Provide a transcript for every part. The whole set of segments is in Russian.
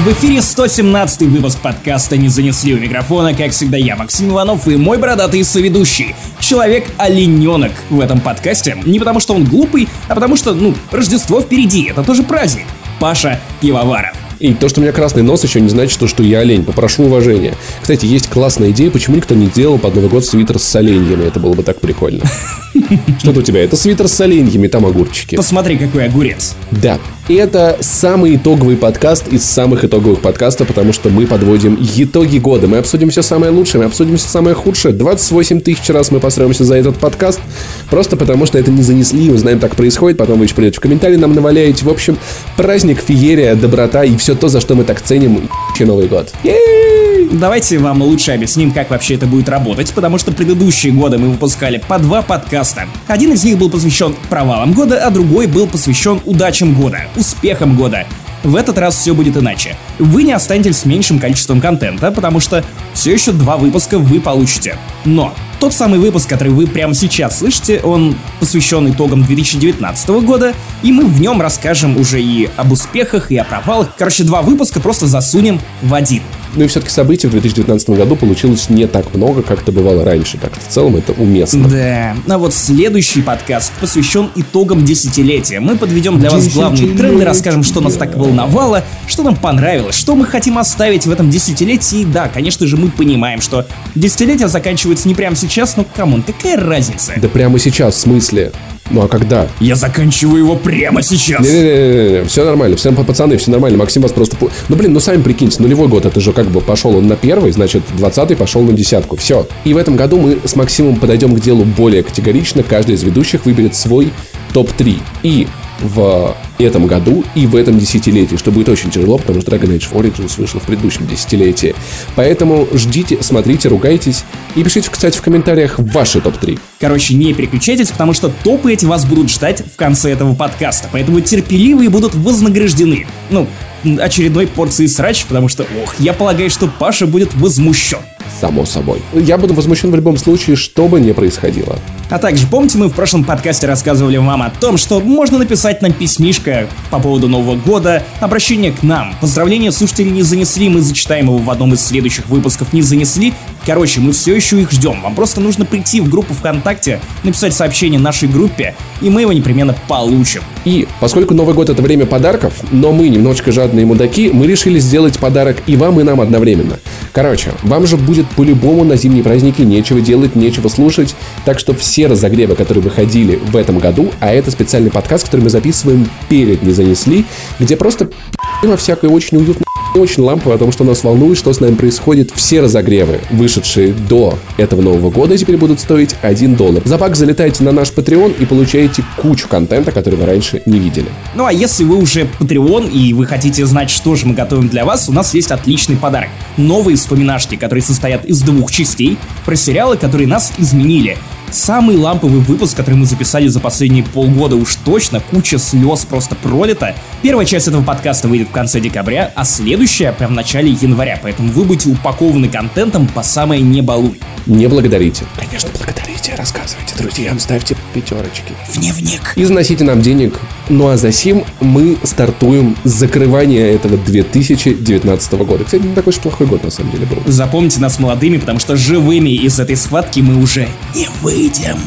В эфире 117 выпуск подкаста «Не занесли у микрофона», как всегда я, Максим Иванов, и мой бородатый соведущий, человек-олененок в этом подкасте. Не потому что он глупый, а потому что, ну, Рождество впереди, это тоже праздник. Паша Пивоваров. И то, что у меня красный нос, еще не значит, что, что я олень. Попрошу уважения. Кстати, есть классная идея, почему никто не делал под Новый год свитер с оленьями. Это было бы так прикольно. Что-то у тебя. Это свитер с оленьями, там огурчики. Посмотри, какой огурец. Да. И это самый итоговый подкаст из самых итоговых подкастов, потому что мы подводим итоги года. Мы обсудим все самое лучшее, мы обсудим все самое худшее. 28 тысяч раз мы постараемся за этот подкаст, просто потому что это не занесли, мы знаем, так происходит, потом вы еще придете в комментарии, нам наваляете. В общем, праздник, феерия, доброта и все то, за что мы так ценим Новый год. Давайте вам лучше объясним, как вообще это будет работать, потому что предыдущие годы мы выпускали по два подкаста. Один из них был посвящен провалам года, а другой был посвящен удачам года, успехам года. В этот раз все будет иначе. Вы не останетесь с меньшим количеством контента, потому что все еще два выпуска вы получите. Но тот самый выпуск, который вы прямо сейчас слышите, он посвящен итогам 2019 года, и мы в нем расскажем уже и об успехах, и о провалах. Короче, два выпуска просто засунем в один. Ну и все-таки событий в 2019 году получилось не так много, как это бывало раньше. Так в целом это уместно. Да. А вот следующий подкаст посвящен итогам десятилетия. Мы подведем для вас главные тренды, расскажем, что нас так волновало, что нам понравилось, что мы хотим оставить в этом десятилетии. И да, конечно же, мы понимаем, что десятилетие заканчивается не прямо сейчас, но come on, какая разница? Да прямо сейчас, в смысле? Ну а когда? Я заканчиваю его прямо сейчас. Не-не-не, все нормально, все пацаны, все нормально. Максим вас просто... Ну блин, ну сами прикиньте, нулевой год, это же как бы пошел он на первый, значит, двадцатый пошел на десятку. Все. И в этом году мы с Максимом подойдем к делу более категорично. Каждый из ведущих выберет свой топ-3. И в этом году и в этом десятилетии, что будет очень тяжело, потому что Dragon Age Origins вышел в предыдущем десятилетии. Поэтому ждите, смотрите, ругайтесь и пишите, кстати, в комментариях ваши топ-3. Короче, не переключайтесь, потому что топы эти вас будут ждать в конце этого подкаста, поэтому терпеливые будут вознаграждены. Ну, очередной порции срач, потому что, ох, я полагаю, что Паша будет возмущен. Само собой. Я буду возмущен в любом случае, что бы ни происходило. А также помните, мы в прошлом подкасте рассказывали вам о том, что можно написать нам письмишко по поводу Нового года, обращение к нам, поздравления слушателей не занесли, мы зачитаем его в одном из следующих выпусков не занесли. Короче, мы все еще их ждем. Вам просто нужно прийти в группу ВКонтакте, написать сообщение нашей группе, и мы его непременно получим. И поскольку Новый год это время подарков, но мы немножечко жадные мудаки, мы решили сделать подарок и вам, и нам одновременно. Короче, вам же будет по-любому на зимние праздники нечего делать, нечего слушать, так что все разогревы, которые выходили в этом году, а это специальный подкаст, который мы записываем перед «Не занесли», где просто всякое очень уютно очень лампово о том, что нас волнует, что с нами происходит. Все разогревы, вышедшие до этого Нового года, теперь будут стоить 1 доллар. За бак залетайте на наш Patreon и получаете кучу контента, который вы раньше не видели. Ну а если вы уже Patreon и вы хотите знать, что же мы готовим для вас, у нас есть отличный подарок. Новые вспоминашки, которые состоят из двух частей, про сериалы, которые нас изменили. Самый ламповый выпуск, который мы записали за последние полгода уж точно, куча слез просто пролита. Первая часть этого подкаста выйдет в конце декабря, а следующая прям в начале января, поэтому вы будете упакованы контентом по самое не балуй. Не благодарите. Конечно, благодарите, рассказывайте друзьям, ставьте пятерочки. Вне-вник. И заносите нам денег. Ну а за сим мы стартуем с закрывания этого 2019 года. Кстати, не такой уж плохой год на самом деле был. Запомните нас молодыми, потому что живыми из этой схватки мы уже не выйдем.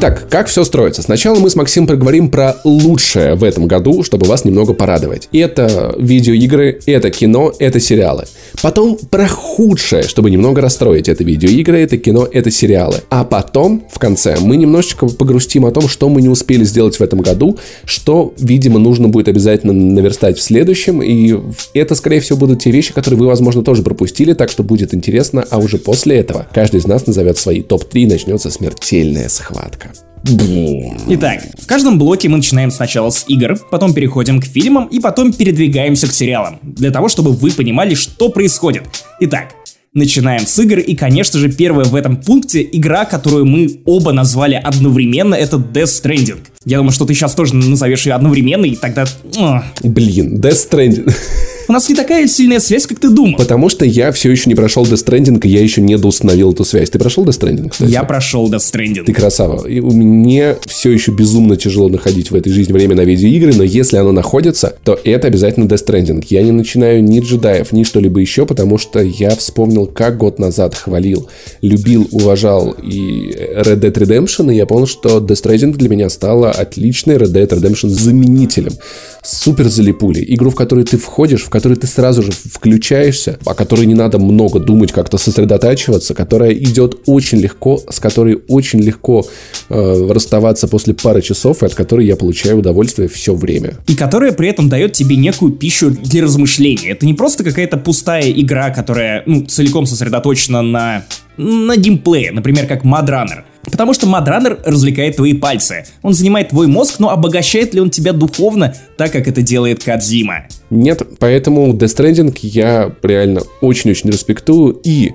Итак, как все строится? Сначала мы с Максимом поговорим про лучшее в этом году, чтобы вас немного порадовать. Это видеоигры, это кино, это сериалы. Потом про худшее, чтобы немного расстроить. Это видеоигры, это кино, это сериалы. А потом, в конце, мы немножечко погрустим о том, что мы не успели сделать в этом году, что, видимо, нужно будет обязательно наверстать в следующем. И это, скорее всего, будут те вещи, которые вы, возможно, тоже пропустили, так что будет интересно. А уже после этого каждый из нас назовет свои топ-3 и начнется смертельная схватка. Итак, в каждом блоке мы начинаем сначала с игр, потом переходим к фильмам и потом передвигаемся к сериалам, для того, чтобы вы понимали, что происходит. Итак, Начинаем с игр, и, конечно же, первая в этом пункте игра, которую мы оба назвали одновременно, это Death Stranding. Я думаю, что ты сейчас тоже назовешь ее одновременно, и тогда... Блин, Death Stranding... У нас не такая сильная связь, как ты думал. Потому что я все еще не прошел Death Stranding, и я еще не доустановил эту связь. Ты прошел Death Stranding, кстати? Я прошел Death Stranding. Ты красава. И у меня все еще безумно тяжело находить в этой жизни время на видеоигры, но если оно находится, то это обязательно Death Stranding. Я не начинаю ни джедаев, ни что-либо еще, потому что я вспомнил, как год назад хвалил, любил, уважал и Red Dead Redemption, и я понял, что Death Stranding для меня стала отличной Red Dead Redemption заменителем. Супер залипули. Игру, в которую ты входишь, в которую ты сразу же включаешься, о которой не надо много думать, как-то сосредотачиваться, которая идет очень легко, с которой очень легко э, расставаться после пары часов, и от которой я получаю удовольствие все время. И которая при этом дает тебе некую пищу для размышления. Это не просто какая-то пустая игра, которая ну, целиком сосредоточена на на геймплее, например, как Mad Runner. Потому что Мадранер развлекает твои пальцы. Он занимает твой мозг, но обогащает ли он тебя духовно, так как это делает Кадзима? Нет, поэтому Death Stranding я реально очень-очень респектую. И,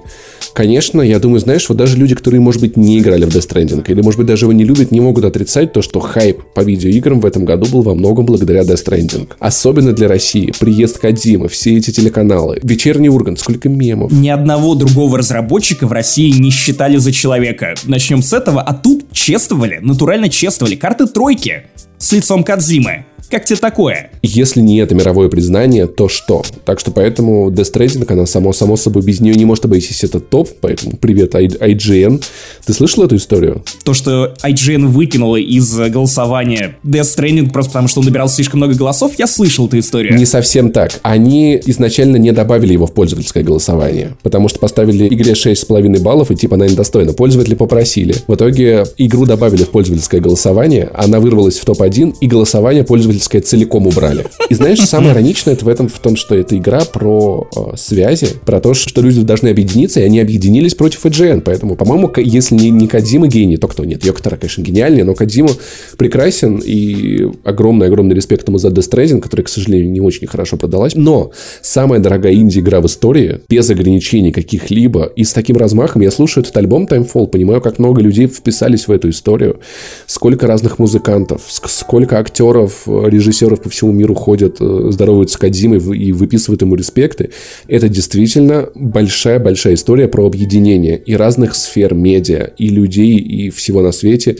конечно, я думаю, знаешь, вот даже люди, которые, может быть, не играли в Death Stranding, или, может быть, даже его не любят, не могут отрицать то, что хайп по видеоиграм в этом году был во многом благодаря Death Stranding. Особенно для России. Приезд Кадзимы, все эти телеканалы, вечерний Ургант, сколько мемов. Ни одного другого разработчика в России не считали за человека. Начнем с этого, а тут чествовали, натурально чествовали карты тройки с лицом Кадзимы. Как тебе такое? Если не это мировое признание, то что? Так что поэтому Death Stranding, она само, само собой без нее не может обойтись. Это топ, поэтому привет IGN. Ты слышал эту историю? То, что IGN выкинула из голосования Death Stranding просто потому, что он набирал слишком много голосов, я слышал эту историю. Не совсем так. Они изначально не добавили его в пользовательское голосование, потому что поставили игре 6,5 баллов, и типа она недостойна. Пользователи попросили. В итоге игру добавили в пользовательское голосование, она вырвалась в топ-1, и голосование пользователей сказать, целиком убрали. И знаешь, самое ироничное это в этом в том, что это игра про э, связи, про то, что люди должны объединиться, и они объединились против IGN. Поэтому, по-моему, если не, не Кадзима гений, то кто? Нет, Йокотара, конечно, гениальный, но Кадзима прекрасен, и огромный-огромный респект ему за Death Stranding, которая, к сожалению, не очень хорошо продалась. Но самая дорогая инди-игра в истории, без ограничений каких-либо, и с таким размахом, я слушаю этот альбом Timefall, понимаю, как много людей вписались в эту историю, сколько разных музыкантов, сколько актеров, режиссеров по всему миру ходят, э, здороваются с Кадзимой и выписывают ему респекты. Это действительно большая-большая история про объединение и разных сфер медиа, и людей, и всего на свете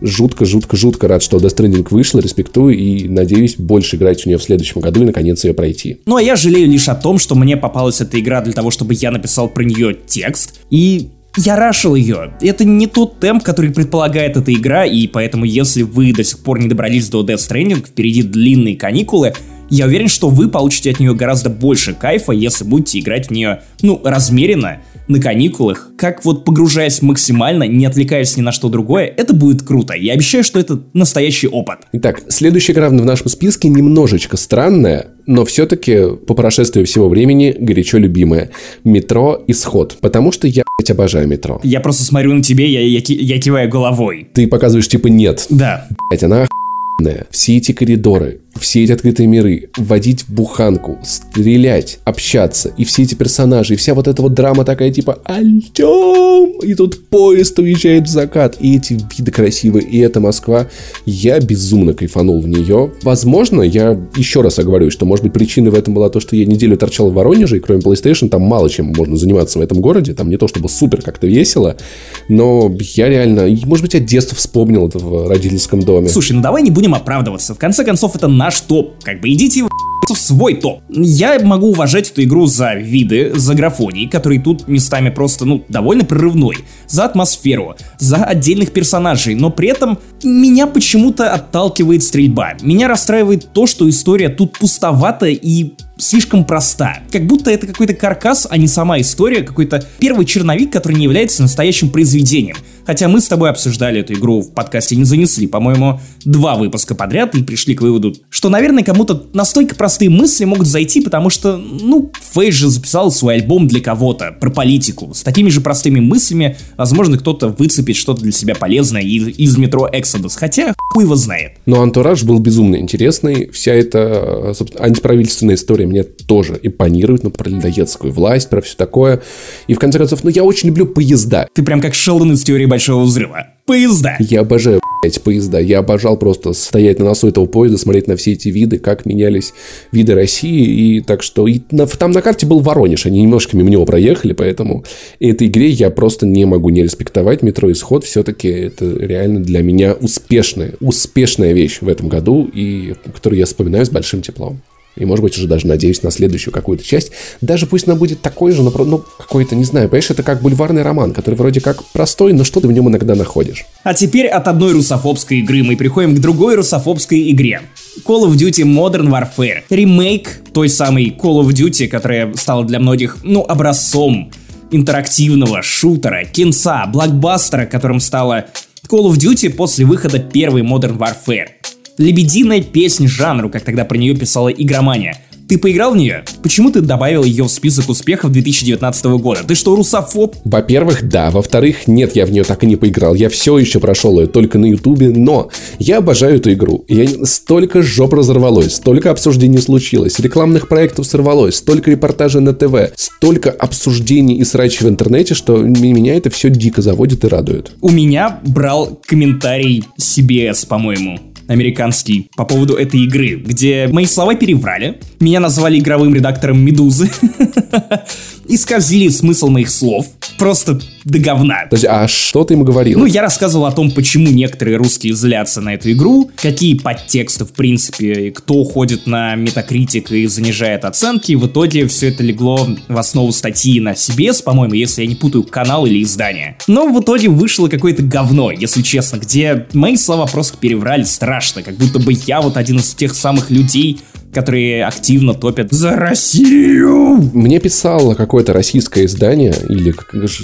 жутко, жутко, жутко рад, что Death Stranding вышла, респектую и надеюсь больше играть в нее в следующем году и наконец ее пройти. Ну а я жалею лишь о том, что мне попалась эта игра для того, чтобы я написал про нее текст, и я рашил ее. Это не тот темп, который предполагает эта игра, и поэтому если вы до сих пор не добрались до Death Stranding, впереди длинные каникулы, я уверен, что вы получите от нее гораздо больше кайфа, если будете играть в нее, ну, размеренно, на каникулах, как вот погружаясь максимально, не отвлекаясь ни на что другое, это будет круто. Я обещаю, что это настоящий опыт. Итак, следующая игра в нашем списке немножечко странная, но все-таки по прошествии всего времени горячо любимая. Метро Исход. Потому что я, блядь, обожаю метро. Я просто смотрю на тебе, я, я, я киваю головой. Ты показываешь типа нет. Да. Блядь, она охуенная. Все эти коридоры, все эти открытые миры, вводить буханку, стрелять, общаться, и все эти персонажи, и вся вот эта вот драма такая типа «Альтем!» И тут поезд уезжает в закат, и эти виды красивые, и это Москва. Я безумно кайфанул в нее. Возможно, я еще раз оговорюсь, что, может быть, причиной в этом была то, что я неделю торчал в Воронеже, и кроме PlayStation там мало чем можно заниматься в этом городе, там не то чтобы супер как-то весело, но я реально, может быть, я детство вспомнил это в родительском доме. Слушай, ну давай не будем оправдываться. В конце концов, это наш топ. Как бы идите в свой топ. Я могу уважать эту игру за виды, за графоний, который тут местами просто, ну, довольно прорывной, за атмосферу, за отдельных персонажей, но при этом меня почему-то отталкивает стрельба. Меня расстраивает то, что история тут пустовата и слишком проста. Как будто это какой-то каркас, а не сама история, какой-то первый черновик, который не является настоящим произведением. Хотя мы с тобой обсуждали эту игру в подкасте «Не занесли», по-моему, два выпуска подряд и пришли к выводу, что, наверное, кому-то настолько простые мысли могут зайти, потому что, ну, Фейс же записал свой альбом для кого-то, про политику. С такими же простыми мыслями, возможно, кто-то выцепит что-то для себя полезное из, из метро Exodus, хотя хуй его знает. Но антураж был безумно интересный, вся эта антиправительственная история мне тоже импонирует, ну, про людоедскую власть, про все такое. И в конце концов, ну, я очень люблю поезда. Ты прям как Шелдон из теории Большого Взрыва. Поезда. Я обожаю блядь, поезда. Я обожал просто стоять на носу этого поезда, смотреть на все эти виды, как менялись виды России. И так что и на, там на карте был Воронеж, они немножко мимо него проехали, поэтому этой игре я просто не могу не респектовать. Метро Исход все-таки это реально для меня успешная, успешная вещь в этом году, и которую я вспоминаю с большим теплом. И, может быть, уже даже надеюсь на следующую какую-то часть. Даже пусть она будет такой же, но ну, какой-то, не знаю, понимаешь, это как бульварный роман, который вроде как простой, но что ты в нем иногда находишь. А теперь от одной русофобской игры мы приходим к другой русофобской игре. Call of Duty Modern Warfare. Ремейк той самой Call of Duty, которая стала для многих, ну, образцом интерактивного шутера, кинца, блокбастера, которым стала Call of Duty после выхода первой Modern Warfare. Лебединая песня жанру, как тогда про нее писала игромания. Ты поиграл в нее? Почему ты добавил ее в список успехов 2019 года? Ты что, русофоб? Во-первых, да. Во-вторых, нет, я в нее так и не поиграл. Я все еще прошел ее только на ютубе, но я обожаю эту игру. Я столько жоп разорвалось, столько обсуждений случилось, рекламных проектов сорвалось, столько репортажей на ТВ, столько обсуждений и срачей в интернете, что меня это все дико заводит и радует. У меня брал комментарий CBS, по-моему американский по поводу этой игры, где мои слова переврали, меня назвали игровым редактором Медузы, исказили смысл моих слов, просто до говна. Подожди, а что ты ему говорил? Ну, я рассказывал о том, почему некоторые русские злятся на эту игру, какие подтексты, в принципе, кто ходит на метакритик и занижает оценки, и в итоге все это легло в основу статьи на CBS, по-моему, если я не путаю канал или издание. Но в итоге вышло какое-то говно, если честно, где мои слова просто переврали страшно, как будто бы я вот один из тех самых людей, которые активно топят за Россию. Мне писало какое-то российское издание, или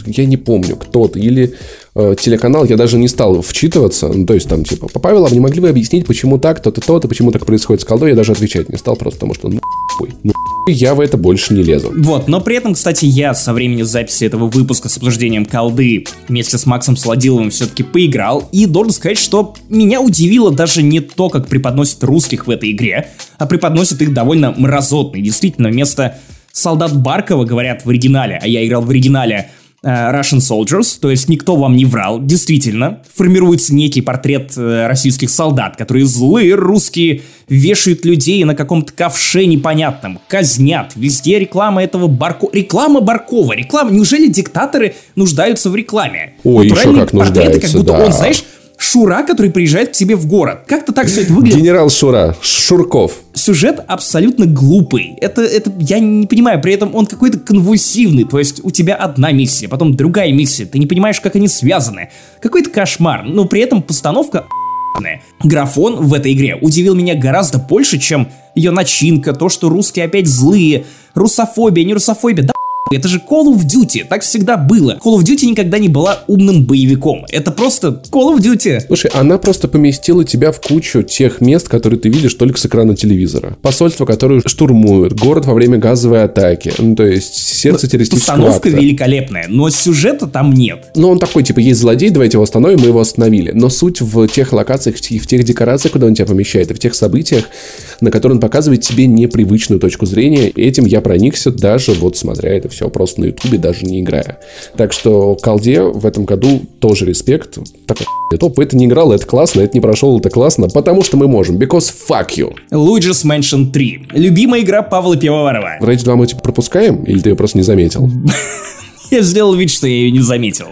я не помню, кто-то, или телеканал, я даже не стал вчитываться, ну, то есть там типа, Павел, а не могли бы объяснить, почему так, то-то, то-то, почему так происходит с колдой, я даже отвечать не стал, просто потому что, ну, хуй, ну, я в это больше не лезу. Вот, но при этом, кстати, я со времени записи этого выпуска с обсуждением колды вместе с Максом Сладиловым все-таки поиграл, и должен сказать, что меня удивило даже не то, как преподносят русских в этой игре, а преподносят их довольно мразотно. Действительно, вместо солдат Баркова говорят в оригинале, а я играл в оригинале, Э, Russian Soldiers, то есть никто вам не врал, действительно, формируется некий портрет э, российских солдат, которые злые русские, вешают людей на каком-то ковше непонятном, казнят, везде реклама этого Барко... Реклама Баркова, реклама, неужели диктаторы нуждаются в рекламе? Ой, еще как нуждаются, портреты, как будто да. он, знаешь, Шура, который приезжает к тебе в город. Как-то так все это выглядит. Генерал Шура, Шурков. Сюжет абсолютно глупый. Это, это, я не понимаю, при этом он какой-то конвульсивный, то есть у тебя одна миссия, потом другая миссия, ты не понимаешь, как они связаны. Какой-то кошмар, но при этом постановка Графон в этой игре удивил меня гораздо больше, чем ее начинка, то, что русские опять злые, русофобия, не русофобия, да это же Call of Duty, так всегда было. Call of Duty никогда не была умным боевиком. Это просто Call of Duty. Слушай, она просто поместила тебя в кучу тех мест, которые ты видишь только с экрана телевизора. Посольство, которое штурмуют, город во время газовой атаки. Ну, то есть сердце террористического Постановка акта. великолепная, но сюжета там нет. Ну, он такой, типа, есть злодей, давайте его остановим, мы его остановили. Но суть в тех локациях, в тех декорациях, куда он тебя помещает, и в тех событиях, на которые он показывает тебе непривычную точку зрения. Этим я проникся даже вот смотря это все просто на ютубе, даже не играя. Так что колде в этом году тоже респект. Так, топ, это не играл, это классно, это не прошел, это классно, потому что мы можем. Because fuck you. Luigi's Mansion 3. Любимая игра Павла Пивоварова. Rage 2 мы типа пропускаем, или ты ее просто не заметил? Я сделал вид, что я ее не заметил.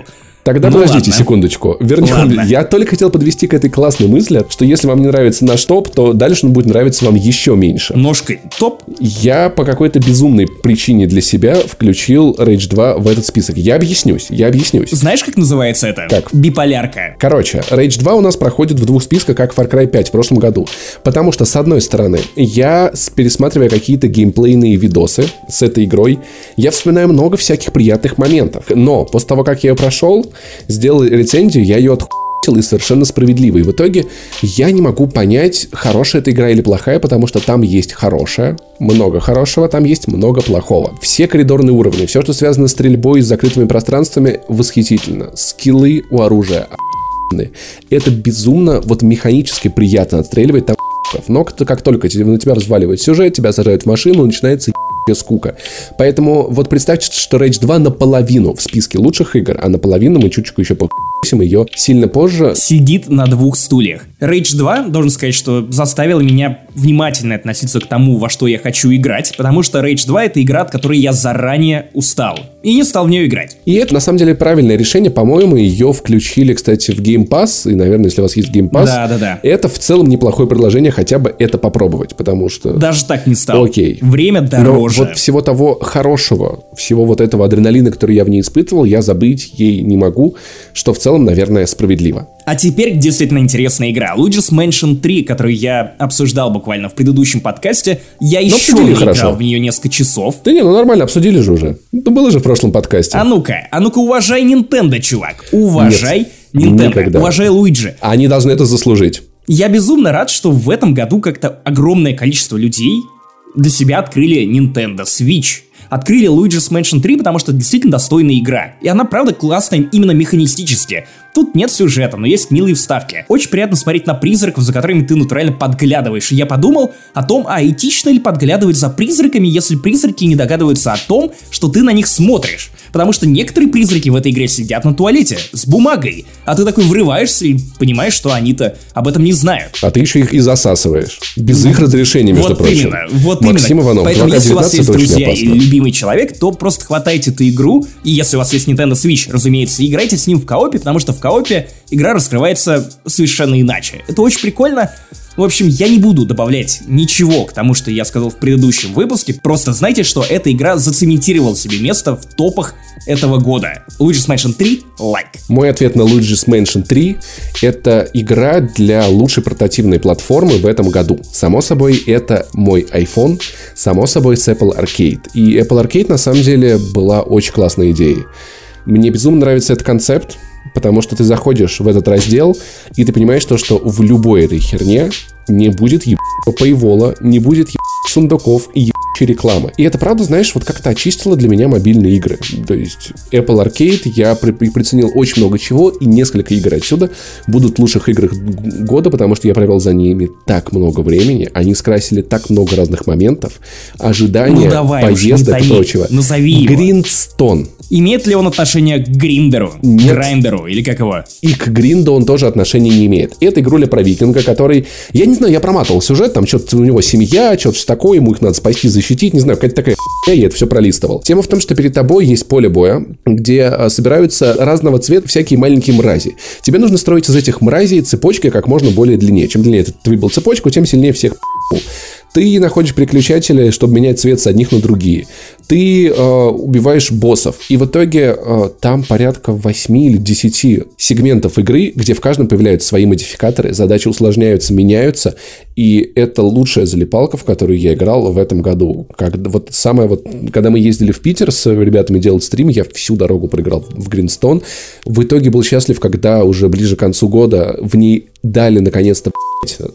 Тогда ну подождите ладно. секундочку. Вернем. Ладно. Я только хотел подвести к этой классной мысли, что если вам не нравится наш топ, то дальше он будет нравиться вам еще меньше. Ножкой топ? Я по какой-то безумной причине для себя включил Rage 2 в этот список. Я объяснюсь, я объяснюсь. Знаешь, как называется это? Как? Биполярка. Короче, Rage 2 у нас проходит в двух списках, как Far Cry 5 в прошлом году. Потому что, с одной стороны, я, пересматривая какие-то геймплейные видосы с этой игрой, я вспоминаю много всяких приятных моментов. Но после того, как я ее прошел, сделал рецензию, я ее отхуел и совершенно справедливо. И в итоге я не могу понять, хорошая эта игра или плохая, потому что там есть хорошая, много хорошего, там есть много плохого. Все коридорные уровни, все, что связано с стрельбой с закрытыми пространствами, восхитительно. Скиллы у оружия это безумно вот механически приятно отстреливать там но как только на тебя разваливает сюжет, тебя сажают в машину, начинается скука. Поэтому вот представьте, что Rage 2 наполовину в списке лучших игр, а наполовину мы чуть-чуть еще по ее сильно позже. Сидит на двух стульях. Rage 2, должен сказать, что заставил меня внимательно относиться к тому, во что я хочу играть, потому что Rage 2 это игра, от которой я заранее устал и не стал в нее играть. И это, на самом деле, правильное решение. По-моему, ее включили, кстати, в Game Pass, и, наверное, если у вас есть Game Pass, да, да, да. это в целом неплохое предложение хотя бы это попробовать, потому что... Даже так не стал. Окей. Время дороже. Но вот всего того хорошего, всего вот этого адреналина, который я в ней испытывал, я забыть ей не могу, что в целом, наверное, справедливо. А теперь действительно интересная игра. Luigi's Mansion 3, которую я обсуждал буквально в предыдущем подкасте, я ну, еще не хорошо. играл в нее несколько часов. Да не, ну нормально, обсудили же уже. Это было же в прошлом подкасте. А ну-ка, а ну-ка уважай Nintendo, чувак. Уважай Нет, Nintendo. Никогда. Уважай Луиджи. Они должны это заслужить. Я безумно рад, что в этом году как-то огромное количество людей для себя открыли Nintendo Switch открыли Luigi's Mansion 3, потому что это действительно достойная игра. И она, правда, классная именно механистически. Тут нет сюжета, но есть милые вставки. Очень приятно смотреть на призраков, за которыми ты натурально подглядываешь. И я подумал о том, а этично ли подглядывать за призраками, если призраки не догадываются о том, что ты на них смотришь. Потому что некоторые призраки в этой игре сидят на туалете с бумагой, а ты такой врываешься и понимаешь, что они-то об этом не знают. А ты еще их и засасываешь. Без их разрешения, между вот прочим. Именно, вот Максим именно. Иванов, Поэтому если у вас есть друзья и любимый человек, то просто хватайте эту игру, и если у вас есть Nintendo Switch, разумеется, играйте с ним в коопе, потому что в коопе игра раскрывается совершенно иначе. Это очень прикольно, в общем, я не буду добавлять ничего к тому, что я сказал в предыдущем выпуске, просто знайте, что эта игра зацементировала себе место в топах этого года. Luigi's Mansion 3 лайк. Like. Мой ответ на Luigi's Mansion 3 это игра для лучшей портативной платформы в этом году. Само собой, это мой iPhone, само собой, с Apple Arcade. И Apple Arcade на самом деле была очень классной идеей. Мне безумно нравится этот концепт, потому что ты заходишь в этот раздел, и ты понимаешь то, что в любой этой херне не будет ебаного пейвола, не будет ебаных сундуков и рекламы. И это, правда, знаешь, вот как-то очистило для меня мобильные игры. То есть Apple Arcade я при приценил очень много чего, и несколько игр отсюда будут в лучших играх года, потому что я провел за ними так много времени, они скрасили так много разных моментов, ожидания, ну, давай поездок и прочего. Назови Гринстон. Имеет ли он отношение к Гриндеру? Нет. Грайндеру или как его? И к Гринду он тоже отношения не имеет. Это игруля про викинга, который... Я не знаю, я проматывал сюжет, там что-то у него семья, что-то такое, ему их надо спасти, защитить, не знаю, какая-то такая я это все пролистывал. Тема в том, что перед тобой есть поле боя, где а, собираются разного цвета всякие маленькие мрази. Тебе нужно строить из этих мразей цепочки как можно более длиннее. Чем длиннее ты выбил цепочку, тем сильнее всех ты находишь переключатели, чтобы менять цвет с одних на другие. Ты э, убиваешь боссов. И в итоге э, там порядка 8 или 10 сегментов игры, где в каждом появляются свои модификаторы, задачи усложняются, меняются. И это лучшая залипалка, в которую я играл в этом году. Как, вот самое вот, когда мы ездили в Питер с ребятами делать стрим, я всю дорогу проиграл в Гринстон. В итоге был счастлив, когда уже ближе к концу года в ней дали наконец-то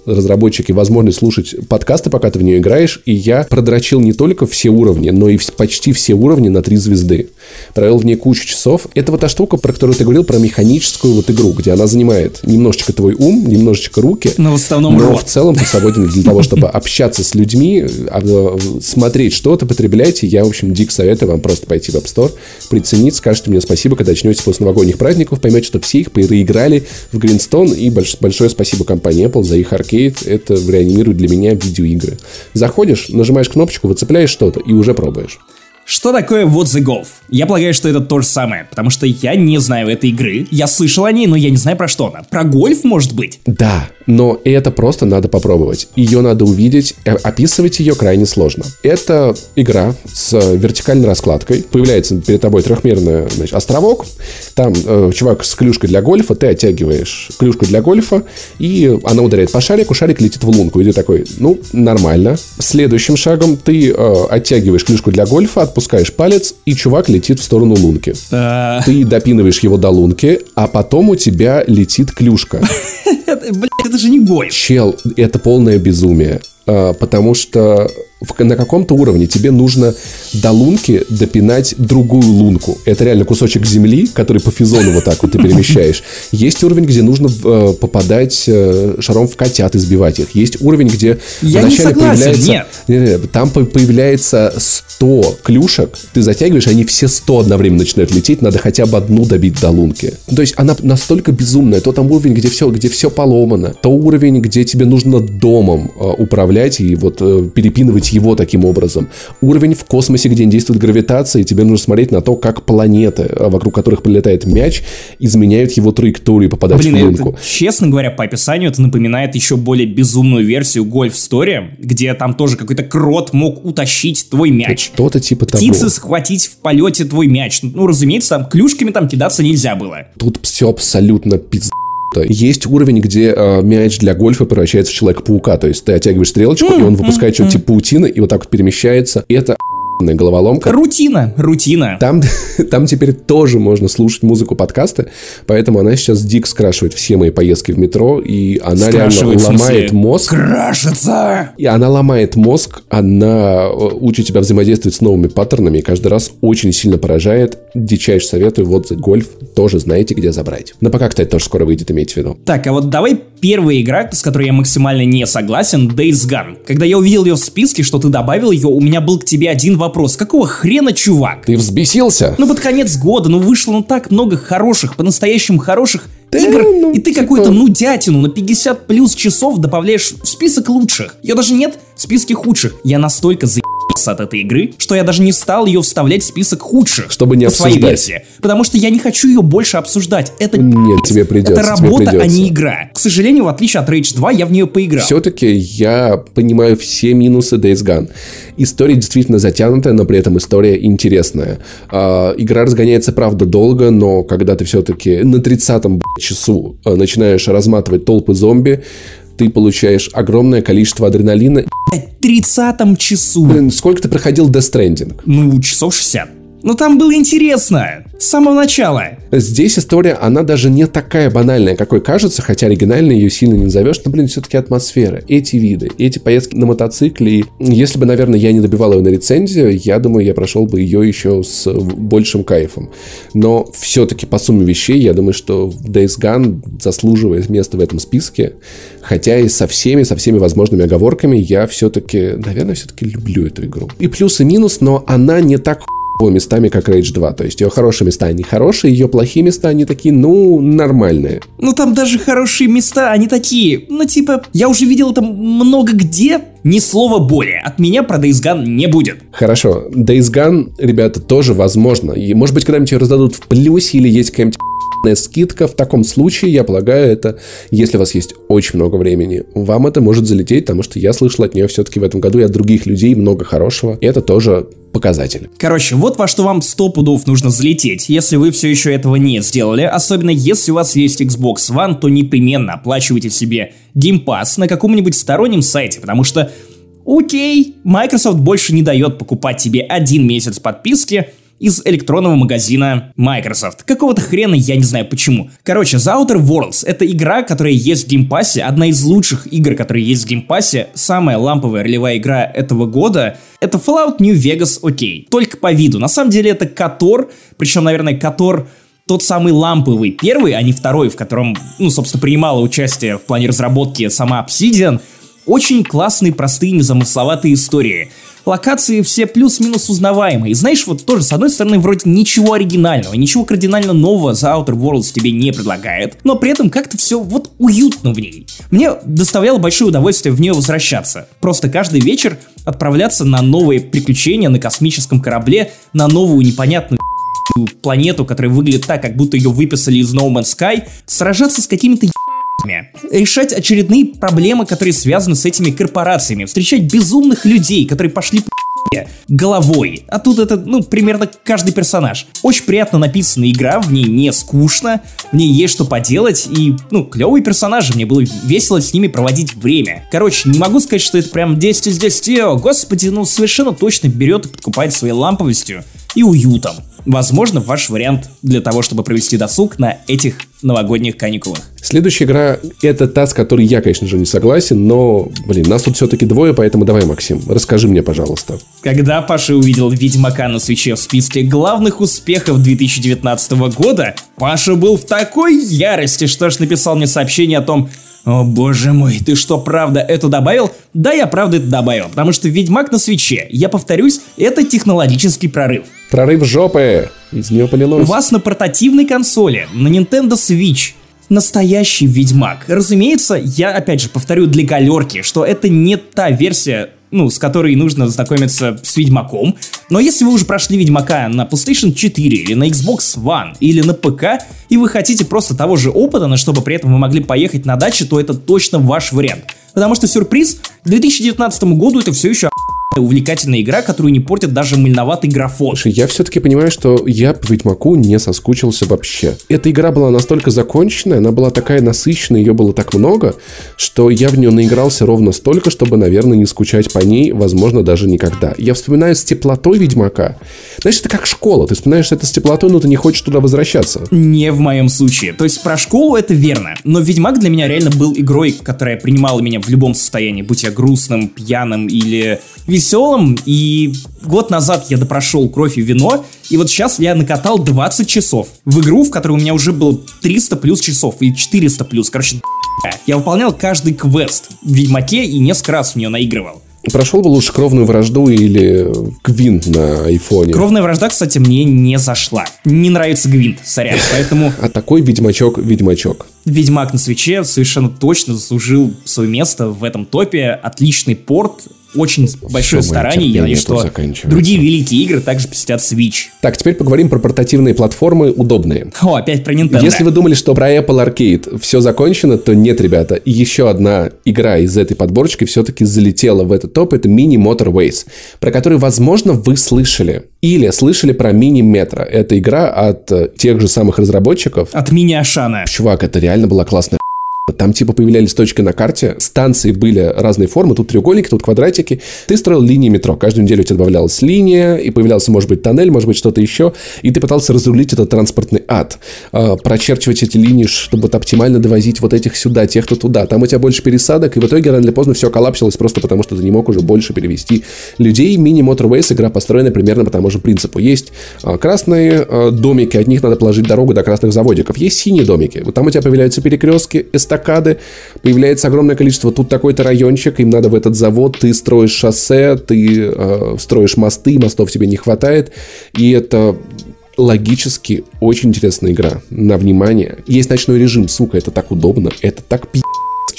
разработчики возможность слушать подкасты, пока ты в нее играешь, и я продрочил не только все уровни, но и почти все уровни на три звезды. Провел в ней кучу часов. Это вот та штука, про которую ты говорил, про механическую вот игру, где она занимает немножечко твой ум, немножечко руки. Но в основном Но рот. в целом ты свободен для того, чтобы общаться с людьми, а, смотреть что-то, потреблять. я, в общем, дик советую вам просто пойти в App Store, приценить, скажете мне спасибо, когда очнетесь после новогодних праздников, поймете, что все их переиграли в Гринстон, и большое спасибо компании Apple за их аркейд. Это реанимирует для меня видеоигры. Заходишь, нажимаешь кнопочку, выцепляешь что-то и уже пробуешь. Что такое What the Golf? Я полагаю, что это то же самое, потому что я не знаю этой игры. Я слышал о ней, но я не знаю про что она. Про гольф, может быть? Да, но это просто надо попробовать. Ее надо увидеть, э, описывать ее крайне сложно. Это игра с вертикальной раскладкой. Появляется перед тобой трехмерный значит, островок. Там э, чувак с клюшкой для гольфа, ты оттягиваешь клюшку для гольфа, и она ударяет по шарику, шарик летит в лунку. И ты такой, ну, нормально. Следующим шагом ты э, оттягиваешь клюшку для гольфа, отпускаешь палец, и чувак летит в сторону лунки. А. Ты допинываешь его до лунки, а потом у тебя летит клюшка. Блять, это же не гольф. Чел, это полное безумие. А, потому что на каком-то уровне тебе нужно до лунки допинать другую лунку. Это реально кусочек земли, который по физону вот так вот ты перемещаешь. Есть уровень, где нужно э, попадать э, шаром в котят и сбивать их. Есть уровень, где Я вначале не согласен, появляется... Нет. Нет. Там появляется 100 клюшек, ты затягиваешь, они все 100 одновременно начинают лететь, надо хотя бы одну добить до лунки. То есть она настолько безумная. То там уровень, где все, где все поломано, то уровень, где тебе нужно домом э, управлять и вот э, перепинывать его таким образом. Уровень в космосе, где не действует гравитация, и тебе нужно смотреть на то, как планеты, э, вокруг которых прилетает мяч, изменяют его траекторию попадать Блин, в лунку. Это, честно говоря, по описанию это напоминает еще более безумную версию Golf Story, где там тоже какой-то крот мог утащить твой мяч. Что-то типа того. Птицы схватить в полете твой мяч. Ну, разумеется, там клюшками там кидаться нельзя было. Тут все абсолютно пиздец есть уровень, где э, мяч для гольфа превращается в Человека-паука. То есть ты оттягиваешь стрелочку, и он выпускает что-то типа паутины, и вот так вот перемещается. И это головоломка. Рутина, рутина. Там, там теперь тоже можно слушать музыку подкасты, поэтому она сейчас дик скрашивает все мои поездки в метро, и она реально ломает мозг. Крашится! И она ломает мозг, она э, учит тебя взаимодействовать с новыми паттернами, и каждый раз очень сильно поражает. Дичайше советую, вот гольф тоже знаете, где забрать. Но пока, кстати, тоже скоро выйдет, имейте в виду. Так, а вот давай первая игра, с которой я максимально не согласен, Days Gone. Когда я увидел ее в списке, что ты добавил ее, у меня был к тебе один вопрос вопрос. Какого хрена, чувак? Ты взбесился? Ну, под конец года, ну, вышло ну так много хороших, по-настоящему хороших да, игр, ну, и ты типа... какую-то нудятину на 50 плюс часов добавляешь в список лучших. Ее даже нет в списке худших. Я настолько за от этой игры, что я даже не стал ее вставлять в список худших. Чтобы не обсуждать. своей версии. Потому что я не хочу ее больше обсуждать. Это Нет, тебе придется. Это работа, а не игра. К сожалению, в отличие от Rage 2, я в нее поиграл. Все-таки я понимаю все минусы Days Gone. История действительно затянутая, но при этом история интересная. А, игра разгоняется, правда, долго, но когда ты все-таки на 30-м часу а, начинаешь разматывать толпы зомби, ты получаешь огромное количество адреналина. В 30 часу. Блин, сколько ты проходил Death Stranding? Ну, часов 60. Ну там было интересно. С самого начала. Здесь история, она даже не такая банальная, какой кажется, хотя оригинально ее сильно не назовешь, но, блин, все-таки атмосфера, эти виды, эти поездки на мотоцикле. И если бы, наверное, я не добивал ее на рецензию, я думаю, я прошел бы ее еще с большим кайфом. Но все-таки по сумме вещей, я думаю, что Days Gone заслуживает места в этом списке, хотя и со всеми, со всеми возможными оговорками я все-таки, наверное, все-таки люблю эту игру. И плюс и минус, но она не так местами, как Rage 2. То есть ее хорошие места, они хорошие, ее плохие места, они такие, ну, нормальные. Ну, там даже хорошие места, они такие, ну, типа, я уже видел это много где, ни слова более. От меня про Days Gone не будет. Хорошо. Days Gone, ребята, тоже возможно. И, может быть, когда-нибудь ее раздадут в плюсе или есть какая-нибудь скидка. В таком случае, я полагаю, это, если у вас есть очень много времени, вам это может залететь, потому что я слышал от нее все-таки в этом году и от других людей много хорошего. И это тоже показатель. Короче, вот во что вам сто пудов нужно залететь, если вы все еще этого не сделали, особенно если у вас есть Xbox One, то непременно оплачивайте себе Game Pass на каком-нибудь стороннем сайте, потому что Окей, Microsoft больше не дает покупать тебе один месяц подписки, из электронного магазина Microsoft. Какого-то хрена, я не знаю почему. Короче, The Outer Worlds — это игра, которая есть в Game Pass е, одна из лучших игр, которые есть в Game Pass е, самая ламповая ролевая игра этого года — это Fallout New Vegas, окей. Только по виду. На самом деле это KOTOR, причем, наверное, KOTOR тот самый ламповый первый, а не второй, в котором, ну, собственно, принимала участие в плане разработки сама Obsidian, очень классные, простые, незамысловатые истории — локации все плюс-минус узнаваемые. знаешь, вот тоже, с одной стороны, вроде ничего оригинального, ничего кардинально нового за Outer Worlds тебе не предлагает, но при этом как-то все вот уютно в ней. Мне доставляло большое удовольствие в нее возвращаться. Просто каждый вечер отправляться на новые приключения на космическом корабле, на новую непонятную планету, которая выглядит так, как будто ее выписали из No Man's Sky, сражаться с какими-то решать очередные проблемы, которые связаны с этими корпорациями, встречать безумных людей, которые пошли по головой. А тут это, ну, примерно каждый персонаж. Очень приятно написанная игра, в ней не скучно, в ней есть что поделать, и, ну, клевые персонажи, мне было весело с ними проводить время. Короче, не могу сказать, что это прям 10 из 10, о, господи, ну, совершенно точно берет и подкупает своей ламповостью и уютом. Возможно, ваш вариант для того, чтобы провести досуг на этих новогодних каникулах. Следующая игра — это та, с которой я, конечно же, не согласен, но, блин, нас тут все-таки двое, поэтому давай, Максим, расскажи мне, пожалуйста. Когда Паша увидел Ведьмака на свече в списке главных успехов 2019 года, Паша был в такой ярости, что аж написал мне сообщение о том, о боже мой, ты что, правда это добавил? Да, я правда это добавил, потому что Ведьмак на свече, я повторюсь, это технологический прорыв. Прорыв жопы! Из нее полилось. У вас на портативной консоли, на Nintendo Switch, настоящий Ведьмак. Разумеется, я опять же повторю для галерки, что это не та версия ну, с которой нужно знакомиться с Ведьмаком. Но если вы уже прошли Ведьмака на PlayStation 4 или на Xbox One или на ПК, и вы хотите просто того же опыта, но чтобы при этом вы могли поехать на даче, то это точно ваш вариант. Потому что сюрприз, к 2019 году это все еще увлекательная игра, которую не портит даже мыльноватый графон. Слушай, я все-таки понимаю, что я по Ведьмаку не соскучился вообще. Эта игра была настолько законченная, она была такая насыщенная, ее было так много, что я в нее наигрался ровно столько, чтобы, наверное, не скучать по ней, возможно, даже никогда. Я вспоминаю с теплотой Ведьмака. Знаешь, это как школа. Ты вспоминаешь это с теплотой, но ты не хочешь туда возвращаться. Не в моем случае. То есть про школу это верно. Но Ведьмак для меня реально был игрой, которая принимала меня в любом состоянии, будь я грустным, пьяным или веселым, и год назад я допрошел кровь и вино, и вот сейчас я накатал 20 часов в игру, в которой у меня уже было 300 плюс часов, или 400 плюс, короче, я выполнял каждый квест в Ведьмаке и несколько раз в нее наигрывал. Прошел бы лучше кровную вражду или Гвинт на айфоне. Кровная вражда, кстати, мне не зашла. Не нравится Гвинт, сорян, поэтому... А такой ведьмачок, ведьмачок. Ведьмак на свече совершенно точно заслужил свое место в этом топе. Отличный порт, очень большое Всё, старание. Я надеюсь, что другие великие игры также посетят Switch. Так, теперь поговорим про портативные платформы удобные. О, опять про Nintendo. Если вы думали, что про Apple Arcade все закончено, то нет, ребята. Еще одна игра из этой подборочки все-таки залетела в этот топ. Это Mini Motorways, про который, возможно, вы слышали. Или слышали про Mini Metro. Это игра от э, тех же самых разработчиков. От Мини Ашана. Чувак, это реально была классная там типа появлялись точки на карте, станции были разные формы, тут треугольники, тут квадратики. Ты строил линии метро. Каждую неделю у тебя добавлялась линия, и появлялся, может быть, тоннель, может быть, что-то еще. И ты пытался разрулить этот транспортный ад. Э, прочерчивать эти линии, чтобы вот оптимально довозить вот этих сюда, тех-то туда. Там у тебя больше пересадок, и в итоге рано или поздно все коллапсилось просто потому, что ты не мог уже больше перевести людей. Мини Motorways игра построена примерно по тому же принципу. Есть э, красные э, домики, от них надо положить дорогу до красных заводиков. Есть синие домики. Вот там у тебя появляются перекрестки, эстакады, появляется огромное количество. Тут такой-то райончик, им надо в этот завод, ты строишь шоссе, ты э, строишь мосты, мостов тебе не хватает. И это логически очень интересная игра на внимание. Есть ночной режим, сука, это так удобно, это так пи***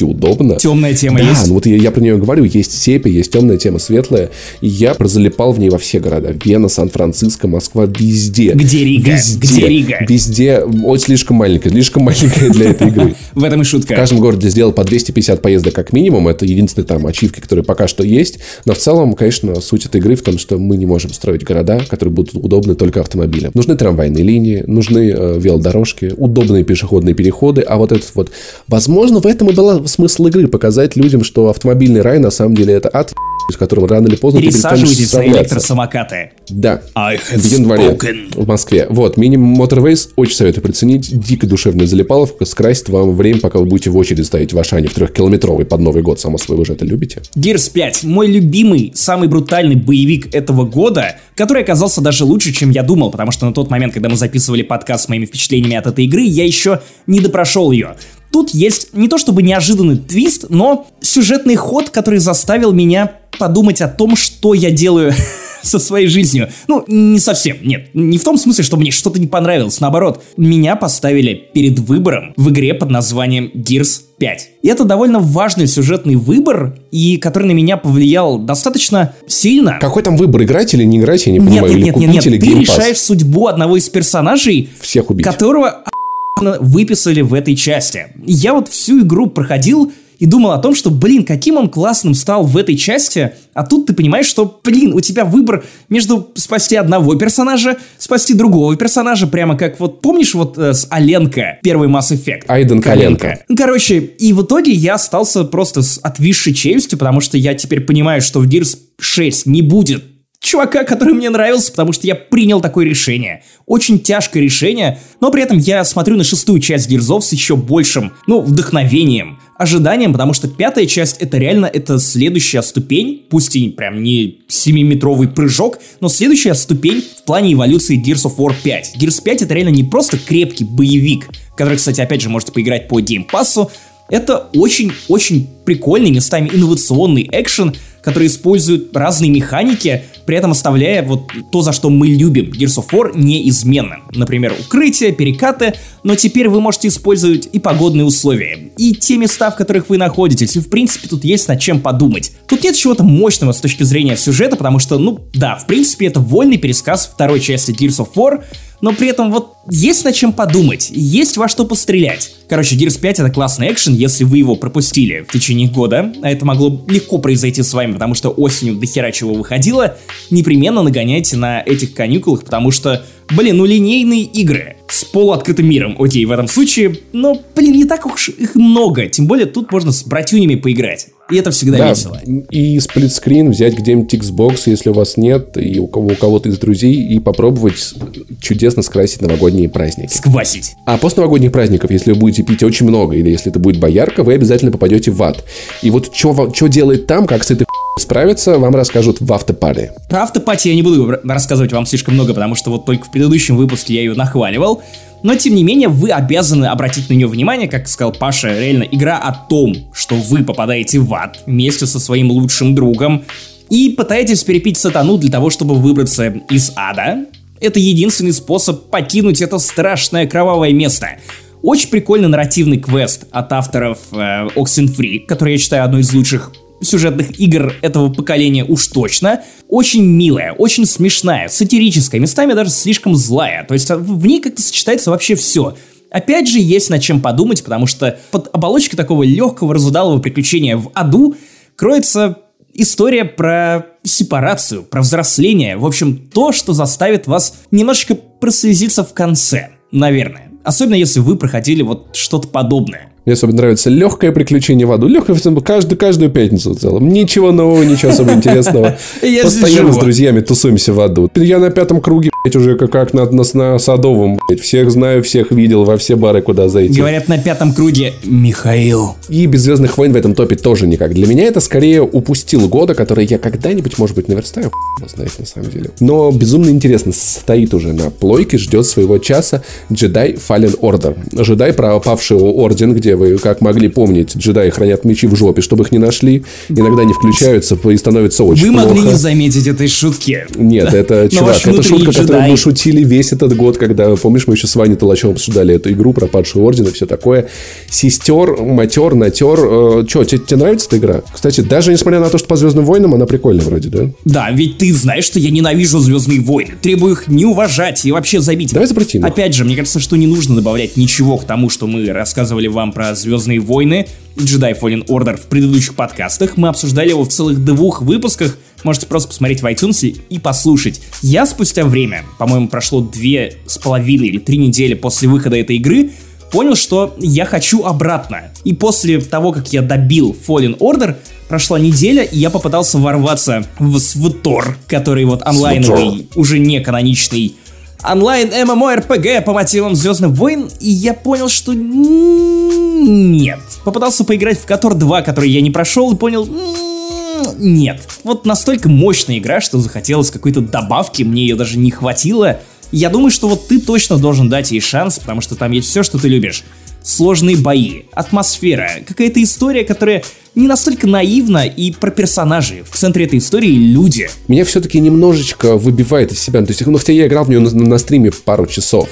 физически удобно. Темная тема да, есть? ну вот я, я про нее говорю. Есть сепи, есть темная тема, светлая. И я прозалипал в ней во все города. Вена, Сан-Франциско, Москва, везде. Где Рига? Везде, Где Рига? Везде. Ой, слишком маленькая, слишком маленькая для этой игры. В этом и шутка. В каждом городе сделал по 250 поездок как минимум. Это единственные там ачивки, которые пока что есть. Но в целом, конечно, суть этой игры в том, что мы не можем строить города, которые будут удобны только автомобилям. Нужны трамвайные линии, нужны э, велодорожки, удобные пешеходные переходы. А вот этот вот... Возможно, в этом и был смысл игры. Показать людям, что автомобильный рай на самом деле это ад, с которым рано или поздно Пересаживайтесь на электросамокаты. Да. В январе spoken. в Москве. Вот, мини Motorways очень советую приценить. Дико душевная залипаловка. Скрасит вам время, пока вы будете в очереди стоять в Ашане в трехкилометровой под Новый год. Само собой, вы же это любите. Gears 5. Мой любимый, самый брутальный боевик этого года, который оказался даже лучше, чем я думал, потому что на тот момент, когда мы записывали подкаст с моими впечатлениями от этой игры, я еще не допрошел ее. Тут есть не то чтобы неожиданный твист, но сюжетный ход, который заставил меня подумать о том, что я делаю со своей жизнью. Ну, не совсем, нет. Не в том смысле, что мне что-то не понравилось. Наоборот, меня поставили перед выбором в игре под названием Gears 5. И это довольно важный сюжетный выбор, и который на меня повлиял достаточно сильно. Какой там выбор, играть или не играть, я не понимаю. Нет, или нет, нет, купить, нет, или ты решаешь судьбу одного из персонажей, Всех убить. которого охуенно выписали в этой части. Я вот всю игру проходил и думал о том, что, блин, каким он классным стал в этой части, а тут ты понимаешь, что, блин, у тебя выбор между спасти одного персонажа, спасти другого персонажа, прямо как вот, помнишь вот э, с Аленко, первый Mass Effect? Айден Коленко. Ну, Короче, и в итоге я остался просто с отвисшей челюстью, потому что я теперь понимаю, что в Gears 6 не будет чувака, который мне нравился, потому что я принял такое решение. Очень тяжкое решение, но при этом я смотрю на шестую часть Гирзов с еще большим, ну, вдохновением, ожиданием, потому что пятая часть это реально это следующая ступень, пусть и прям не 7-метровый прыжок, но следующая ступень в плане эволюции Gears of War 5. Gears 5 это реально не просто крепкий боевик, который, кстати, опять же можете поиграть по Pass, это очень-очень прикольный, местами инновационный экшен, который использует разные механики, при этом оставляя вот то, за что мы любим Gears of War, неизменным. Например, укрытие, перекаты, но теперь вы можете использовать и погодные условия, и те места, в которых вы находитесь, и в принципе тут есть над чем подумать. Тут нет чего-то мощного с точки зрения сюжета, потому что, ну да, в принципе это вольный пересказ второй части Gears of War, но при этом вот есть над чем подумать, есть во что пострелять. Короче, Gears 5 это классный экшен, если вы его пропустили в течение года, а это могло легко произойти с вами, потому что осенью до хера чего выходило, непременно нагоняйте на этих каникулах, потому что, блин, ну линейные игры с полуоткрытым миром, окей, в этом случае, но, блин, не так уж их много, тем более тут можно с братюнями поиграть. И это всегда да, весело. И сплитскрин взять где-нибудь Xbox, если у вас нет, и у, кого, у кого-то из друзей, и попробовать чудесно скрасить новогодние праздники. Сквасить. А после новогодних праздников, если вы будете пить очень много, или если это будет боярка, вы обязательно попадете в ад. И вот что делает там, как с этой справиться, вам расскажут в автопаре. Про автопати я не буду рассказывать вам слишком много, потому что вот только в предыдущем выпуске я ее нахваливал. Но, тем не менее, вы обязаны обратить на нее внимание, как сказал Паша, реально игра о том, что вы попадаете в ад вместе со своим лучшим другом и пытаетесь перепить сатану для того, чтобы выбраться из ада. Это единственный способ покинуть это страшное кровавое место. Очень прикольный нарративный квест от авторов э, Oxenfree, который я считаю одной из лучших сюжетных игр этого поколения уж точно. Очень милая, очень смешная, сатирическая, местами даже слишком злая. То есть а, в ней как-то сочетается вообще все. Опять же, есть над чем подумать, потому что под оболочкой такого легкого разудалого приключения в аду кроется история про сепарацию, про взросление. В общем, то, что заставит вас немножечко прослезиться в конце, наверное. Особенно если вы проходили вот что-то подобное. Мне особенно нравится легкое приключение в аду. Легкое каждую, каждую пятницу в целом. Ничего нового, ничего особо интересного. Постоянно с друзьями тусуемся в аду. Я на пятом круге, блядь, уже как, как на, на, на Садовом, блядь. Всех знаю, всех видел, во все бары куда зайти. Говорят, на пятом круге Михаил. И без Звездных войн в этом топе тоже никак. Для меня это скорее упустил года, который я когда-нибудь, может быть, наверстаю. Знает на самом деле. Но безумно интересно. Стоит уже на плойке, ждет своего часа Jedi Fallen Order. Джедай, пропавший орден, где вы, как могли помнить, джедаи хранят мечи в жопе, чтобы их не нашли. Иногда не включаются и становится очень Вы плохо. могли не заметить этой шутки. Нет, это, чувак, это шутка, которую мы шутили весь этот год, когда, помнишь, мы еще с Ваней Толачевым обсуждали эту игру, пропадший орден и все такое. Сестер, матер, натер. Э, че, тебе, тебе нравится эта игра? Кстати, даже несмотря на то, что по Звездным войнам, она прикольная вроде, да? Да, ведь ты знаешь, что я ненавижу Звездные войны. Требую их не уважать и вообще забить. Давай запретим. Опять же, мне кажется, что не нужно добавлять ничего к тому, что мы рассказывали вам про Звездные войны Jedi Fallen Order в предыдущих подкастах. Мы обсуждали его в целых двух выпусках. Можете просто посмотреть в iTunes и послушать. Я спустя время, по-моему, прошло две с половиной или три недели после выхода этой игры, понял, что я хочу обратно. И после того, как я добил Fallen Order, прошла неделя, и я попытался ворваться в Свтор, который вот онлайновый, уже не каноничный онлайн MMORPG по мотивам Звездных войн, и я понял, что нет. Попытался поиграть в Котор 2, который я не прошел, и понял, нет. Вот настолько мощная игра, что захотелось какой-то добавки, мне ее даже не хватило. Я думаю, что вот ты точно должен дать ей шанс, потому что там есть все, что ты любишь сложные бои, атмосфера, какая-то история, которая не настолько наивна и про персонажей. В центре этой истории люди. Меня все-таки немножечко выбивает из себя. То есть, ну, хотя я играл в нее на, на стриме пару часов,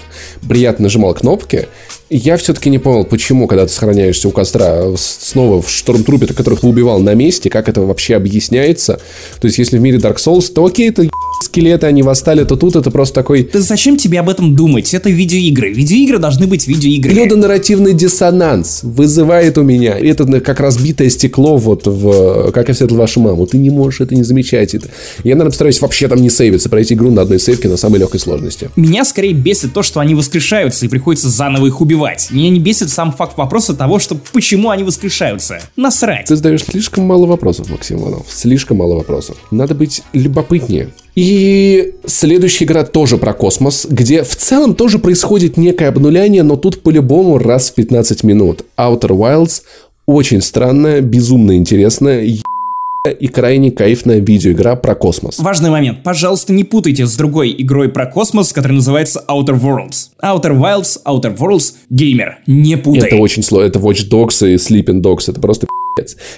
приятно нажимал кнопки, я все-таки не понял, почему, когда ты сохраняешься у костра снова в штормтрупе, которых ты убивал на месте, как это вообще объясняется. То есть, если в мире Dark Souls, то окей, это скелеты, они восстали, то тут это просто такой... Да зачем тебе об этом думать? Это видеоигры. Видеоигры должны быть видеоиграми. Людонарративный диссонанс вызывает у меня. Это как разбитое стекло вот в... Как я встретил вашу маму. Ты не можешь это не замечать. Это... Я, наверное, постараюсь вообще там не сейвиться, пройти игру на одной сейвке на самой легкой сложности. Меня скорее бесит то, что они воскрешаются и приходится заново их убивать. Меня не бесит сам факт вопроса того, что почему они воскрешаются. Насрать. Ты задаешь слишком мало вопросов, Максим Иванов. Слишком мало вопросов. Надо быть любопытнее. И следующая игра тоже про космос, где в целом тоже происходит некое обнуляние, но тут по-любому раз в 15 минут. Outer Wilds очень странная, безумно интересная, и крайне кайфная видеоигра про космос. Важный момент. Пожалуйста, не путайте с другой игрой про космос, которая называется Outer Worlds. Outer Wilds, Outer Worlds, геймер. Не путай. Это очень сложно. Это Watch Dogs и Sleeping Dogs. Это просто.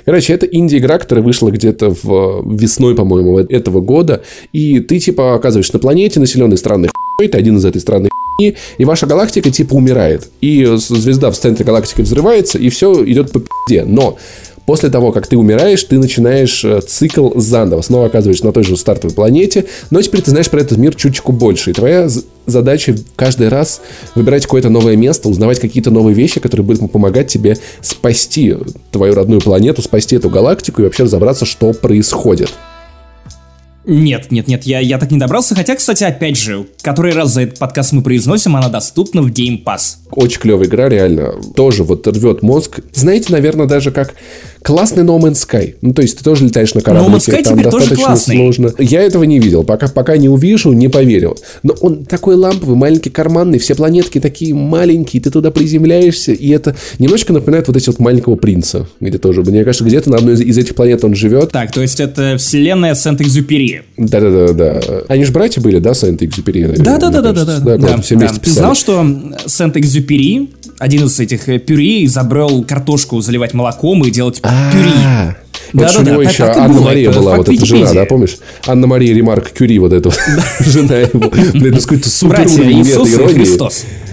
Короче, это инди-игра, которая вышла где-то в весной, по-моему, этого года. И ты, типа, оказываешься на планете, населенной странной хуй, ты один из этой странной хуйни, и ваша галактика, типа, умирает. И звезда в центре галактики взрывается, и все идет по пизде. Но После того, как ты умираешь, ты начинаешь э, цикл заново. Снова оказываешься на той же стартовой планете, но теперь ты знаешь про этот мир чуточку больше. И твоя задача каждый раз выбирать какое-то новое место, узнавать какие-то новые вещи, которые будут помогать тебе спасти твою родную планету, спасти эту галактику и вообще разобраться, что происходит. Нет, нет, нет, я, я так не добрался. Хотя, кстати, опять же, который раз за этот подкаст мы произносим, она доступна в Game Pass. Очень клевая игра, реально. Тоже вот рвет мозг. Знаете, наверное, даже как классный No Man's Sky. Ну, то есть ты тоже летаешь на кораблике. No Man's Sky там теперь тоже классный. сложно. Я этого не видел. Пока, пока не увижу, не поверил. Но он такой ламповый, маленький, карманный. Все планетки такие маленькие. Ты туда приземляешься. И это немножко напоминает вот эти вот маленького принца. Где тоже, мне кажется, где-то на одной из этих планет он живет. Так, то есть это вселенная Сент-Экзюпери. Да-да-да. да. Они же братья были, да, Сент-Экзюпери? Да-да-да-да-да. Да, да, все вместе Ты знал, что Сент-Экзюпери один из этих э, пюри изобрел картошку заливать молоком и делать пюри. Вот да, у него еще Анна Мария была, вот эта жена, да, помнишь? Анна Мария Ремарк Кюри, вот эта жена его. Блин, это какой-то супер уровень иронии.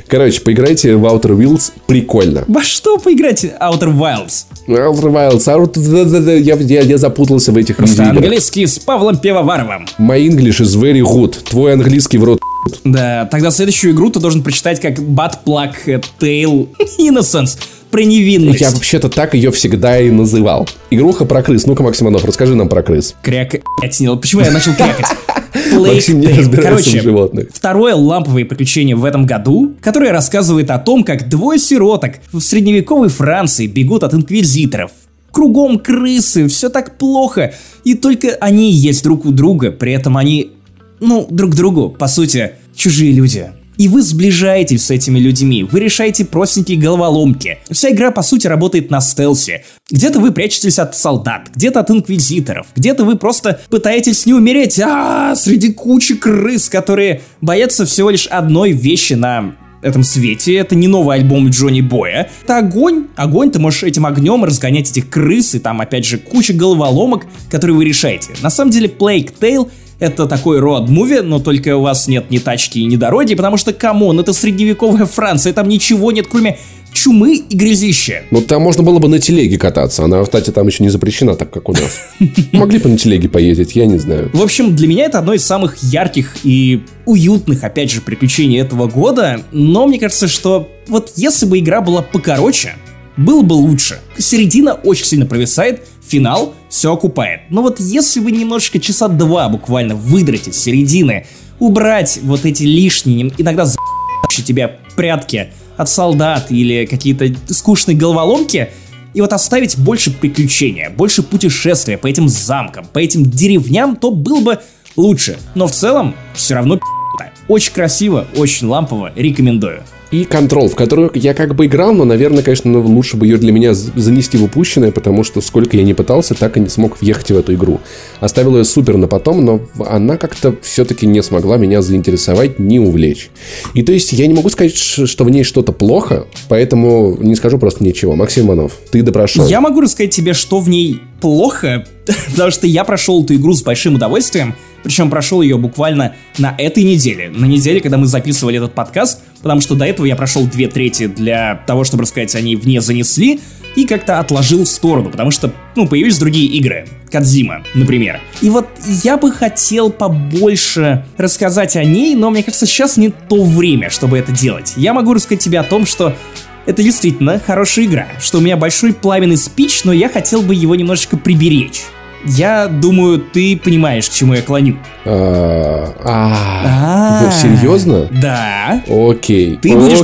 Короче, поиграйте в Outer Wilds, прикольно. Во что поиграть Outer Wilds? Outer Wilds, я, я, я запутался в этих Просто английский с Павлом Пивоваровым. My English is very good. Твой английский в рот да, тогда следующую игру ты должен прочитать как Bad Plug Tail Innocence про невинность. Я вообще-то так ее всегда и называл. Игруха про крыс. Ну-ка, Максиманов, расскажи нам про крыс. Кряк... Почему я начал крякать? Максим не разбирается в животных. второе ламповое приключение в этом году, которое рассказывает о том, как двое сироток в средневековой Франции бегут от инквизиторов. Кругом крысы, все так плохо, и только они есть друг у друга, при этом они ну, друг другу, по сути, чужие люди. И вы сближаетесь с этими людьми, вы решаете простенькие головоломки. Вся игра, по сути, работает на стелсе. Где-то вы прячетесь от солдат, где-то от инквизиторов, где-то вы просто пытаетесь не умереть, а, среди кучи крыс, которые боятся всего лишь одной вещи на этом свете. Это не новый альбом Джонни Боя. Это огонь. Огонь, ты можешь этим огнем разгонять этих крыс, и там, опять же, куча головоломок, которые вы решаете. На самом деле, Plague Tale это такой road movie, но только у вас нет ни тачки и ни дороги, потому что, come on, это средневековая Франция, там ничего нет, кроме чумы и грязища. Ну, там можно было бы на телеге кататься. Она, кстати, там еще не запрещена, так как у нас. Могли бы на телеге поездить, я не знаю. В общем, для меня это одно из самых ярких и уютных, опять же, приключений этого года. Но мне кажется, что вот если бы игра была покороче, было бы лучше. Середина очень сильно провисает, финал все окупает. Но вот если вы немножечко часа два буквально выдрать из середины, убрать вот эти лишние, иногда за тебя прятки от солдат или какие-то скучные головоломки, и вот оставить больше приключения, больше путешествия по этим замкам, по этим деревням, то было бы лучше. Но в целом, все равно очень красиво, очень лампово, рекомендую и Control, в которую я как бы играл, но, наверное, конечно, ну, лучше бы ее для меня занести в упущенное, потому что сколько я не пытался, так и не смог въехать в эту игру. Оставил ее супер на потом, но она как-то все-таки не смогла меня заинтересовать, не увлечь. И то есть я не могу сказать, что в ней что-то плохо, поэтому не скажу просто ничего. Максим Иванов, ты допрошел. Я могу рассказать тебе, что в ней плохо, потому что я прошел эту игру с большим удовольствием, причем прошел ее буквально на этой неделе, на неделе, когда мы записывали этот подкаст, потому что до этого я прошел две трети для того, чтобы рассказать, они вне занесли, и как-то отложил в сторону, потому что, ну, появились другие игры. Кадзима, например. И вот я бы хотел побольше рассказать о ней, но мне кажется, сейчас не то время, чтобы это делать. Я могу рассказать тебе о том, что это действительно хорошая игра, что у меня большой пламенный спич, но я хотел бы его немножечко приберечь. Я думаю, ты понимаешь, к чему я клоню. А, а, А, серьезно? Да. Окей, Ты будешь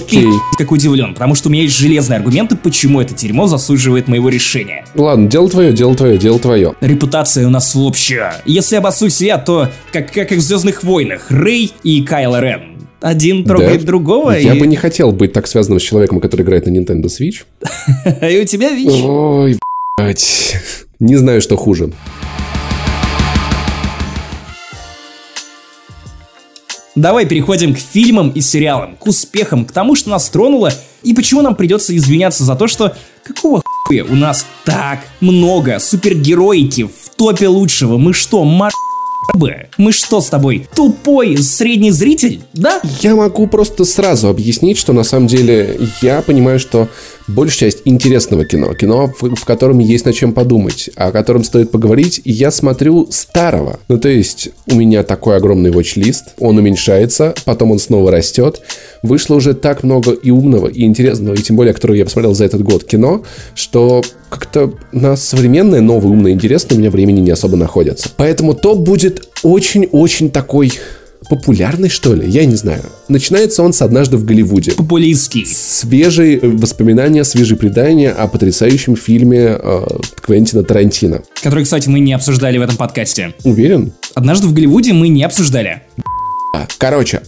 как удивлен, потому что у меня есть железные аргументы, почему это дерьмо заслуживает моего решения. Ладно, дело твое, дело твое, дело твое. Репутация у нас общая. Если обоссуть себя, то как, как и в Звездных войнах, Рэй и Кайло Рен. Один трогает Да. другого, Я и... бы не хотел быть так связанным с человеком, который играет на Nintendo Switch. и у тебя ВИЧ. Ой, блядь. Не знаю, что хуже. Давай переходим к фильмам и сериалам, к успехам, к тому, что нас тронуло, и почему нам придется извиняться за то, что какого хуя у нас так много супергероики в топе лучшего. Мы что, мар... Мы что с тобой, тупой средний зритель? Да? Я могу просто сразу объяснить, что на самом деле я понимаю, что большая часть интересного кино, кино, в, в котором есть над чем подумать, о котором стоит поговорить, я смотрю старого. Ну, то есть, у меня такой огромный watch-лист, он уменьшается, потом он снова растет. Вышло уже так много и умного, и интересного, и тем более, которое я посмотрел за этот год кино, что как-то на современное, новое, умное, интересное у меня времени не особо находится. Поэтому топ будет очень-очень такой популярный, что ли, я не знаю. Начинается он с «Однажды в Голливуде». Популистский. Свежие воспоминания, свежие предания о потрясающем фильме э, Квентина Тарантино. Который, кстати, мы не обсуждали в этом подкасте. Уверен? Однажды в Голливуде мы не обсуждали. А, Короче,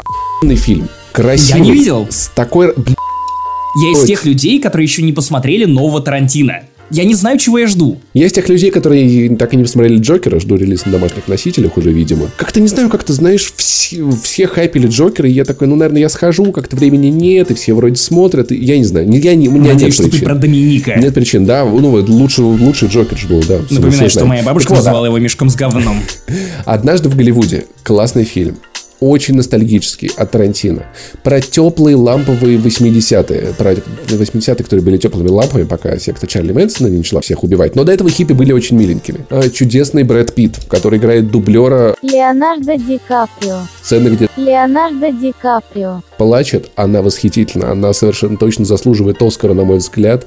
фильм. Красивый. Я не видел. С такой... Я из тех людей, которые еще не посмотрели нового Тарантино. Я не знаю, чего я жду. Я из тех людей, которые так и не посмотрели Джокера, жду релиз на домашних носителях уже, видимо. Как-то не знаю, как-то, знаешь, все, все хайпили Джокера, и я такой, ну, наверное, я схожу, как-то времени нет, и все вроде смотрят, и я не знаю, я не, у меня нет Надеюсь, что ты причин. про Доминика. Нет причин, да, ну, вот лучше, лучший Джокер же был, да. Напоминаю, что моя бабушка Так называла его мешком с говном. Однажды в Голливуде. Классный фильм. Очень ностальгический от Тарантино. Про теплые ламповые 80-е. Про 80-е, которые были теплыми лампами, пока секта Чарли Мэнсона не начала всех убивать. Но до этого хиппи были очень миленькими. А, Чудесный Брэд Питт, который играет дублера Леонардо Ди Каприо. сцены, где Леонардо Ди Каприо. плачет, она восхитительна, она совершенно точно заслуживает Оскара, на мой взгляд.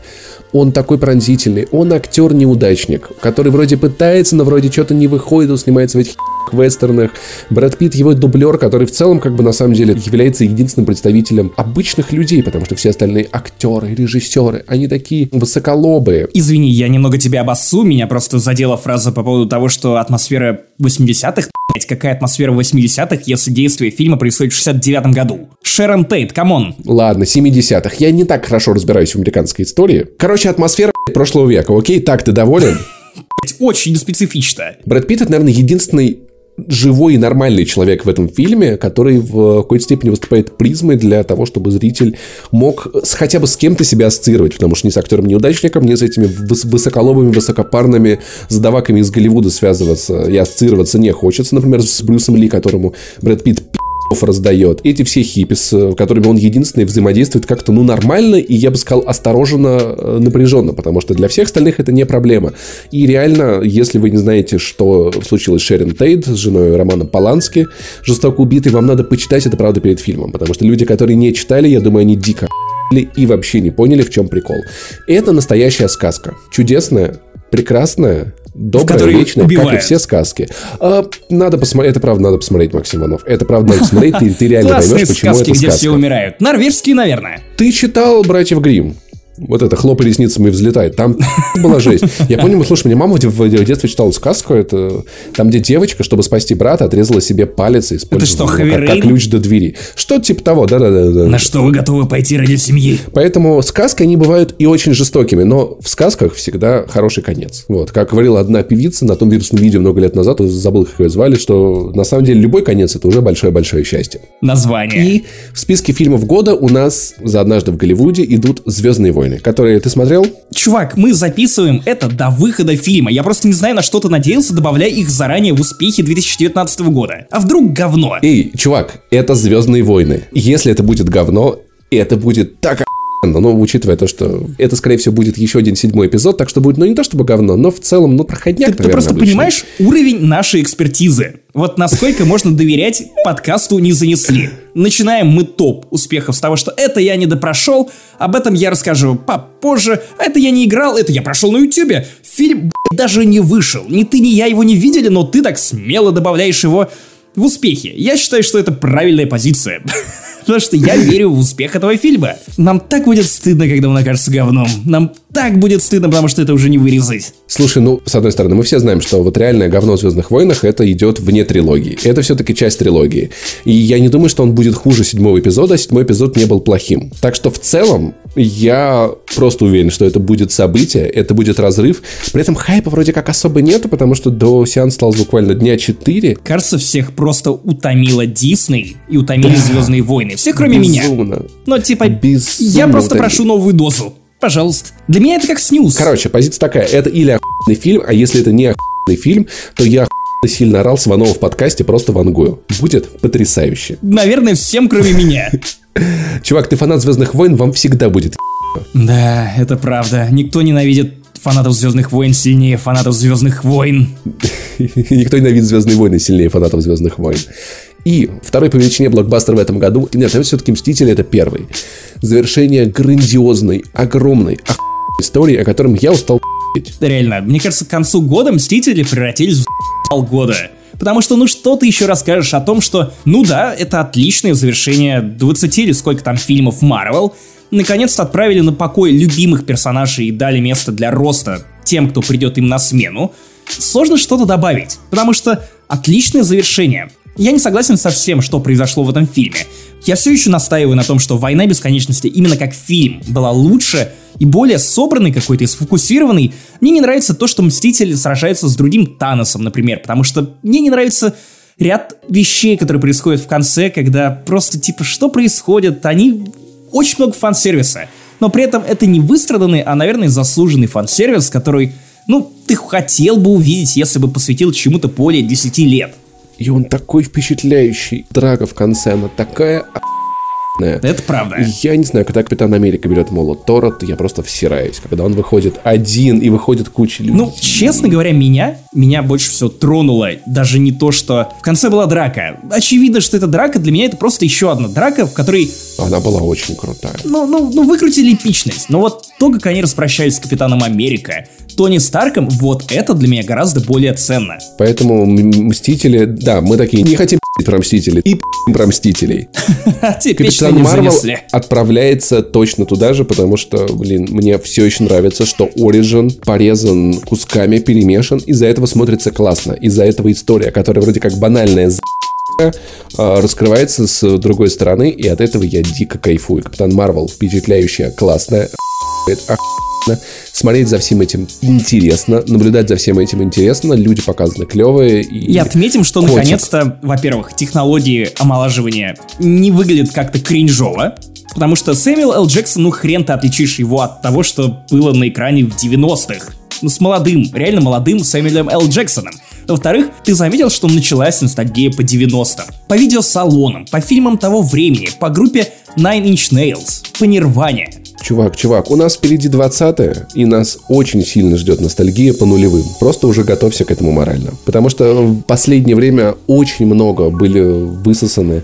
Он такой пронзительный, он актер-неудачник, который вроде пытается, но вроде что-то не выходит, он снимается в этих вестернах. Брэд Питт его дублер, который в целом, как бы на самом деле, является единственным представителем обычных людей, потому что все остальные актеры, режиссеры, они такие высоколобые. Извини, я немного тебя обоссу, меня просто задела фраза по поводу того, что атмосфера 80-х, блять, какая атмосфера 80-х, если действие фильма происходит в 69 году? Шерон Тейт, come on. Ладно, 70-х. Я не так хорошо разбираюсь в американской истории. Короче, атмосфера прошлого века. Окей, так, ты доволен? Очень специфично. Брэд Питт это, наверное, единственный живой и нормальный человек в этом фильме, который в какой-то степени выступает призмой для того, чтобы зритель мог с, хотя бы с кем-то себя ассоциировать, потому что ни с актером-неудачником, ни с этими выс- высоколобыми, высокопарными задаваками из Голливуда связываться и ассоциироваться не хочется, например, с Брюсом Ли, которому Брэд Питт раздает. Эти все хиппи, с которыми он единственный взаимодействует как-то, ну, нормально, и я бы сказал, осторожно, э, напряженно, потому что для всех остальных это не проблема. И реально, если вы не знаете, что случилось с Шерин Тейт, с женой Романа Полански, жестоко убитой, вам надо почитать это, правда, перед фильмом, потому что люди, которые не читали, я думаю, они дико и вообще не поняли, в чем прикол. Это настоящая сказка. Чудесная, прекрасная, добрая, которой вечная, как и убивают. все сказки. А, надо посмотреть, это правда надо посмотреть, Максим Иванов. Это правда надо посмотреть, ты, ты реально поймешь, почему сказки, это где сказка. все умирают. Норвежские, наверное. Ты читал «Братьев Грим? Вот это «Хлопай ресницами и взлетай». Там была жесть. Я помню, слушай, мне мама в детстве читала сказку, это там, где девочка, чтобы спасти брата, отрезала себе палец и использовала что, его как, как ключ до двери. Что типа того, да-да-да. На что вы готовы пойти ради семьи? Поэтому сказки, они бывают и очень жестокими, но в сказках всегда хороший конец. Вот, как говорила одна певица на том вирусном видео много лет назад, забыл, как ее звали, что на самом деле любой конец это уже большое-большое счастье. Название. И в списке фильмов года у нас за однажды в Голливуде идут Звездные войны, которые ты смотрел? Чувак, мы записываем это до выхода фильма. Я просто не знаю, на что ты надеялся, добавляя их заранее в успехи 2019 года. А вдруг говно? Эй, чувак, это Звездные войны. Если это будет говно, это будет так но учитывая то, что это, скорее всего, будет еще один седьмой эпизод, так что будет, ну, не то чтобы говно, но в целом, ну, проходняк, Ты, ты наверное, просто обычный. понимаешь уровень нашей экспертизы. Вот насколько можно доверять подкасту «Не занесли». Начинаем мы топ успехов с того, что это я не допрошел, об этом я расскажу попозже, а это я не играл, это я прошел на ютюбе. Фильм, даже не вышел. Ни ты, ни я его не видели, но ты так смело добавляешь его в успехи. Я считаю, что это правильная позиция. Потому что я верю в успех этого фильма. Нам так будет стыдно, когда он окажется говном. Нам так будет стыдно, потому что это уже не вырезать. Слушай, ну, с одной стороны, мы все знаем, что вот реальное говно в «Звездных войнах» это идет вне трилогии. Это все-таки часть трилогии. И я не думаю, что он будет хуже седьмого эпизода, а седьмой эпизод не был плохим. Так что в целом я просто уверен, что это будет событие, это будет разрыв. При этом хайпа вроде как особо нету, потому что до сеанса осталось буквально дня 4. Кажется, всех просто утомила Дисней и утомили Звездные войны. Все, кроме меня. Безумно. Но типа, Безумно я просто утомили. прошу новую дозу. Пожалуйста. Для меня это как снюс. Короче, позиция такая. Это или охуенный фильм, а если это не охуенный фильм, то я сильно орал Сванова в подкасте, просто вангую. Будет потрясающе. Наверное, всем, кроме меня. Чувак, ты фанат «Звездных войн», вам всегда будет Да, это правда. Никто ненавидит фанатов Звездных войн сильнее фанатов Звездных войн. Никто ненавидит «Звездные войны» сильнее фанатов «Звездных войн». И второй по величине блокбастер в этом году, нет, это все-таки «Мстители» — это первый. Завершение грандиозной, огромной, охуенной истории, о котором я устал. Реально, мне кажется, к концу года Мстители превратились в года. Потому что, ну что ты еще расскажешь о том, что, ну да, это отличное завершение 20 или сколько там фильмов Марвел, наконец-то отправили на покой любимых персонажей и дали место для роста тем, кто придет им на смену, сложно что-то добавить, потому что отличное завершение. Я не согласен со всем, что произошло в этом фильме. Я все еще настаиваю на том, что «Война бесконечности» именно как фильм была лучше и более собранный какой-то и сфокусированный. Мне не нравится то, что Мстители сражаются с другим Таносом, например, потому что мне не нравится ряд вещей, которые происходят в конце, когда просто типа что происходит, они очень много фан-сервиса. Но при этом это не выстраданный, а, наверное, заслуженный фан-сервис, который, ну, ты хотел бы увидеть, если бы посвятил чему-то более 10 лет. И он такой впечатляющий. Драка в конце, она такая охуенная. Это правда. Я не знаю, когда Капитан Америка берет молот Тора, то я просто всираюсь. Когда он выходит один и выходит куча людей. Ну, честно говоря, меня, меня больше всего тронуло даже не то, что в конце была драка. Очевидно, что эта драка для меня это просто еще одна драка, в которой, Она была очень крутая. ну, ну, ну, выкрутили эпичность. Но вот то, как они распрощались с Капитаном Америка, Тони Старком, вот это для меня гораздо более ценно. Поэтому Мстители, да, мы такие не хотим про Мстителей и про Мстителей. Капитан Марвел отправляется точно туда же, потому что, блин, мне все еще нравится, что Origin порезан кусками, перемешан, из-за этого смотрится классно. Из-за этого история, которая вроде как банальная а, раскрывается с другой стороны, и от этого я дико кайфую. Капитан Марвел впечатляющая, классная, охуенно, охуенно. Смотреть за всем этим интересно, наблюдать за всем этим интересно, люди показаны клевые. И, И отметим, что котик. наконец-то, во-первых, технологии омолаживания не выглядят как-то кринжово, потому что Сэмюэл Л. Джексон, ну хрен ты отличишь его от того, что было на экране в 90-х. Ну, с молодым, реально молодым Сэмюэлем Л. Джексоном. Во-вторых, ты заметил, что началась ностальгия по 90-м. По видеосалонам, по фильмам того времени, по группе Nine Inch Nails, по Нирване. Чувак, чувак, у нас впереди 20 и нас очень сильно ждет ностальгия по нулевым. Просто уже готовься к этому морально. Потому что в последнее время очень много были высосаны,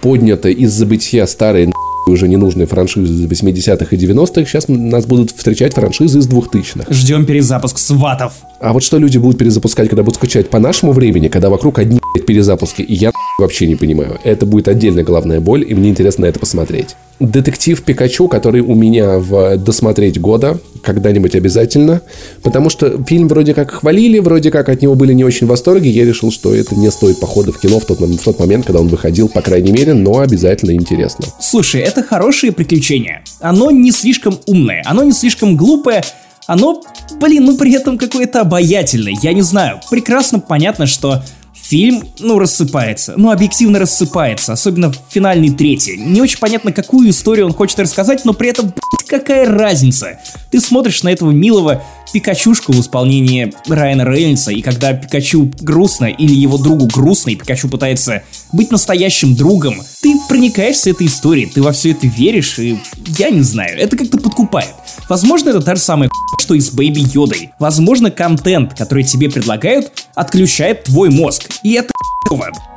подняты из забытия старые уже ненужные франшизы из 80-х и 90-х. Сейчас нас будут встречать франшизы из 2000-х. Ждем перезапуск сватов. А вот что люди будут перезапускать, когда будут скучать по нашему времени, когда вокруг одни перезапуски, и я вообще не понимаю. Это будет отдельная головная боль, и мне интересно на это посмотреть. Детектив Пикачу, который у меня в досмотреть года, когда-нибудь обязательно, потому что фильм вроде как хвалили, вроде как от него были не очень в восторге, я решил, что это не стоит похода в кино в тот, в тот момент, когда он выходил, по крайней мере, но обязательно интересно. Слушай, это хорошее приключение. Оно не слишком умное, оно не слишком глупое, оно, блин, ну при этом какое-то обаятельное. Я не знаю, прекрасно понятно, что фильм, ну, рассыпается. Ну, объективно рассыпается, особенно в финальной трети. Не очень понятно, какую историю он хочет рассказать, но при этом, какая разница? Ты смотришь на этого милого Пикачушку в исполнении Райана Рейнольдса, и когда Пикачу грустно или его другу грустно, и Пикачу пытается быть настоящим другом, ты проникаешься этой историей, ты во все это веришь, и я не знаю, это как-то подкупает. Возможно, это та же самая что и с Бэйби Йодой. Возможно, контент, который тебе предлагают, отключает твой мозг. И это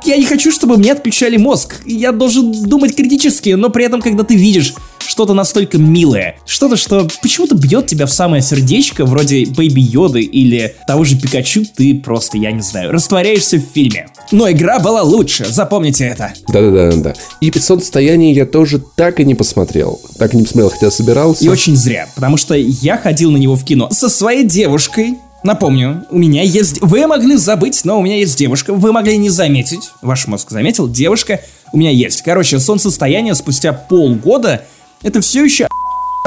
я не хочу, чтобы мне отключали мозг. Я должен думать критически, но при этом, когда ты видишь что-то настолько милое, что-то, что почему-то бьет тебя в самое сердечко, вроде Бэйби Йоды или того же Пикачу, ты просто, я не знаю, растворяешься в фильме. Но игра была лучше, запомните это. Да-да-да-да. И «Солнцестояние» я тоже так и не посмотрел. Так и не посмотрел, хотя собирался. И очень зря, потому что я ходил на него в кино со своей девушкой, Напомню, у меня есть... Вы могли забыть, но у меня есть девушка. Вы могли не заметить. Ваш мозг заметил. Девушка у меня есть. Короче, солнцестояние спустя полгода это все еще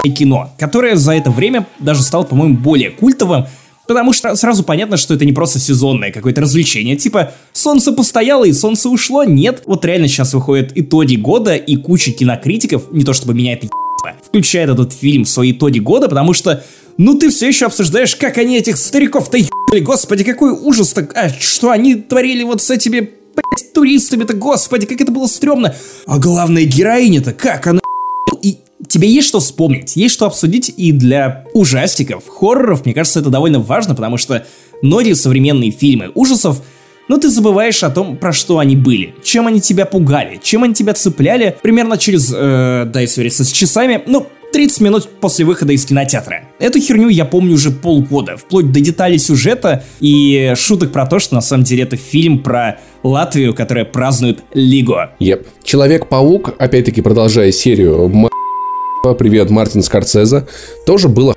кино, которое за это время даже стало, по-моему, более культовым, Потому что сразу понятно, что это не просто сезонное какое-то развлечение. Типа, солнце постояло и солнце ушло. Нет, вот реально сейчас выходят итоги года, и куча кинокритиков, не то чтобы меня это включает этот фильм в свои итоги года, потому что ну ты все еще обсуждаешь, как они этих стариков-то ебали, господи, какой ужас-то, а что они творили вот с этими, блядь, туристами-то, господи, как это было стрёмно. А главная героиня-то, как она тебе есть что вспомнить, есть что обсудить, и для ужастиков, хорроров, мне кажется, это довольно важно, потому что многие современные фильмы ужасов но ты забываешь о том, про что они были, чем они тебя пугали, чем они тебя цепляли примерно через, э, дай свериться с часами, ну, 30 минут после выхода из кинотеатра. Эту херню я помню уже полгода, вплоть до деталей сюжета и шуток про то, что на самом деле это фильм про Латвию, которая празднует Лиго. Yep. Человек-паук, опять-таки продолжая серию Привет, Мартин Скорцеза, тоже было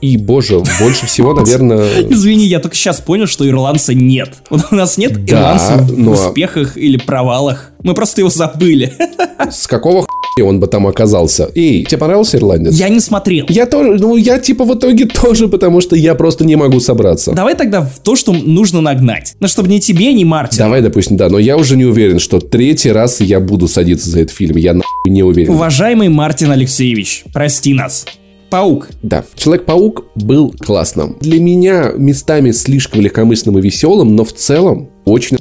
и, боже, больше всего, наверное... Извини, я только сейчас понял, что ирландца нет. У нас нет да, ирландца в но... успехах или провалах. Мы просто его забыли. С какого хуя он бы там оказался? Эй, тебе понравился ирландец? Я не смотрел. Я тоже, ну я типа в итоге тоже, потому что я просто не могу собраться. Давай тогда в то, что нужно нагнать. Ну, чтобы ни тебе, ни Мартину. Давай, допустим, да, но я уже не уверен, что третий раз я буду садиться за этот фильм. Я нахуй не уверен. Уважаемый Мартин Алексеевич, прости нас. Паук. Да, Человек-паук был классным. Для меня местами слишком легкомысленным и веселым, но в целом очень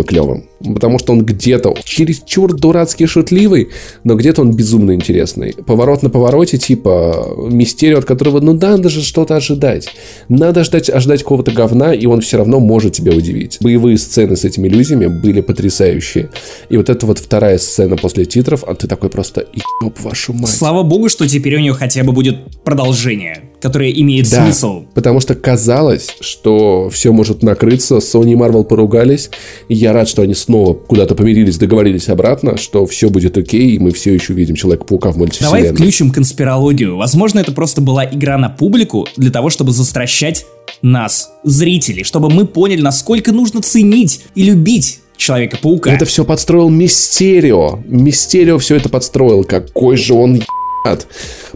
и клевым. Потому что он где-то чересчур дурацкий шутливый, но где-то он безумно интересный. Поворот на повороте, типа мистерию, от которого, ну надо же что-то ожидать. Надо ждать, ожидать какого-то говна, и он все равно может тебя удивить. Боевые сцены с этими иллюзиями были потрясающие. И вот эта вот вторая сцена после титров, а ты такой просто, ёб вашу мать. Слава богу, что теперь у нее хотя бы будет продолжение, которое имеет да, смысл. потому что казалось, что все может накрыться, Sony и Marvel поругались, и я рад, что они снова куда-то помирились, договорились обратно, что все будет окей, и мы все еще видим Человека-паука в мультивселенной. Давай включим конспирологию. Возможно, это просто была игра на публику для того, чтобы застращать нас, зрителей, чтобы мы поняли, насколько нужно ценить и любить Человека-паука. Это все подстроил Мистерио. Мистерио все это подстроил. Какой же он ебать.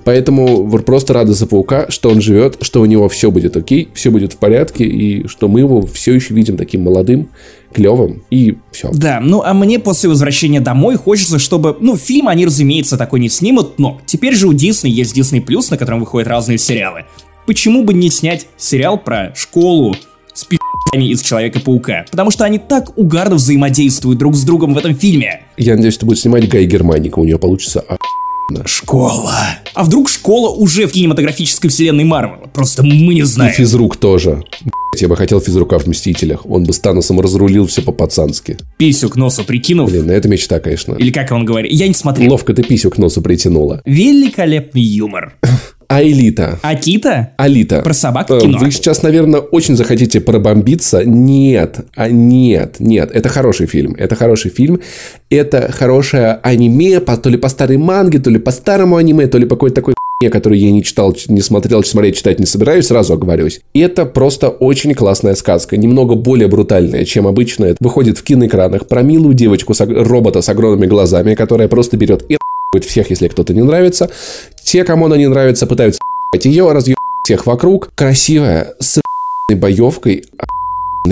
Поэтому просто рады за паука, что он живет, что у него все будет окей, все будет в порядке, и что мы его все еще видим таким молодым, клевым, и все. Да, ну а мне после возвращения домой хочется, чтобы, ну, фильм они, разумеется, такой не снимут, но теперь же у Дисней есть Disney Plus, на котором выходят разные сериалы. Почему бы не снять сериал про школу с пи***ами из Человека-паука? Потому что они так угарно взаимодействуют друг с другом в этом фильме. Я надеюсь, что будет снимать Гай Германика, у нее получится Школа. А вдруг школа уже в кинематографической вселенной Марвел? Просто мы не знаем. И физрук тоже. Я бы хотел физрука в «Мстителях». Он бы с Таносом разрулил все по-пацански. Писю к носу прикинув. Блин, ну это мечта, конечно. Или как он говорит. Я не смотрел. Ловко ты писю к носу притянула. Великолепный юмор. Аэлита. Акита? Алита. Про собак в кино. Вы сейчас, наверное, очень захотите пробомбиться. Нет, а нет, нет. Это хороший фильм. Это хороший фильм. Это хорошее аниме, по, то ли по старой манге, то ли по старому аниме, то ли по какой-то такой который я не читал, не смотрел, смотреть, читать не собираюсь, сразу оговорюсь. Это просто очень классная сказка, немного более брутальная, чем обычно. Это выходит в киноэкранах про милую девочку, с, робота с огромными глазами, которая просто берет и всех, если кто-то не нравится. Те, кому она не нравится, пытаются ее, разъебать всех вокруг. Красивая, с боевкой,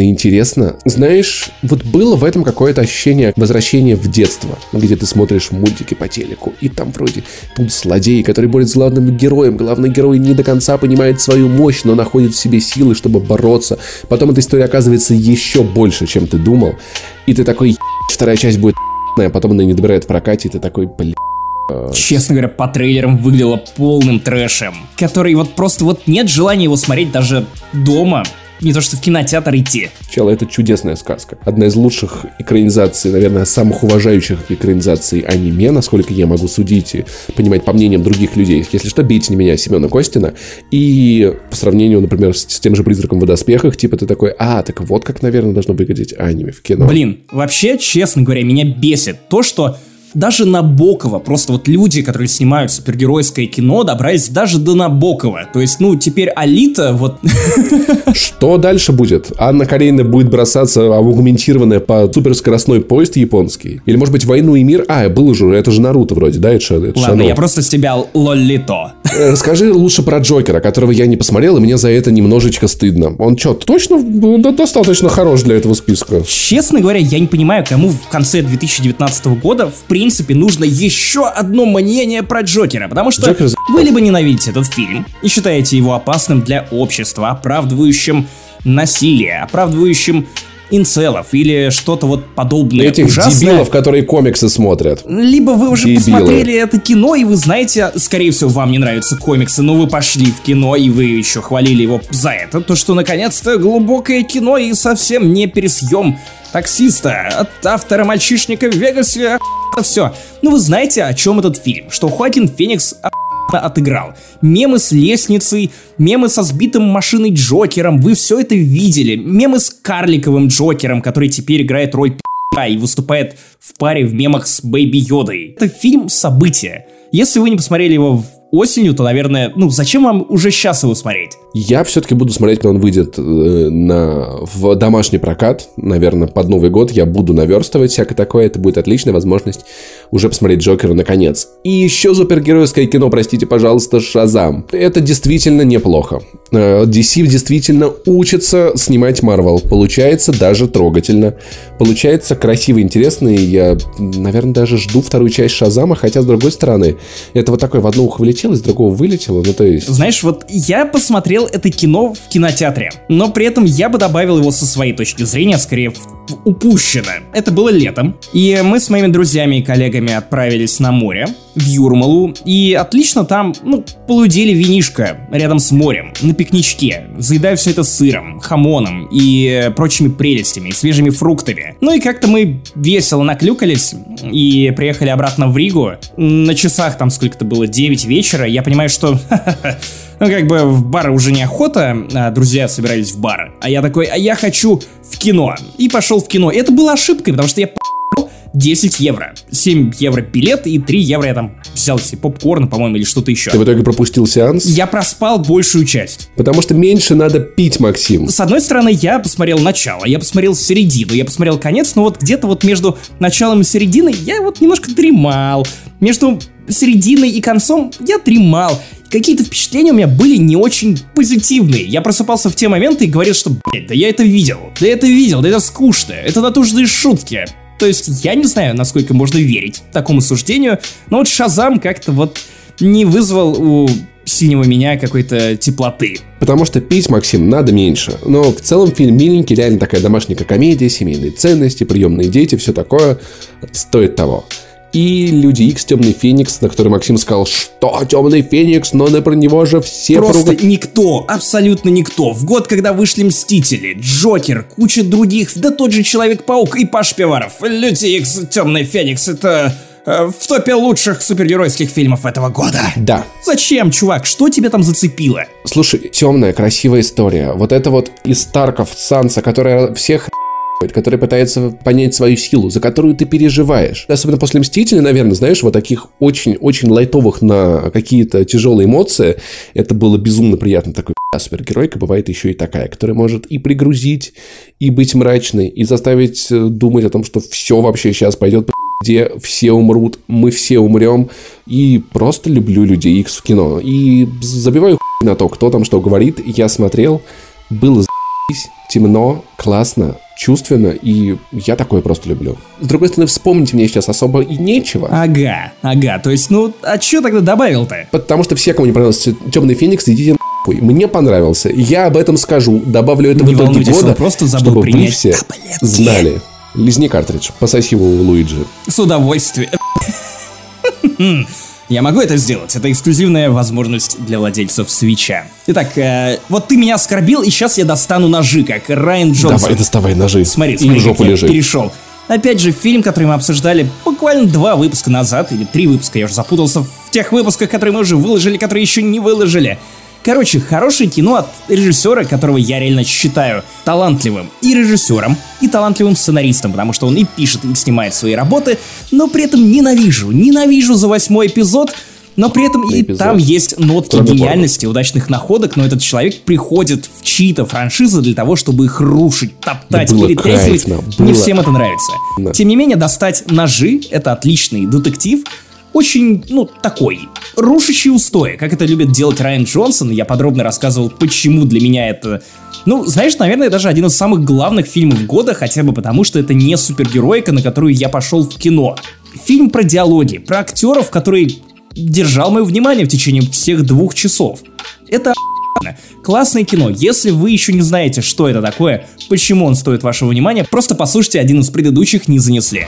интересно. Знаешь, вот было в этом какое-то ощущение возвращения в детство, где ты смотришь мультики по телеку, и там вроде тут злодеи, которые борются с главным героем. Главный герой не до конца понимает свою мощь, но находит в себе силы, чтобы бороться. Потом эта история оказывается еще больше, чем ты думал. И ты такой, вторая часть будет а потом она не добирает в прокате, и ты такой, блин. Честно говоря, по трейлерам выглядело полным трэшем, который вот просто вот нет желания его смотреть даже дома, не то что в кинотеатр идти. Чел, это чудесная сказка. Одна из лучших экранизаций, наверное, самых уважающих экранизаций аниме, насколько я могу судить и понимать по мнениям других людей. Если что, бейте не меня, Семена Костина. И по сравнению, например, с, с тем же «Призраком в доспехах», типа ты такой, а, так вот как, наверное, должно выглядеть аниме в кино. Блин, вообще, честно говоря, меня бесит то, что даже Набокова, просто вот люди, которые снимают супергеройское кино, добрались даже до Набокова. То есть, ну, теперь Алита, вот... Что дальше будет? Анна Каренина будет бросаться в аугментированное по суперскоростной поезд японский? Или, может быть, «Войну и мир»? А, был уже, это же Наруто вроде, да? Это, это Ладно, я просто с тебя лоллито. Э, расскажи лучше про Джокера, которого я не посмотрел, и мне за это немножечко стыдно. Он что, точно достаточно хорош для этого списка? Честно говоря, я не понимаю, кому в конце 2019 года в принципе принципе, нужно еще одно мнение про Джокера, потому что Джокер... вы либо ненавидите этот фильм и считаете его опасным для общества, оправдывающим насилие, оправдывающим инцелов или что-то вот подобное. Этих ужасное. дебилов, которые комиксы смотрят. Либо вы уже Дебилы. посмотрели это кино, и вы знаете, скорее всего, вам не нравятся комиксы, но вы пошли в кино, и вы еще хвалили его за это, то что наконец-то глубокое кино и совсем не пересъем таксиста от автора «Мальчишника в Вегасе» все. Ну вы знаете, о чем этот фильм, что Хоакин Феникс отыграл. Мемы с лестницей, мемы со сбитым машиной Джокером, вы все это видели. Мемы с карликовым Джокером, который теперь играет роль и выступает в паре в мемах с Бэйби Йодой. Это фильм события. Если вы не посмотрели его осенью, то, наверное, ну, зачем вам уже сейчас его смотреть? Я все-таки буду смотреть, когда он выйдет э, на, в домашний прокат, наверное, под Новый год. Я буду наверстывать всякое такое. Это будет отличная возможность уже посмотреть Джокера наконец. И еще супергеройское кино, простите, пожалуйста, Шазам. Это действительно неплохо. Э, DC действительно учится снимать Марвел. Получается даже трогательно. Получается красиво, интересно. И я, наверное, даже жду вторую часть Шазама, хотя, с другой стороны, это вот такое в одно ухо влетело, из другого вылетело. Ну, то есть... Знаешь, вот я посмотрел это кино в кинотеатре, но при этом я бы добавил его со своей точки зрения, скорее, в упущено. Это было летом, и мы с моими друзьями и коллегами отправились на море, в Юрмалу, и отлично там, ну, полудели винишко рядом с морем, на пикничке, заедая все это сыром, хамоном и прочими прелестями, свежими фруктами. Ну и как-то мы весело наклюкались и приехали обратно в Ригу. На часах там сколько-то было, 9 вечера, я понимаю, что ну, как бы в бар уже неохота, а друзья собирались в бар. А я такой, а я хочу в кино. И пошел в кино. И это была ошибкой, потому что я 10 евро. 7 евро билет и 3 евро я там взял себе попкорн, по-моему, или что-то еще. Ты в итоге пропустил сеанс? Я проспал большую часть. Потому что меньше надо пить, Максим. С одной стороны, я посмотрел начало, я посмотрел середину, я посмотрел конец, но вот где-то вот между началом и серединой я вот немножко дремал. Между серединой и концом я дремал. Какие-то впечатления у меня были не очень позитивные. Я просыпался в те моменты и говорил, что, блядь, да я это видел, да я это видел, да это скучно, это натужные шутки. То есть я не знаю, насколько можно верить такому суждению, но вот Шазам как-то вот не вызвал у синего меня какой-то теплоты. Потому что пить, Максим, надо меньше. Но в целом фильм миленький, реально такая домашняя комедия, семейные ценности, приемные дети, все такое стоит того и Люди Икс Темный Феникс, на который Максим сказал, что Темный Феникс, но на про него же все Просто поругают. никто, абсолютно никто. В год, когда вышли Мстители, Джокер, куча других, да тот же Человек-паук и Паш Пиваров. Люди Икс Темный Феникс это э, в топе лучших супергеройских фильмов этого года. Да. Зачем, чувак? Что тебя там зацепило? Слушай, темная, красивая история. Вот это вот из Старков Санса, которая всех который пытается понять свою силу, за которую ты переживаешь. Особенно после Мстителя, наверное, знаешь, вот таких очень-очень лайтовых на какие-то тяжелые эмоции, это было безумно приятно. Такой супергеройка бывает еще и такая, которая может и пригрузить, и быть мрачной, и заставить э, думать о том, что все вообще сейчас пойдет где все умрут, мы все умрем, и просто люблю людей X в кино. И забиваю на то, кто там что говорит, я смотрел, было темно, классно, чувственно, и я такое просто люблю. С другой стороны, вспомнить мне сейчас особо и нечего. Ага, ага, то есть, ну, а чё тогда добавил-то? Потому что все, кому не понравился Темный Феникс, идите нахуй. Мне понравился. Я об этом скажу. Добавлю это Не в итоге года, просто забыл чтобы вы принять все таблетки. знали. Лизни картридж, пососи его у Луиджи. С удовольствием. Я могу это сделать. Это эксклюзивная возможность для владельцев свеча. Итак, э, вот ты меня оскорбил, и сейчас я достану ножи, как Райан Джонсон. Давай, доставай ножи. Смотри, и смотри, в жопу лежи. перешел. Опять же, фильм, который мы обсуждали буквально два выпуска назад, или три выпуска, я уже запутался в тех выпусках, которые мы уже выложили, которые еще не выложили. Короче, хорошее кино от режиссера, которого я реально считаю талантливым и режиссером, и талантливым сценаристом, потому что он и пишет, и снимает свои работы, но при этом ненавижу, ненавижу за восьмой эпизод, но при этом и Эпизод. там есть нотки Кроме гениальности, удачных находок, но этот человек приходит в чьи-то франшизы для того, чтобы их рушить, топтать, Было перетряхивать. Не было. всем это нравится. Да. Тем не менее, достать ножи — это отличный детектив, очень, ну, такой, рушащий устои, как это любит делать Райан Джонсон. Я подробно рассказывал, почему для меня это... Ну, знаешь, наверное, даже один из самых главных фильмов года, хотя бы потому, что это не супергероика, на которую я пошел в кино. Фильм про диалоги, про актеров, который держал мое внимание в течение всех двух часов. Это. Классное кино. Если вы еще не знаете, что это такое, почему он стоит вашего внимания, просто послушайте один из предыдущих «Не занесли».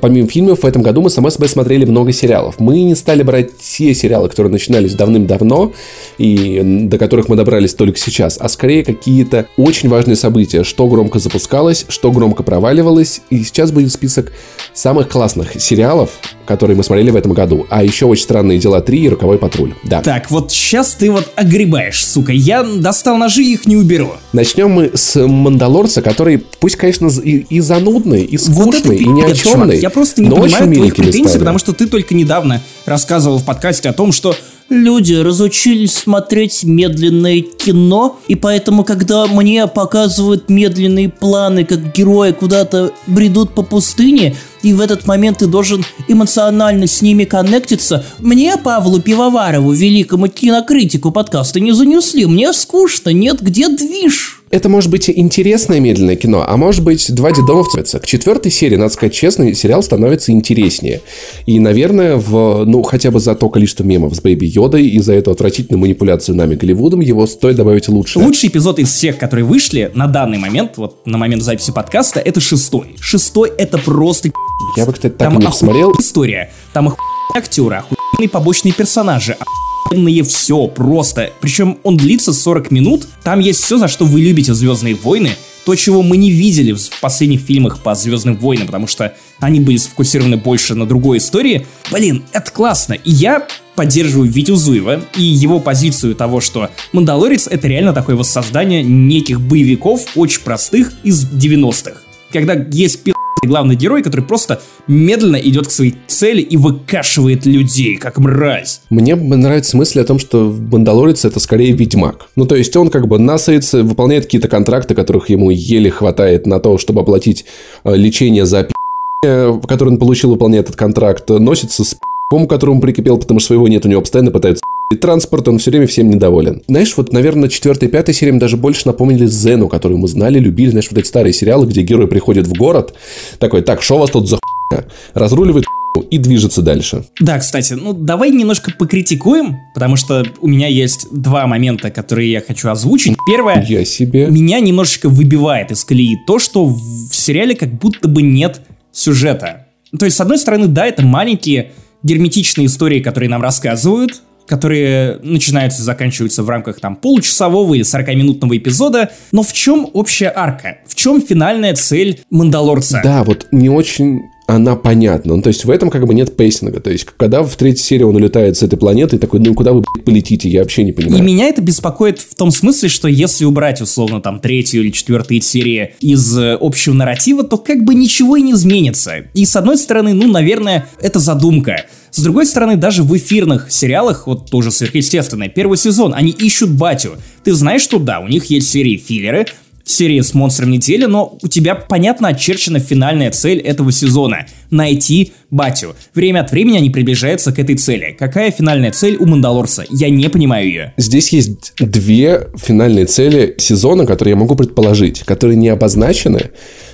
Помимо фильмов, в этом году мы, само собой, смотрели много сериалов. Мы не стали брать те сериалы, которые начинались давным-давно, и до которых мы добрались только сейчас, а скорее какие-то очень важные события, что громко запускалось, что громко проваливалось. И сейчас будет список самых классных сериалов, которые мы смотрели в этом году. А еще «Очень странные дела 3» и «Роковой патруль». Да. Так, вот сейчас ты вот огребаешь, сука. Я достал ножи и их не уберу. Начнем мы с «Мандалорца», который, пусть, конечно, и, и занудный, и Вот это скучный, и ни о чемный, Я просто не но понимаю твоих претензий, потому что ты только недавно рассказывал в подкасте о том, что люди разучились смотреть медленное кино, и поэтому, когда мне показывают медленные планы, как герои куда-то бредут по пустыне, и в этот момент ты должен эмоционально с ними коннектиться, мне, Павлу Пивоварову, великому кинокритику подкаста, не занесли, мне скучно, нет, где движ? Это может быть интересное медленное кино, а может быть два дедомовца. К четвертой серии, надо сказать честно, сериал становится интереснее. И, наверное, в, ну, хотя бы за то количество мемов с Бэйби Йодой и за эту отвратительную манипуляцию нами Голливудом, его стоит добавить лучше. Лучший эпизод из всех, которые вышли на данный момент, вот на момент записи подкаста, это шестой. Шестой это просто Я бы, кстати, так Там не посмотрел. история, там охуенные актеры, охуенные побочные персонажи, охуенные все просто. Причем он длится 40 минут, там есть все, за что вы любите Звездные войны, то, чего мы не видели в последних фильмах по Звездным войнам, потому что они были сфокусированы больше на другой истории. Блин, это классно. И я поддерживаю Витю Зуева и его позицию того, что Мандалорец это реально такое воссоздание неких боевиков, очень простых, из 90-х. Когда есть пи***ый главный герой, который просто медленно идет к своей цели и выкашивает людей, как мразь. Мне нравится мысль о том, что Мандалорец это скорее ведьмак. Ну, то есть он как бы насается, выполняет какие-то контракты, которых ему еле хватает на то, чтобы оплатить э, лечение за пи***, который он получил, выполняя этот контракт, носится с пи***м, к которому прикипел, потому что своего нет, у него постоянно пытаются и транспорт, он все время всем недоволен. Знаешь, вот, наверное, четвертая и пятая серия мне даже больше напомнили Зену, которую мы знали, любили. Знаешь, вот эти старые сериалы, где герой приходит в город, такой, так, что у вас тут за хуйня? Разруливает и движется дальше. Да, кстати, ну давай немножко покритикуем, потому что у меня есть два момента, которые я хочу озвучить. Первое, Я себе... меня немножечко выбивает из колеи то, что в сериале как будто бы нет сюжета. То есть, с одной стороны, да, это маленькие герметичные истории, которые нам рассказывают, которые начинаются и заканчиваются в рамках там получасового или 40-минутного эпизода. Но в чем общая арка? В чем финальная цель Мандалорца? Да, вот не очень она понятна. Ну, то есть в этом как бы нет пейсинга. То есть когда в третьей серии он улетает с этой планеты, такой, ну куда вы блядь, полетите, я вообще не И понимаю. меня это беспокоит в том смысле, что если убрать, условно, там, третью или четвертую серии из э, общего нарратива, то как бы ничего и не изменится. И с одной стороны, ну, наверное, это задумка. С другой стороны, даже в эфирных сериалах, вот тоже сверхъестественное, первый сезон, они ищут батю. Ты знаешь, что да, у них есть серии филлеры, серии с монстром недели, но у тебя понятно очерчена финальная цель этого сезона. найти батю. Время от времени они приближаются к этой цели. Какая финальная цель у Мандалорца? Я не понимаю ее. Здесь есть две финальные цели сезона, которые я могу предположить, которые не обозначены,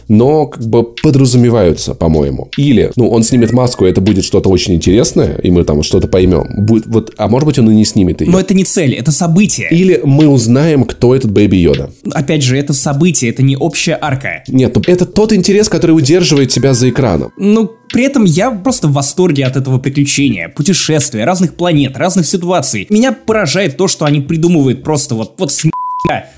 но как бы подразумеваются, по-моему. Или, ну, он снимет маску, и это будет что-то очень интересное, и мы там что-то поймем. Будет, вот, а может быть, он и не снимет ее. Но это не цель, это событие. Или мы узнаем, кто этот Бэйби Йода. Опять же, это событие, это не общая арка. Нет, ну, это тот интерес, который удерживает тебя за экраном. Ну, при этом я просто в восторге от этого приключения, путешествия, разных планет, разных ситуаций. Меня поражает то, что они придумывают просто вот, вот с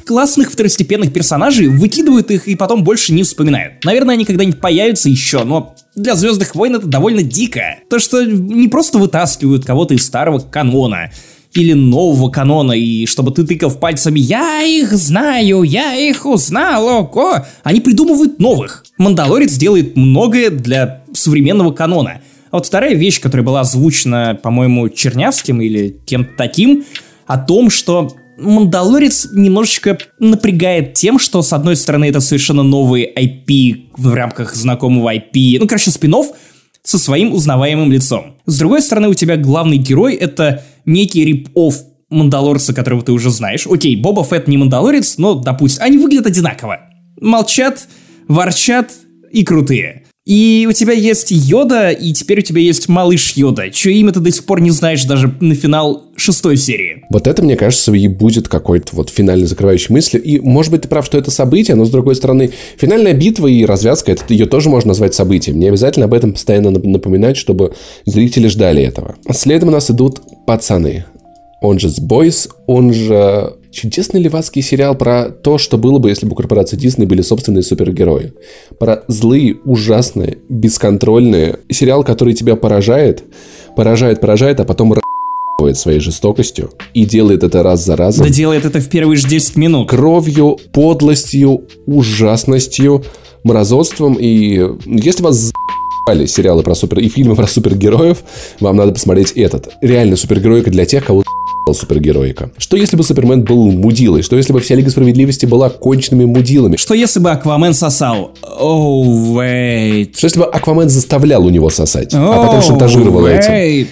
Классных второстепенных персонажей выкидывают их и потом больше не вспоминают. Наверное, они когда-нибудь появятся еще, но для Звездных войн это довольно дико. То, что не просто вытаскивают кого-то из старого канона, или нового канона, и чтобы ты тыкал пальцами «Я их знаю, я их узнал, ого!» Они придумывают новых. Мандалорец делает многое для современного канона. А вот вторая вещь, которая была озвучена, по-моему, Чернявским или кем-то таким, о том, что Мандалорец немножечко напрягает тем, что, с одной стороны, это совершенно новый IP в рамках знакомого IP, ну, короче, спин со своим узнаваемым лицом. С другой стороны, у тебя главный герой — это некий рип-офф Мандалорца, которого ты уже знаешь. Окей, Боба Фетт не Мандалорец, но, допустим, они выглядят одинаково. Молчат, ворчат и крутые. И у тебя есть Йода, и теперь у тебя есть малыш Йода, чье имя ты до сих пор не знаешь даже на финал шестой серии. Вот это, мне кажется, и будет какой-то вот финальный закрывающий мысль. И, может быть, ты прав, что это событие, но, с другой стороны, финальная битва и развязка, это ее тоже можно назвать событием. Не обязательно об этом постоянно напоминать, чтобы зрители ждали этого. Следом у нас идут пацаны. Он же Boys, он же Чудесный левацкий сериал про то, что было бы, если бы у корпорации Дисней были собственные супергерои. Про злые, ужасные, бесконтрольные. Сериал, который тебя поражает, поражает, поражает, а потом своей жестокостью и делает это раз за разом. Да делает это в первые же 10 минут. Кровью, подлостью, ужасностью, мразотством. И если вас сериалы про супер и фильмы про супергероев, вам надо посмотреть этот. Реально супергероика для тех, кого супергероика. Что если бы Супермен был мудилой? Что если бы вся Лига Справедливости была конченными мудилами? Что если бы Аквамен сосал? Оу, oh, wait. Что если бы Аквамен заставлял у него сосать, oh, а потом шантажировал wait. этим?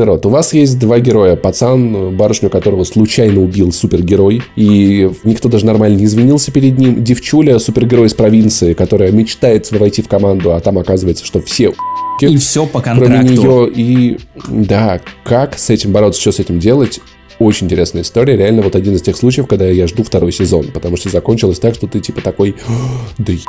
Народ, у вас есть два героя. Пацан, барышню которого случайно убил супергерой, и никто даже нормально не извинился перед ним. Девчуля, супергерой из провинции, которая мечтает войти в команду, а там оказывается, что все и все по контракту. Кроме нее. И да, как с этим бороться, что с этим делать, очень интересная история. Реально вот один из тех случаев, когда я жду второй сезон. Потому что закончилось так, что ты типа такой, да ебаный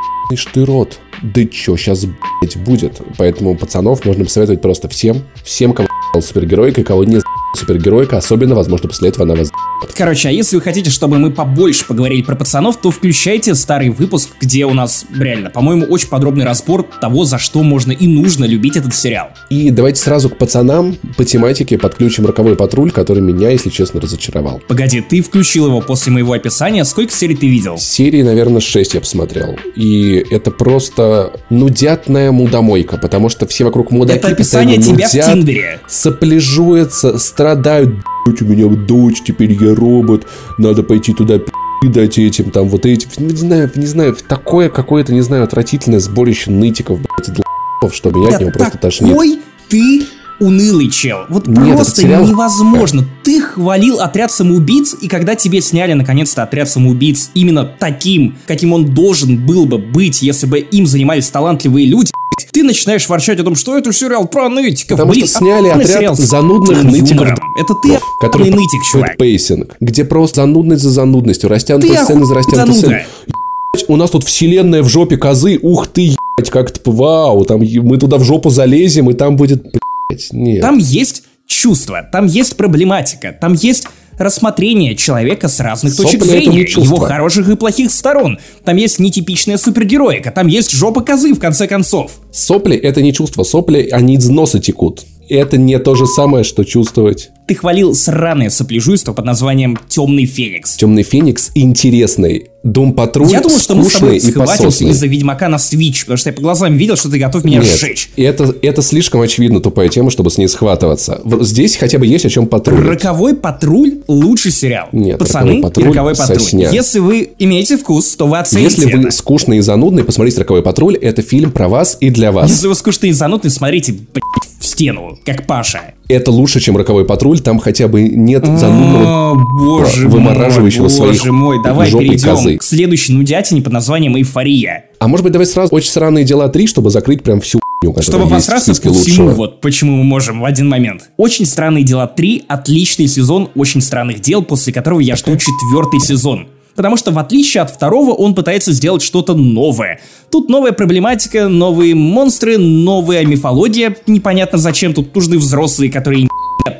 ты рот. Да чё сейчас, блядь, будет? Поэтому пацанов можно посоветовать просто всем. Всем, кого супергеройка, кого не супергеройка, особенно, возможно, после этого она вас Короче, а если вы хотите, чтобы мы побольше поговорили про пацанов, то включайте старый выпуск, где у нас, реально, по-моему, очень подробный разбор того, за что можно и нужно любить этот сериал. И давайте сразу к пацанам по тематике подключим «Роковой патруль», который меня, если честно, разочаровал. Погоди, ты включил его после моего описания, сколько серий ты видел? Серии, наверное, 6 я посмотрел. И это просто нудятная мудомойка, потому что все вокруг мудаки Это описание тебя в Тиндере. Сопляжуются, страдают, у меня дочь, теперь я робот, надо пойти туда дать этим, там, вот этим, не знаю, не знаю, такое какое-то, не знаю, отвратительное сборище нытиков, блядь, длов, что меня от него просто тошнит. Какой ты унылый чел. Вот Нет, просто сериал... невозможно. Ты хвалил отряд самоубийц, и когда тебе сняли наконец-то отряд самоубийц именно таким, каким он должен был бы быть, если бы им занимались талантливые люди, ты начинаешь ворчать о том, что это сериал про нытиков. Потому Блин, что сняли отряд сериал занудных нытиков. Это ты который нытик, чувак. pacing, где просто занудность за занудностью, растянутая сцена за растянутой сценой. У нас тут вселенная в жопе козы, ух ты, ебать, как-то, вау, там мы туда в жопу залезем, и там будет, блядь, нет. Там есть чувства, там есть проблематика, там есть рассмотрение человека с разных Сопли точек зрения, его хороших и плохих сторон. Там есть нетипичная супергероика, там есть жопа козы в конце концов. Сопли — это не чувство, сопли, они из носа текут. Это не то же самое, что чувствовать. Ты хвалил сраное сопляжуйство под названием «Темный Феникс». Темный Феникс интересный. Дум Патруль Я думал, что мы с тобой схватимся из-за Ведьмака на Switch, потому что я по глазам видел, что ты готов меня Нет, сжечь. это, это слишком очевидно тупая тема, чтобы с ней схватываться. Здесь хотя бы есть о чем патрулить. Роковой патруль лучший сериал. Нет, Пацаны «Роковой патруль» и роковой патруль. сосня. Если вы имеете вкус, то вы оцените Если вы это. скучный и занудный, посмотрите «Роковой патруль». Это фильм про вас и для вас. Если вы скучные и занудные, смотрите блядь, стену, как Паша. Это лучше, чем «Роковой патруль». Там хотя бы нет занудного... О, боже вымораживающего мой, своих боже мой, давай перейдем козы. к следующей нудятине под названием «Эйфория». А может быть, давай сразу «Очень странные дела 3», чтобы закрыть прям всю Чтобы посраться по всему, лучшего. вот почему мы можем в один момент. «Очень странные дела 3» — отличный сезон «Очень странных дел», после которого я жду четвертый сезон. Потому что, в отличие от второго, он пытается сделать что-то новое. Тут новая проблематика, новые монстры, новая мифология. Непонятно, зачем тут нужны взрослые, которые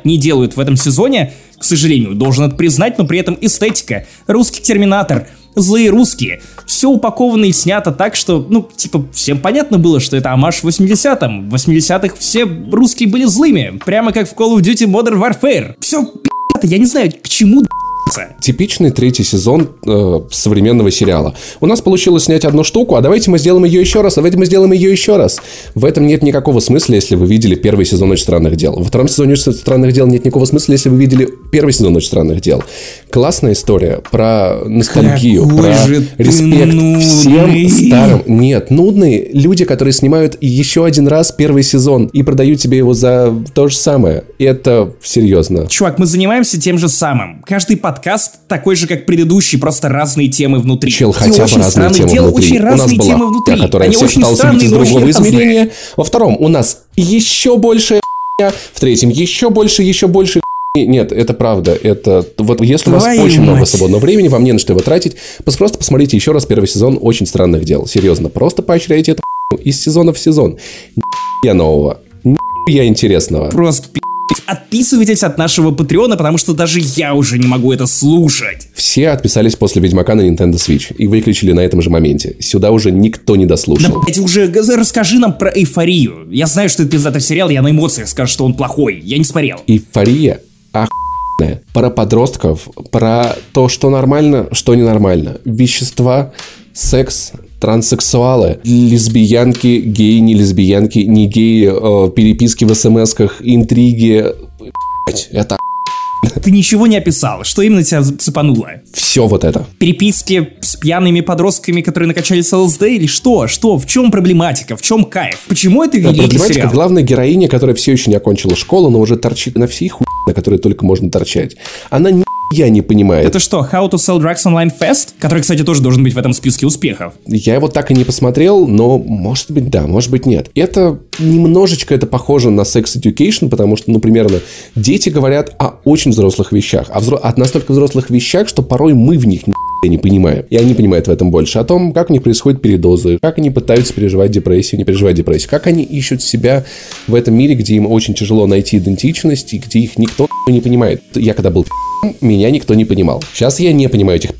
не делают в этом сезоне. К сожалению, должен это признать, но при этом эстетика. Русский терминатор. Злые русские. Все упаковано и снято так, что, ну, типа, всем понятно было, что это амаш 80-м. В 80-х все русские были злыми. Прямо как в Call of Duty Modern Warfare. Все, я не знаю, к чему д***ться. Типичный третий сезон э, современного сериала. У нас получилось снять одну штуку, а давайте мы сделаем ее еще раз, а давайте мы сделаем ее еще раз. В этом нет никакого смысла, если вы видели первый сезон «Очень странных дел». Во втором сезоне «Очень странных дел» нет никакого смысла, если вы видели первый сезон «Очень странных дел». Классная история про ностальгию, Какой про респект нудный. всем старым. Нет, нудные люди, которые снимают еще один раз первый сезон и продают тебе его за то же самое. Это серьезно. Чувак, мы занимаемся тем же самым. Каждый подкаст такой же, как предыдущий, просто разные темы внутри. Чел, И хотя бы разные темы дела, внутри. очень у нас разные была темы внутри. хуйня, которая Они всех очень странные, из другого измерения. Во втором у нас еще больше в третьем еще больше, еще больше нет, это правда. Это вот если у вас Твою очень много свободного времени, вам не на что его тратить, просто посмотрите еще раз первый сезон очень странных дел. Серьезно, просто поощряйте хуйню из сезона в сезон. Я нового, я интересного. Просто. Отписывайтесь от нашего Патреона, потому что даже я уже не могу это слушать. Все отписались после Ведьмака на Nintendo Switch и выключили на этом же моменте. Сюда уже никто не Да, дослушал. блядь, уже расскажи нам про эйфорию. Я знаю, что это пиздатый сериал, я на эмоциях скажу, что он плохой. Я не смотрел. Эйфория охуенная. Про подростков, про то, что нормально, что ненормально. Вещества, секс, транссексуалы, лесбиянки, геи, не лесбиянки, не геи, э, переписки в смс-ках, интриги. Это Ты ничего не описал. Что именно тебя цепануло? все вот это. Переписки с пьяными подростками, которые накачались ЛСД или что? Что? В чем проблематика? В чем кайф? Почему это великий Проблематика сериал? главная героиня, которая все еще не окончила школу, но уже торчит на всей хуй, на которой только можно торчать. Она ни я не понимает. Это что, How to Sell Drugs Online Fest? Который, кстати, тоже должен быть в этом списке успехов. Я его так и не посмотрел, но может быть да, может быть нет. Это немножечко это похоже на Sex Education, потому что, ну, примерно, дети говорят о очень взрослых вещах, о, взро- о настолько взрослых вещах, что порой мы в них ни не понимаем. И они понимают в этом больше. О том, как у них происходят передозы, как они пытаются переживать депрессию, не переживать депрессию, как они ищут себя в этом мире, где им очень тяжело найти идентичность, и где их никто не понимает. Я когда был меня никто не понимал. Сейчас я не понимаю этих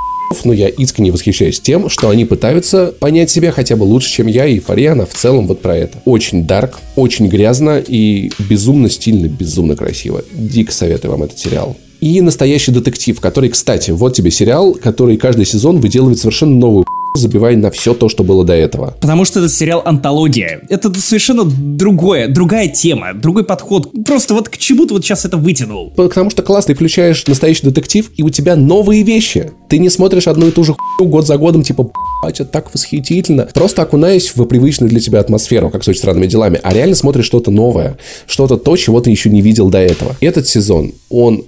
но я искренне восхищаюсь тем, что они пытаются понять себя хотя бы лучше, чем я, и эйфория, она в целом вот про это. Очень дарк, очень грязно и безумно стильно, безумно красиво. Дико советую вам этот сериал. И настоящий детектив, который, кстати, вот тебе сериал, который каждый сезон выделывает совершенно новую забивая на все то, что было до этого. Потому что этот сериал антология. Это совершенно другое, другая тема, другой подход. Просто вот к чему ты вот сейчас это вытянул? Потому что класс, ты включаешь настоящий детектив, и у тебя новые вещи. Ты не смотришь одну и ту же хуйню год за годом, типа, это так восхитительно. Просто окунаясь в привычную для тебя атмосферу, как с очень странными делами, а реально смотришь что-то новое, что-то то, чего ты еще не видел до этого. Этот сезон, он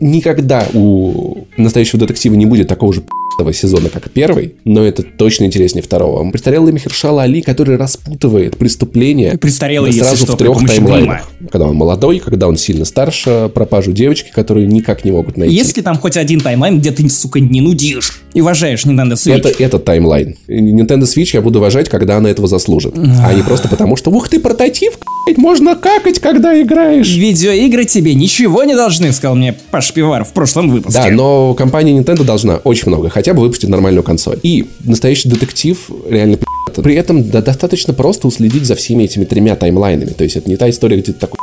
Никогда у настоящего детектива не будет такого же этого сезона, как первый, но это точно интереснее второго. Престарелый Махершала Али, который распутывает преступление Престарелый, если сразу что, в трех таймлайнах. Когда он молодой, когда он сильно старше, пропажу девочки, которую никак не могут найти. Есть ли там хоть один таймлайн, где ты, сука, не нудишь и уважаешь Nintendo Switch? Это, это таймлайн. Nintendo Switch я буду уважать, когда она этого заслужит. А не просто потому, что, ух ты, портатив, можно какать, когда играешь. Видеоигры тебе ничего не должны, сказал мне Паш Пивар в прошлом выпуске. Да, но компания Nintendo должна очень много, хотя бы выпустить нормальную консоль. И настоящий детектив реально. При этом да, достаточно просто уследить за всеми этими тремя таймлайнами. То есть это не та история, где ты такой.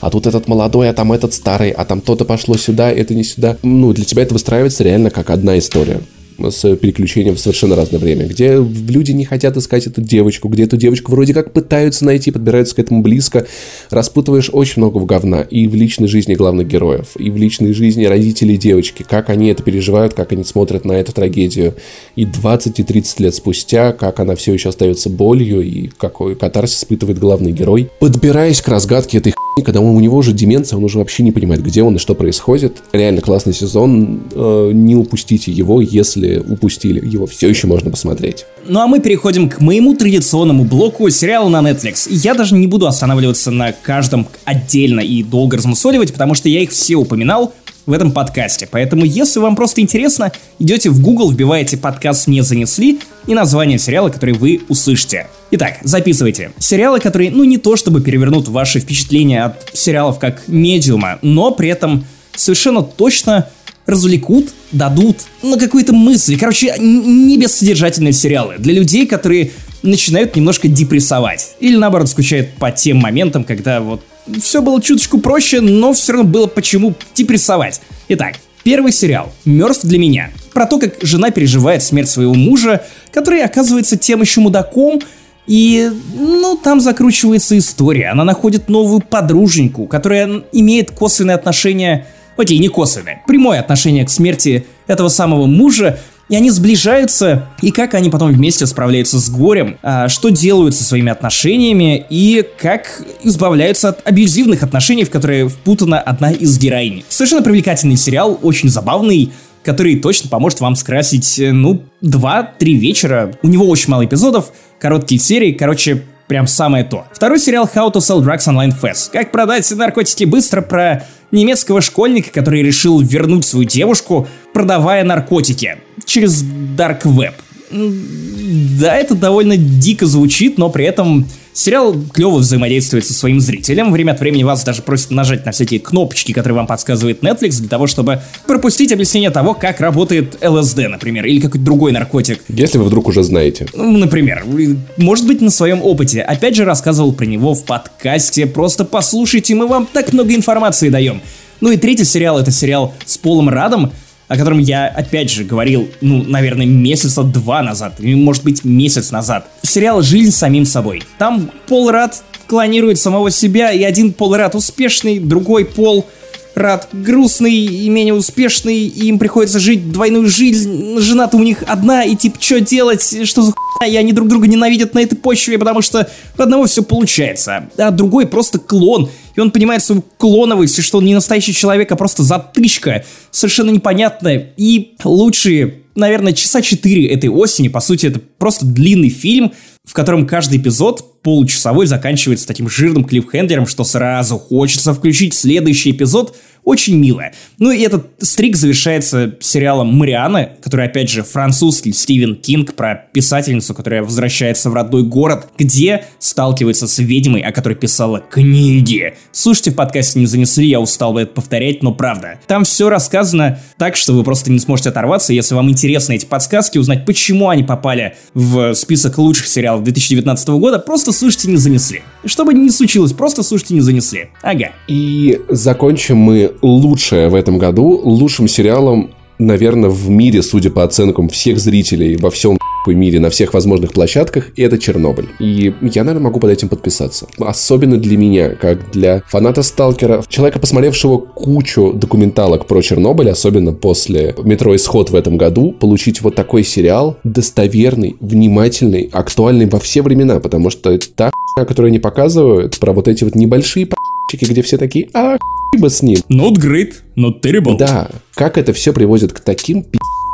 А тут этот молодой, а там этот старый, а там то-то пошло сюда, это не сюда. Ну, для тебя это выстраивается реально как одна история с переключением в совершенно разное время, где люди не хотят искать эту девочку, где эту девочку вроде как пытаются найти, подбираются к этому близко, распутываешь очень много в говна и в личной жизни главных героев, и в личной жизни родителей девочки, как они это переживают, как они смотрят на эту трагедию, и 20 и 30 лет спустя, как она все еще остается болью, и какой катарсис испытывает главный герой, подбираясь к разгадке этой когда у него уже деменция, он уже вообще не понимает, где он и что происходит. Реально классный сезон, э, не упустите его, если упустили, его все еще можно посмотреть. Ну а мы переходим к моему традиционному блоку сериала на Netflix. Я даже не буду останавливаться на каждом отдельно и долго размусоливать, потому что я их все упоминал в этом подкасте. Поэтому, если вам просто интересно, идете в Google, вбиваете подкаст «Не занесли» и название сериала, который вы услышите. Итак, записывайте. Сериалы, которые, ну, не то чтобы перевернут ваши впечатления от сериалов как медиума, но при этом совершенно точно развлекут, дадут, ну, какую-то мысль. Короче, не бессодержательные сериалы. Для людей, которые начинают немножко депрессовать. Или, наоборот, скучают по тем моментам, когда вот все было чуточку проще, но все равно было почему депрессовать. Итак, первый сериал «Мертв для меня». Про то, как жена переживает смерть своего мужа, который оказывается тем еще мудаком, и, ну, там закручивается история. Она находит новую подруженьку, которая имеет косвенное отношение, окей, не косвенное, прямое отношение к смерти этого самого мужа, и они сближаются, и как они потом вместе справляются с горем, а, что делают со своими отношениями, и как избавляются от абьюзивных отношений, в которые впутана одна из героинь. Совершенно привлекательный сериал, очень забавный, который точно поможет вам скрасить, э, ну, 2-3 вечера. У него очень мало эпизодов, короткие серии, короче, прям самое то. Второй сериал How to Sell Drugs Online Fast. Как продать наркотики быстро про немецкого школьника, который решил вернуть свою девушку, продавая наркотики через Dark Web. Да, это довольно дико звучит, но при этом сериал клево взаимодействует со своим зрителем. Время от времени вас даже просят нажать на всякие кнопочки, которые вам подсказывает Netflix, для того, чтобы пропустить объяснение того, как работает ЛСД, например, или какой-то другой наркотик. Если вы вдруг уже знаете. Ну, например, может быть, на своем опыте. Опять же, рассказывал про него в подкасте. Просто послушайте, мы вам так много информации даем. Ну и третий сериал — это сериал с Полом Радом, о котором я, опять же, говорил, ну, наверное, месяца два назад, или, может быть, месяц назад. Сериал «Жизнь самим собой». Там Пол Рад клонирует самого себя, и один Пол Рад успешный, другой Пол Рад грустный и менее успешный, и им приходится жить двойную жизнь, жена-то у них одна, и типа, что делать, что за хуйня, и они друг друга ненавидят на этой почве, потому что у одного все получается, а другой просто клон, и он понимает свою клоновость, и что он не настоящий человек, а просто затычка, совершенно непонятная. И лучшие, наверное, часа 4 этой осени, по сути, это просто длинный фильм, в котором каждый эпизод получасовой заканчивается таким жирным клипхендером, что сразу хочется включить следующий эпизод – очень милая. Ну и этот стрик завершается сериалом «Мариана», который, опять же, французский Стивен Кинг про писательницу, которая возвращается в родной город, где сталкивается с ведьмой, о которой писала книги. Слушайте, в подкасте не занесли, я устал бы это повторять, но правда. Там все рассказано так, что вы просто не сможете оторваться, если вам интересны эти подсказки, узнать, почему они попали в список лучших сериалов 2019 года, просто слушайте не занесли. Что бы ни случилось, просто слушайте не занесли. Ага. И закончим мы лучшее в этом году, лучшим сериалом, наверное, в мире, судя по оценкам всех зрителей во всем мире на всех возможных площадках, и это Чернобыль. И я, наверное, могу под этим подписаться. Особенно для меня, как для фаната Сталкера, человека, посмотревшего кучу документалок про Чернобыль, особенно после метро Исход в этом году, получить вот такой сериал достоверный, внимательный, актуальный во все времена, потому что это та которую они показывают, про вот эти вот небольшие где все такие, а бы с ним. Not great, not terrible. Да, как это все приводит к таким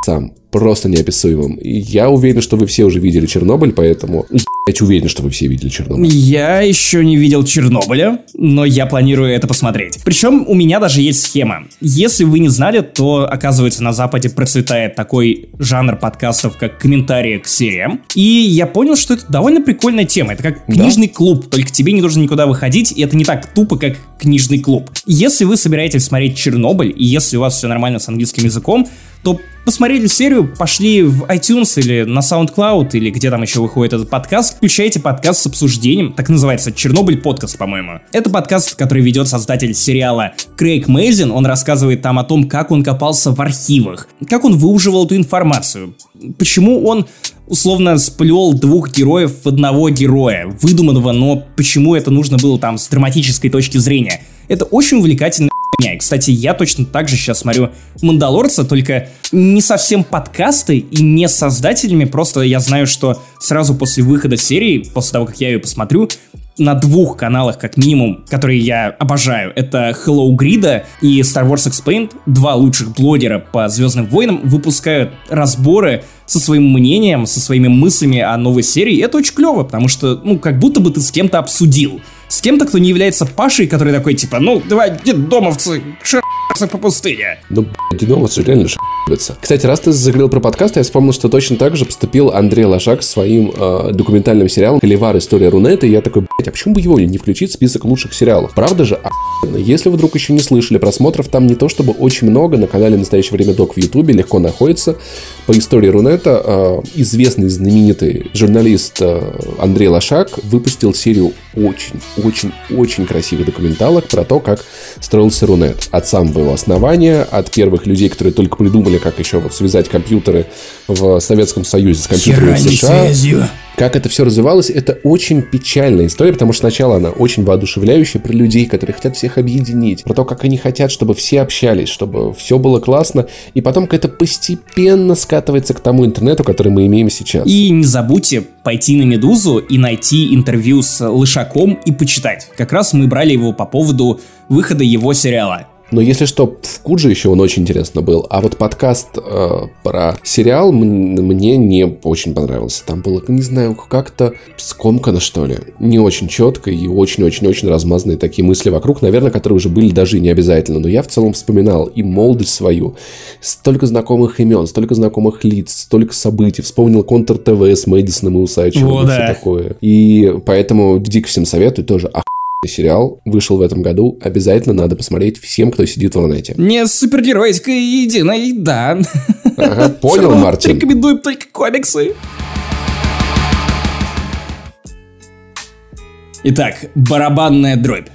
пи***цам просто неописуемым. Я уверен, что вы все уже видели Чернобыль, поэтому я уверен, что вы все видели Чернобыль. Я еще не видел Чернобыля, но я планирую это посмотреть. Причем у меня даже есть схема. Если вы не знали, то, оказывается, на Западе процветает такой жанр подкастов, как комментарии к сериям. И я понял, что это довольно прикольная тема. Это как книжный да? клуб, только тебе не нужно никуда выходить, и это не так тупо, как книжный клуб. Если вы собираетесь смотреть Чернобыль, и если у вас все нормально с английским языком, то посмотрели серию, пошли в iTunes или на SoundCloud, или где там еще выходит этот подкаст, включайте подкаст с обсуждением, так называется, Чернобыль подкаст, по-моему. Это подкаст, который ведет создатель сериала Крейг Мейзин, он рассказывает там о том, как он копался в архивах, как он выуживал эту информацию, почему он условно сплел двух героев в одного героя, выдуманного, но почему это нужно было там с драматической точки зрения. Это очень увлекательно и, кстати, я точно так же сейчас смотрю «Мандалорца», только не совсем подкасты и не создателями, просто я знаю, что сразу после выхода серии, после того, как я ее посмотрю, на двух каналах, как минимум, которые я обожаю. Это Hello Grid и Star Wars Explained, два лучших блогера по Звездным войнам, выпускают разборы со своим мнением, со своими мыслями о новой серии. Это очень клево, потому что, ну, как будто бы ты с кем-то обсудил с кем-то, кто не является Пашей, который такой, типа, ну, давай, детдомовцы, шараться по пустыне. Ну, блядь, детдомовцы реально шарятся. Кстати, раз ты заговорил про подкаст, я вспомнил, что точно так же поступил Андрей Лошак своим э, документальным сериалом «Холивар. История Рунета», и я такой, блядь, а почему бы его не включить в список лучших сериалов? Правда же? Охуенно. Если вы вдруг еще не слышали, просмотров там не то чтобы очень много, на канале «Настоящее время док» в Ютубе легко находится. По истории Рунета э, известный, знаменитый журналист э, Андрей Лошак выпустил серию очень очень-очень красивых документалок про то, как строился Рунет. От самого его основания, от первых людей, которые только придумали, как еще вот связать компьютеры в Советском Союзе с компьютерами в США. Связью как это все развивалось, это очень печальная история, потому что сначала она очень воодушевляющая про людей, которые хотят всех объединить, про то, как они хотят, чтобы все общались, чтобы все было классно, и потом как это постепенно скатывается к тому интернету, который мы имеем сейчас. И не забудьте пойти на Медузу и найти интервью с Лышаком и почитать. Как раз мы брали его по поводу выхода его сериала. Но если что, в Кудже еще он очень интересно был. А вот подкаст э, про сериал мне не очень понравился. Там было, не знаю, как-то скомкано, что ли. Не очень четко и очень-очень-очень размазанные такие мысли вокруг, наверное, которые уже были даже и не обязательно. Но я в целом вспоминал и молодость свою. Столько знакомых имен, столько знакомых лиц, столько событий. Вспомнил Контр ТВ с Мэдисоном и Усачевым и да. все такое. И поэтому дико всем советую тоже сериал вышел в этом году. Обязательно надо посмотреть всем, кто сидит в Рунете. Не супергеройская единая, да. Ага, понял, Мартин. Рекомендую только комиксы. Итак, барабанная дробь.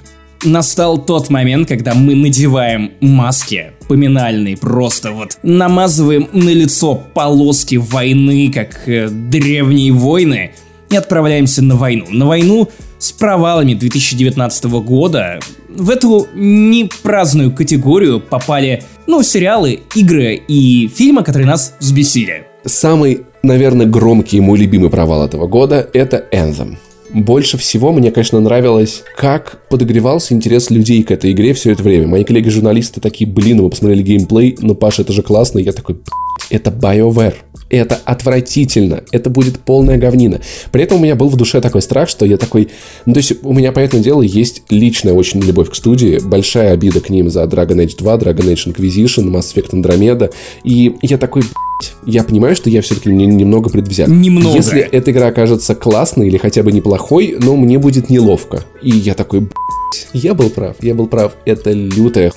Настал тот момент, когда мы надеваем маски поминальные, просто вот намазываем на лицо полоски войны, как э, древние войны, и отправляемся на войну. На войну с провалами 2019 года. В эту непраздную категорию попали, ну, сериалы, игры и фильмы, которые нас взбесили. Самый, наверное, громкий и мой любимый провал этого года — это Anthem. Больше всего мне, конечно, нравилось, как подогревался интерес людей к этой игре все это время. Мои коллеги-журналисты такие, блин, вы посмотрели геймплей, но Паша, это же классно. И я такой, это BioWare. Это отвратительно. Это будет полная говнина. При этом у меня был в душе такой страх, что я такой... Ну, то есть у меня, понятное дело, есть личная очень любовь к студии, большая обида к ним за Dragon Age 2, Dragon Age Inquisition, Mass Effect Andromeda. И я такой, я понимаю, что я все-таки немного предвзят. Немного. Если эта игра окажется классной или хотя бы неплохой, но мне будет неловко. И я такой, я был прав, я был прав. Это лютая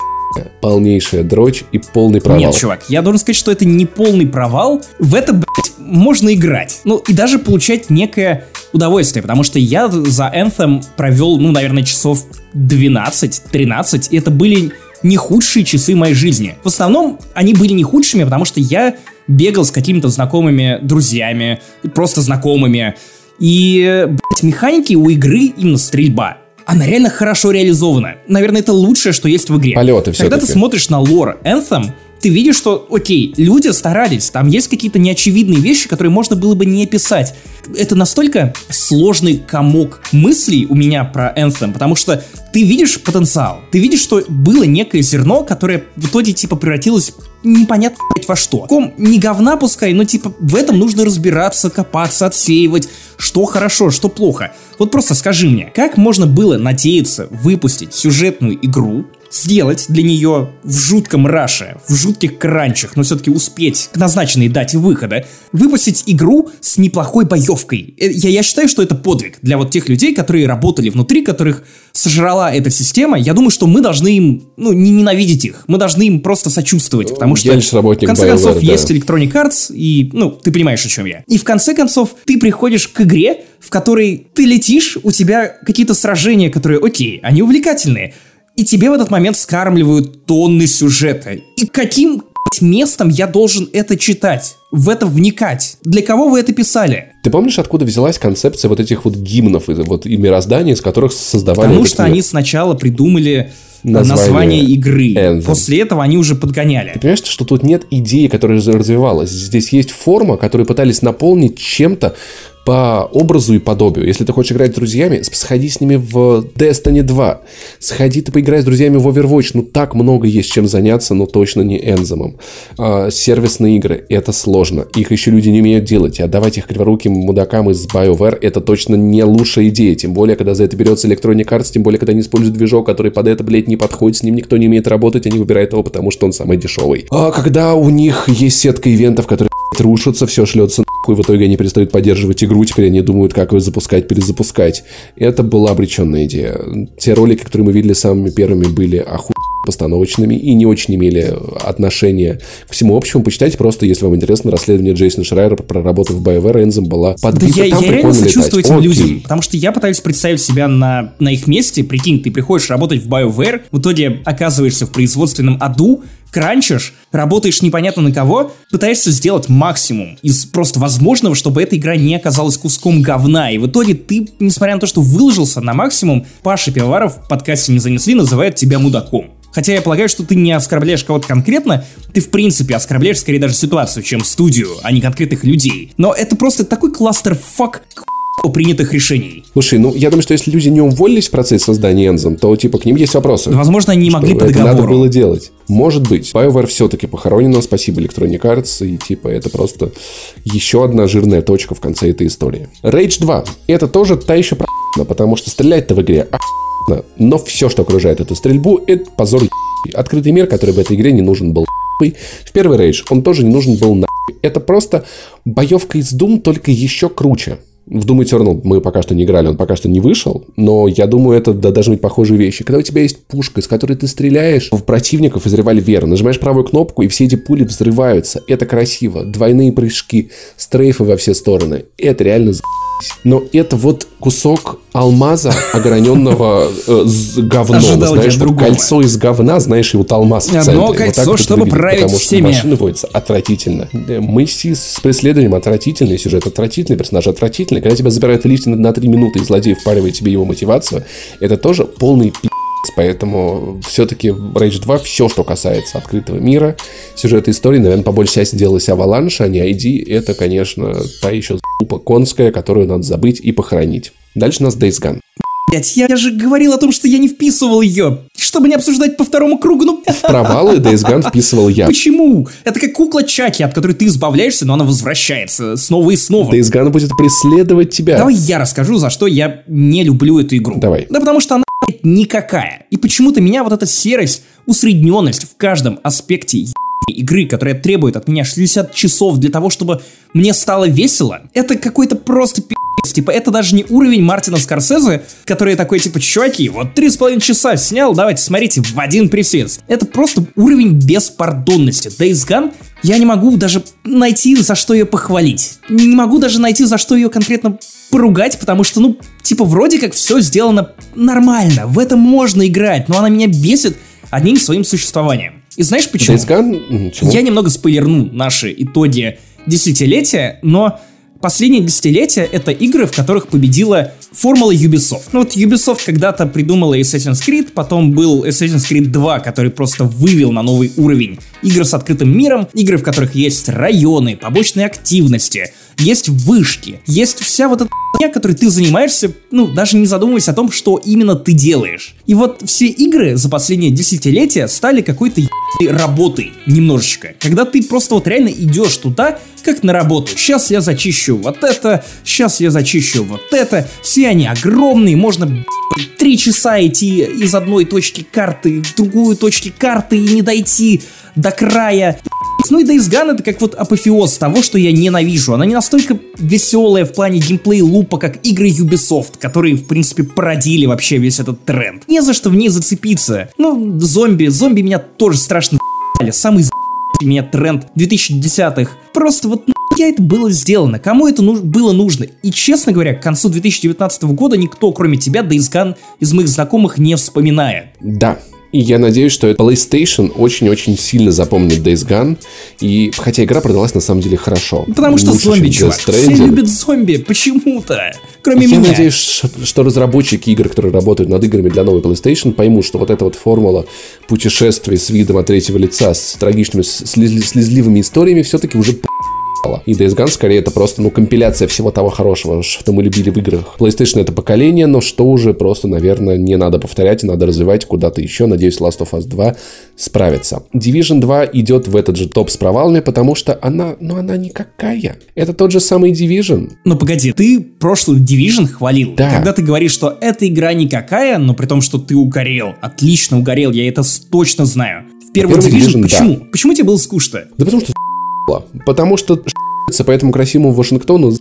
полнейшая дрочь и полный провал. Нет, чувак, я должен сказать, что это не полный провал. В это, блядь, можно играть. Ну, и даже получать некое удовольствие, потому что я за Anthem провел, ну, наверное, часов 12-13, и это были не худшие часы моей жизни. В основном они были не худшими, потому что я бегал с какими-то знакомыми друзьями, просто знакомыми. И, блядь, механики у игры именно стрельба она реально хорошо реализована. Наверное, это лучшее, что есть в игре. Полеты все Когда ты смотришь на лор Anthem, ты видишь, что, окей, люди старались, там есть какие-то неочевидные вещи, которые можно было бы не описать. Это настолько сложный комок мыслей у меня про Anthem, потому что ты видишь потенциал, ты видишь, что было некое зерно, которое в итоге, типа, превратилось непонятно во что. Ком не говна пускай, но типа в этом нужно разбираться, копаться, отсеивать, что хорошо, что плохо. Вот просто скажи мне, как можно было надеяться выпустить сюжетную игру, сделать для нее в жутком раше, в жутких кранчах, но все-таки успеть к назначенной дате выхода, выпустить игру с неплохой боевкой. Э, я, я считаю, что это подвиг для вот тех людей, которые работали внутри, которых сожрала эта система. Я думаю, что мы должны им, ну, не ненавидеть их, мы должны им просто сочувствовать, потому что, в конце концов, да. есть Electronic Arts, и, ну, ты понимаешь, о чем я. И в конце концов, ты приходишь к игре, в которой ты летишь, у тебя какие-то сражения, которые, окей, они увлекательные, и тебе в этот момент скармливают тонны сюжета. И каким местом я должен это читать? В это вникать? Для кого вы это писали? Ты помнишь, откуда взялась концепция вот этих вот гимнов вот, и мироздания, из которых создавали Потому что мир? они сначала придумали название, название игры. Anthem. После этого они уже подгоняли. Ты понимаешь, что тут нет идеи, которая развивалась. Здесь есть форма, которую пытались наполнить чем-то, по образу и подобию. Если ты хочешь играть с друзьями, сходи с ними в Destiny 2. Сходи ты поиграй с друзьями в Overwatch. Ну, так много есть чем заняться, но точно не Энзомом. А, сервисные игры — это сложно. Их еще люди не умеют делать. И отдавать их криворуким мудакам из BioWare — это точно не лучшая идея. Тем более, когда за это берется Electronic Arts, тем более, когда они используют движок, который под это, блядь, не подходит, с ним никто не умеет работать, они выбирают его, потому что он самый дешевый. А когда у них есть сетка ивентов, которые рушатся, все шлется в итоге они перестают поддерживать игру, теперь они думают, как ее запускать, перезапускать. Это была обреченная идея. Те ролики, которые мы видели самыми первыми, были оху постановочными и не очень имели отношения к всему общему. Почитайте просто, если вам интересно, расследование Джейсона Шрайера про работу в BioWare Энзом была подбита. Да я, я реально сочувствую этим Окей. людям, потому что я пытаюсь представить себя на, на их месте. Прикинь, ты приходишь работать в BioWare, в итоге оказываешься в производственном аду, кранчишь, работаешь непонятно на кого, пытаешься сделать максимум из просто возможного, чтобы эта игра не оказалась куском говна. И в итоге ты, несмотря на то, что выложился на максимум, Паша Пивоваров в подкасте «Не занесли» называет тебя мудаком. Хотя я полагаю, что ты не оскорбляешь кого-то конкретно, ты в принципе оскорбляешь скорее даже ситуацию, чем студию, а не конкретных людей. Но это просто такой кластер фак принятых решений. Слушай, ну я думаю, что если люди не уволились в процессе создания Энзом, то типа к ним есть вопросы. Возможно, они не могли по договору. Это надо было делать. Может быть. BioWare все-таки похоронено, спасибо Electronic Arts, и типа это просто еще одна жирная точка в конце этой истории. Rage 2. Это тоже та еще про потому что стрелять-то в игре но все, что окружает эту стрельбу, это позор Открытый мир, который в этой игре не нужен был в первый рейдж он тоже не нужен был на Это просто боевка из Doom, только еще круче. В Doom Eternal мы пока что не играли, он пока что не вышел, но я думаю, это да, должны быть похожие вещи. Когда у тебя есть пушка, из которой ты стреляешь в противников из револьвера, нажимаешь правую кнопку, и все эти пули взрываются. Это красиво. Двойные прыжки, стрейфы во все стороны. Это реально за но это вот кусок алмаза, ограненного э, с говном. Ожидал знаешь, вот кольцо из говна, знаешь, и вот алмаз в центре. Одно кольцо, вот чтобы выглядит, править потому всеми. Что машины водятся отвратительно. Мысли с преследованием отвратительный, сюжет отвратительный, персонаж отвратительный. Когда тебя забирают в лифте на 3 минуты, и злодей впаривает тебе его мотивацию, это тоже полный пи*** Поэтому все-таки Rage 2 все, что касается открытого мира, сюжета истории, наверное, по большей части делалось Avalanche, а не ID. Это, конечно, та еще за***па конская, которую надо забыть и похоронить. Дальше у нас Days Gone. Блять, я же говорил о том, что я не вписывал ее, чтобы не обсуждать по второму кругу, ну... В провалы Days Gone вписывал я. Почему? Это как кукла Чаки, от которой ты избавляешься, но она возвращается снова и снова. Days Gone будет преследовать тебя. Давай я расскажу, за что я не люблю эту игру. Давай. Да потому что она никакая. И почему-то меня вот эта серость, усредненность в каждом аспекте игры, которая требует от меня 60 часов для того, чтобы мне стало весело, это какой-то просто пи***. Типа, это даже не уровень Мартина Скорсезе, который такой, типа, чуваки, вот три с половиной часа снял, давайте, смотрите, в один присест. Это просто уровень беспардонности. Days Gone я не могу даже найти, за что ее похвалить. Не могу даже найти, за что ее конкретно поругать, потому что, ну, типа, вроде как все сделано нормально, в этом можно играть, но она меня бесит одним своим существованием. И знаешь почему? Я немного спойлерну наши итоги десятилетия, но последние десятилетия это игры, в которых победила формула Ubisoft. Ну вот Ubisoft когда-то придумала Assassin's Creed, потом был Assassin's Creed 2, который просто вывел на новый уровень игры с открытым миром, игры, в которых есть районы, побочные активности, есть вышки, есть вся вот эта хуйня, которой ты занимаешься, ну, даже не задумываясь о том, что именно ты делаешь. И вот все игры за последние десятилетия стали какой-то работой немножечко. Когда ты просто вот реально идешь туда, как на работу. Сейчас я зачищу вот это, сейчас я зачищу вот это. Все они огромные, можно три часа идти из одной точки карты в другую точку карты и не дойти до края. Ну и Days Gone это как вот апофеоз того, что я ненавижу. Она не настолько веселая в плане геймплей лупа, как игры Ubisoft, которые, в принципе, породили вообще весь этот тренд. Не за что в ней зацепиться. Ну, зомби, зомби меня тоже страшно Самый меня тренд 2010-х. Просто вот я это было сделано? Кому это нуж- было нужно? И, честно говоря, к концу 2019 года никто, кроме тебя, Days Gone из моих знакомых не вспоминает. Да, и я надеюсь, что PlayStation очень-очень сильно запомнит Days Gone. И хотя игра продалась на самом деле хорошо. Потому что Лучше, зомби, чувак. Все любят зомби. Почему-то. Кроме Я меня. надеюсь, ш- что разработчики игр, которые работают над играми для новой PlayStation, поймут, что вот эта вот формула путешествий с видом от третьего лица, с трагичными, слез- слезливыми историями все-таки уже п***ала. И Days Gone скорее это просто, ну, компиляция всего того хорошего, что мы любили в играх. PlayStation это поколение, но что уже просто, наверное, не надо повторять, надо развивать куда-то еще. Надеюсь, Last of Us 2 справится. Division 2 идет в этот же топ с провалами, потому что она, ну, она никакая. Это тот же самый Division. Ну погоди, ты прошлую Division хвалил. Да. Когда ты говоришь, что эта игра никакая, но при том, что ты угорел. Отлично угорел, я это точно знаю. В первый Division, Division, почему? Почему тебе было скучно? Да потому что. Потому что по этому красивому Вашингтону.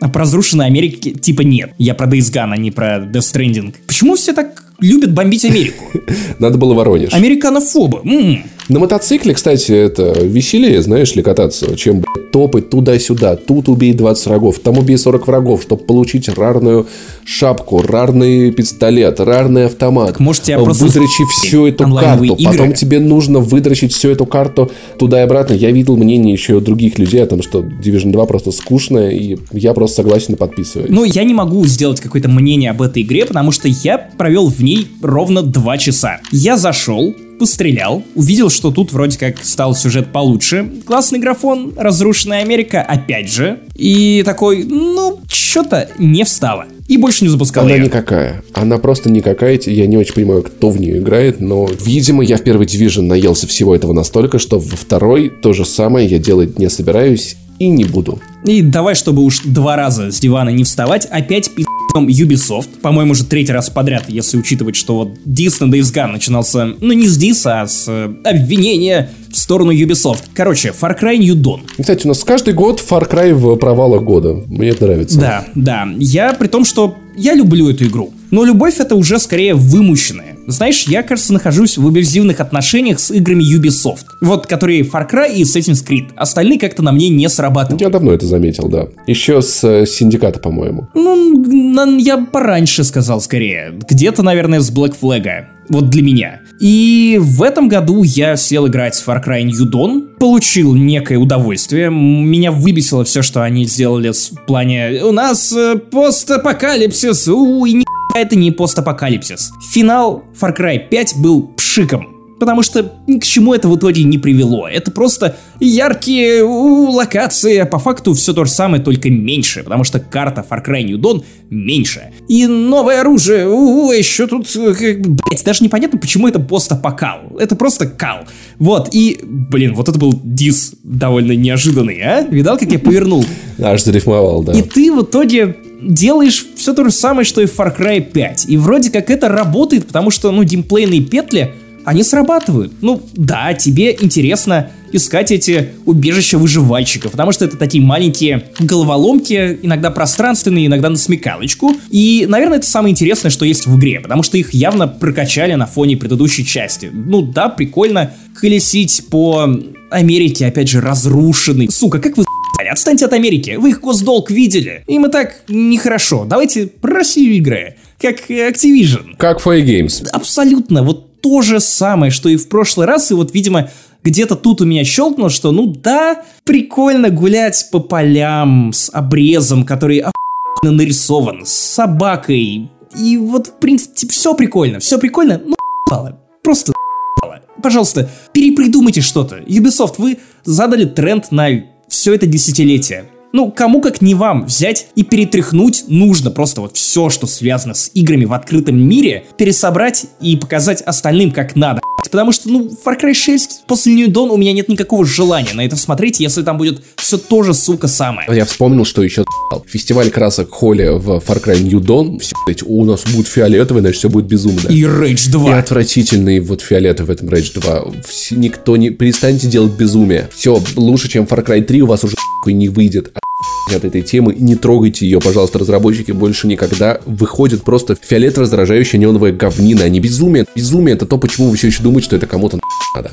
А про разрушенной Америки типа нет. Я про Days Gone, а не про Death Stranding. Почему все так любят бомбить Америку? Надо было Воронеж. Американофобы. М. На мотоцикле, кстати, это веселее, знаешь ли, кататься, чем блядь, топать туда-сюда. Тут убей 20 врагов, там убей 40 врагов, чтобы получить рарную шапку, рарный пистолет, рарный автомат. Так, может, тебя просто Выдрочив всю эту карту. игры? Потом тебе нужно выдрочить всю эту карту туда и обратно. Я видел мнение еще других людей о том, что Division 2 просто скучная, и я просто согласен и подписываюсь. Ну, я не могу сделать какое-то мнение об этой игре, потому что я провел в ней ровно два часа. Я зашел, пострелял, увидел, что тут вроде как стал сюжет получше. Классный графон, разрушенная Америка, опять же. И такой, ну, что-то не встало. И больше не запускал Она ее. никакая. Она просто никакая. Я не очень понимаю, кто в нее играет, но, видимо, я в первый Division наелся всего этого настолько, что во второй то же самое я делать не собираюсь и не буду. И давай, чтобы уж два раза с дивана не вставать, опять пи***ем Ubisoft. По-моему, уже третий раз подряд, если учитывать, что вот дис на Days Gone начинался, ну не с диса, а с э, обвинения в сторону Ubisoft. Короче, Far Cry New Dawn. Кстати, у нас каждый год Far Cry в провалах года. Мне это нравится. Да, да. Я при том, что я люблю эту игру. Но любовь это уже скорее вымученная. Знаешь, я, кажется, нахожусь в абьюзивных отношениях с играми Ubisoft. Вот, которые Far Cry и Assassin's Creed. Остальные как-то на мне не срабатывают. Я давно это заметил, да. Еще с э, Синдиката, по-моему. Ну, я пораньше сказал скорее. Где-то, наверное, с Black Flag. Вот для меня. И в этом году я сел играть в Far Cry New Dawn, получил некое удовольствие. Меня выбесило все, что они сделали в плане «У нас э, постапокалипсис, у, и ни это не постапокалипсис». Финал Far Cry 5 был пшиком. Потому что ни к чему это в итоге не привело. Это просто яркие локации, а по факту все то же самое, только меньше. Потому что карта Far Cry New Dawn меньше. И новое оружие, у, еще тут, э, блять, даже непонятно, почему это постапокал. Это просто кал. Вот, и, блин, вот это был дис довольно неожиданный, а? Видал, как я повернул? Аж зарифмовал, да. И ты в итоге делаешь все то же самое, что и в Far Cry 5. И вроде как это работает, потому что, ну, геймплейные петли, они срабатывают. Ну, да, тебе интересно искать эти убежища выживальщиков, потому что это такие маленькие головоломки, иногда пространственные, иногда на смекалочку. И, наверное, это самое интересное, что есть в игре, потому что их явно прокачали на фоне предыдущей части. Ну да, прикольно колесить по Америке, опять же, разрушенной. Сука, как вы Отстаньте от Америки, вы их госдолг видели. Им и так нехорошо. Давайте про Россию игры, как Activision. Как Fire Games. Абсолютно вот то же самое, что и в прошлый раз, и вот, видимо, где-то тут у меня щелкнуло, что, ну да, прикольно гулять по полям с обрезом, который охуенно нарисован, с собакой. И вот, в принципе, все прикольно, все прикольно, ну, ебало, просто ебало. Пожалуйста, перепридумайте что-то. Ubisoft, вы задали тренд на все это десятилетие. Ну, кому как не вам взять и перетряхнуть нужно просто вот все, что связано с играми в открытом мире, пересобрать и показать остальным как надо. Потому что, ну, Far Cry 6 после New Dawn у меня нет никакого желания на это смотреть, если там будет все то же, сука, самое. Я вспомнил, что еще фестиваль красок Холли в Far Cry New Dawn. Все, у нас будет фиолетовый, значит, все будет безумно. И Rage 2. И отвратительный вот фиолетовый в этом Rage 2. Все, никто не... Перестаньте делать безумие. Все, лучше, чем Far Cry 3 у вас уже не выйдет от этой темы, не трогайте ее, пожалуйста, разработчики больше никогда. Выходит просто фиолетово раздражающая неоновая говнина, а не безумие. Безумие это то, почему вы все еще думаете, что это кому-то надо.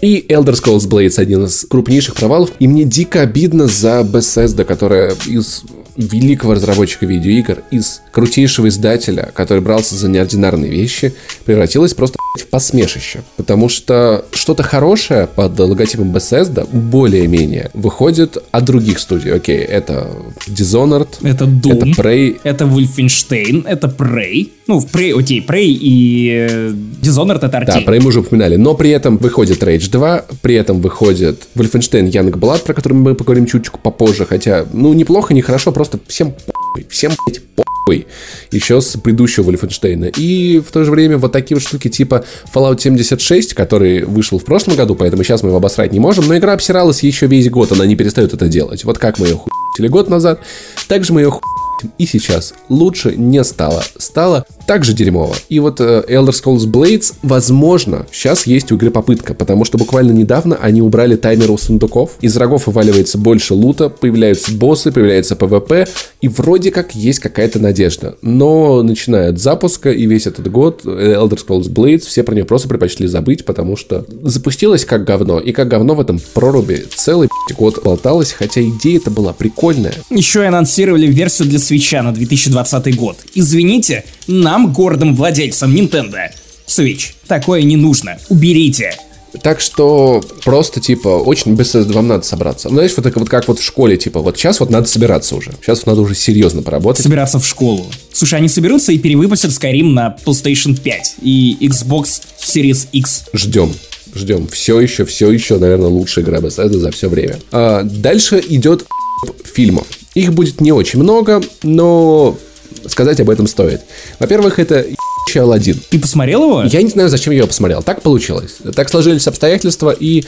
И Elder Scrolls Blades один из крупнейших провалов. И мне дико обидно за Bethesda, которая из великого разработчика видеоигр, из крутейшего издателя, который брался за неординарные вещи, превратилась просто в посмешище. Потому что что-то хорошее под логотипом Bethesda более-менее выходит от других студий. Окей, это Dishonored, это Doom, это Prey, это Wolfenstein, это Prey. Ну, в Prey, окей, Prey и э, Dishonored это Arkane. Да, Prey мы уже упоминали. Но при этом выходит Rage 2, при этом выходит Wolfenstein Youngblood, про который мы поговорим чуточку попозже. Хотя, ну, неплохо, не хорошо, просто всем похуй. Всем, блядь, похуй. Еще с предыдущего Wolfenstein. И в то же время вот такие вот штуки типа Fallout 76, который вышел в прошлом году, поэтому сейчас мы его обосрать не можем, но игра обсиралась еще весь год, она не перестает это делать. Вот как мы ее хуй год назад, так же мы ее хуй и сейчас лучше не стало. Стало также дерьмово. И вот э, Elder Scrolls Blades, возможно, сейчас есть у игры попытка, потому что буквально недавно они убрали таймер у сундуков, из врагов вываливается больше лута, появляются боссы, появляется PvP, и вроде как есть какая-то надежда. Но начиная от запуска и весь этот год э, Elder Scrolls Blades, все про нее просто предпочли забыть, потому что запустилась как говно, и как говно в этом проруби целый год болталось, хотя идея это была прикольная. Еще и анонсировали версию для свеча на 2020 год. Извините, нам, гордым владельцам Nintendo, Switch, такое не нужно. Уберите. Так что просто, типа, очень быстро вам надо собраться. Ну, знаешь, вот, так, вот как вот в школе, типа, вот сейчас вот надо собираться уже. Сейчас вот надо уже серьезно поработать. Собираться в школу. Слушай, они соберутся и перевыпустят Skyrim на PlayStation 5 и Xbox Series X. Ждем ждем. Все еще, все еще, наверное, лучшая игра Bethesda за все время. А, дальше идет фильмов. Их будет не очень много, но сказать об этом стоит. Во-первых, это Алладин. Ты посмотрел его? Я не знаю, зачем я его посмотрел. Так получилось. Так сложились обстоятельства, и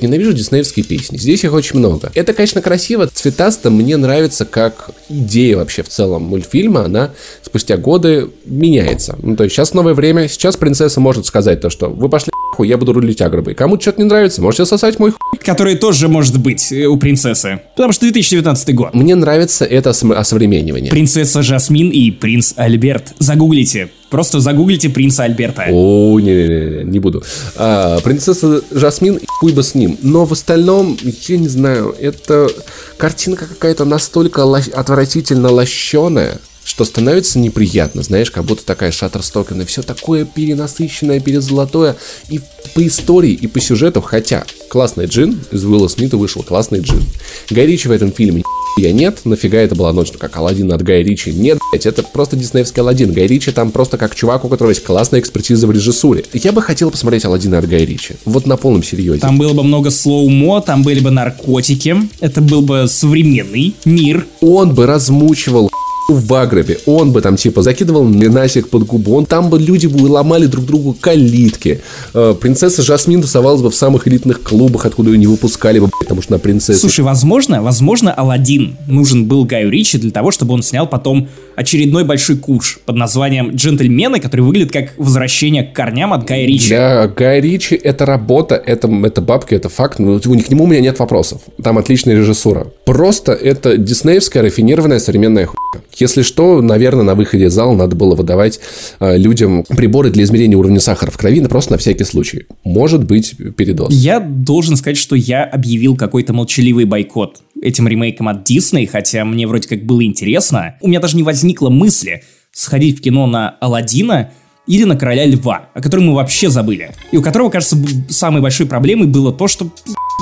ненавижу диснеевские песни. Здесь их очень много. Это, конечно, красиво, цветасто. Мне нравится, как идея вообще в целом мультфильма, она спустя годы меняется. Ну, то есть сейчас новое время, сейчас принцесса может сказать то, что вы пошли хуй, я буду рулить агробой. Кому что-то не нравится, можете сосать мой хуй. Который тоже может быть э, у принцессы. Потому что 2019 год. Мне нравится это осовременивание. Принцесса Жасмин и принц Альберт. Загуглите. Просто загуглите принца Альберта. О, не-не-не, не буду. А, принцесса Жасмин хуй бы с ним. Но в остальном, я не знаю, это картинка какая-то настолько лощ... отвратительно лощеная, что становится неприятно, знаешь, как будто такая Shutterstock, и все такое перенасыщенное, перезолотое, и по истории, и по сюжету, хотя классный джин, из Уилла Смита вышел классный джин. Гай Ричи в этом фильме я нет, нафига это была ночь, как Алладин от Гая Ричи? Нет, блять, это просто диснеевский Алладин. Гай Ричи там просто как чувак, у которого есть классная экспертиза в режиссуре. Я бы хотел посмотреть Алладина от Гая Ричи. Вот на полном серьезе. Там было бы много слоумо, там были бы наркотики, это был бы современный мир. Он бы размучивал в Агробе, он бы там типа закидывал минасик под губу, он там бы люди бы ломали друг другу калитки. Э, принцесса Жасмин тусовалась бы в самых элитных клубах, откуда ее не выпускали бы, потому что на принцессе. Слушай, возможно, возможно, Алладин нужен был Гаю Ричи для того, чтобы он снял потом очередной большой куш под названием «Джентльмены», который выглядит как возвращение к корням от Гая Ричи. Для Гая Ричи это работа, это, это бабки, это факт, но них к нему у меня нет вопросов. Там отличная режиссура. Просто это диснеевская рафинированная современная хуйня. Если что, наверное, на выходе из зала надо было выдавать э, людям приборы для измерения уровня сахара в крови, но просто на всякий случай. Может быть передоз. Я должен сказать, что я объявил какой-то молчаливый бойкот этим ремейком от Дисней, хотя мне вроде как было интересно. У меня даже не возникло мысли сходить в кино на Алладина или на Короля Льва, о котором мы вообще забыли. И у которого, кажется, самой большой проблемой было то, что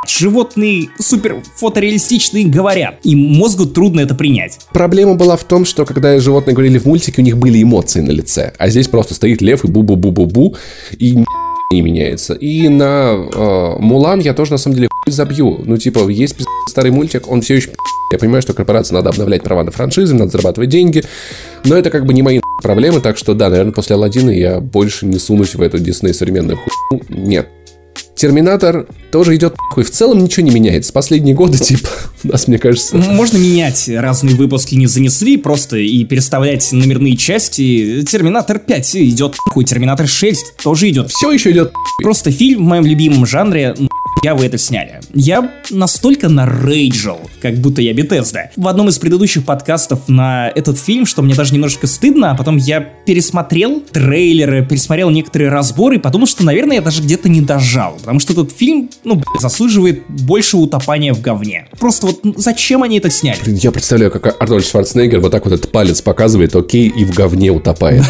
животные супер фотореалистичные говорят, и мозгу трудно это принять. Проблема была в том, что когда животные говорили в мультике, у них были эмоции на лице, а здесь просто стоит лев и бу-бу-бу-бу-бу, и не меняется. И на э, Мулан я тоже на самом деле забью. Ну, типа, есть старый мультик, он все еще я понимаю, что корпорации надо обновлять права на франшизы, надо зарабатывать деньги, но это как бы не мои проблемы, так что да, наверное, после Алладина я больше не сунусь в эту Дисней современную хуйню. Нет, Терминатор тоже идет и в целом ничего не меняется. Последние годы, типа, у нас, мне кажется... Можно менять разные выпуски не занесли просто и переставлять номерные части. Терминатор 5 идет хуй, Терминатор 6 тоже идет. Все еще идет Просто фильм в моем любимом жанре я вы это сняли. Я настолько нарейджил, как будто я Бетезда. В одном из предыдущих подкастов на этот фильм, что мне даже немножко стыдно, а потом я пересмотрел трейлеры, пересмотрел некоторые разборы и подумал, что, наверное, я даже где-то не дожал. Потому что этот фильм, ну, блядь, заслуживает больше утопания в говне. Просто вот зачем они это сняли? Блин, я представляю, как Арнольд Шварценеггер вот так вот этот палец показывает, окей, и в говне утопает.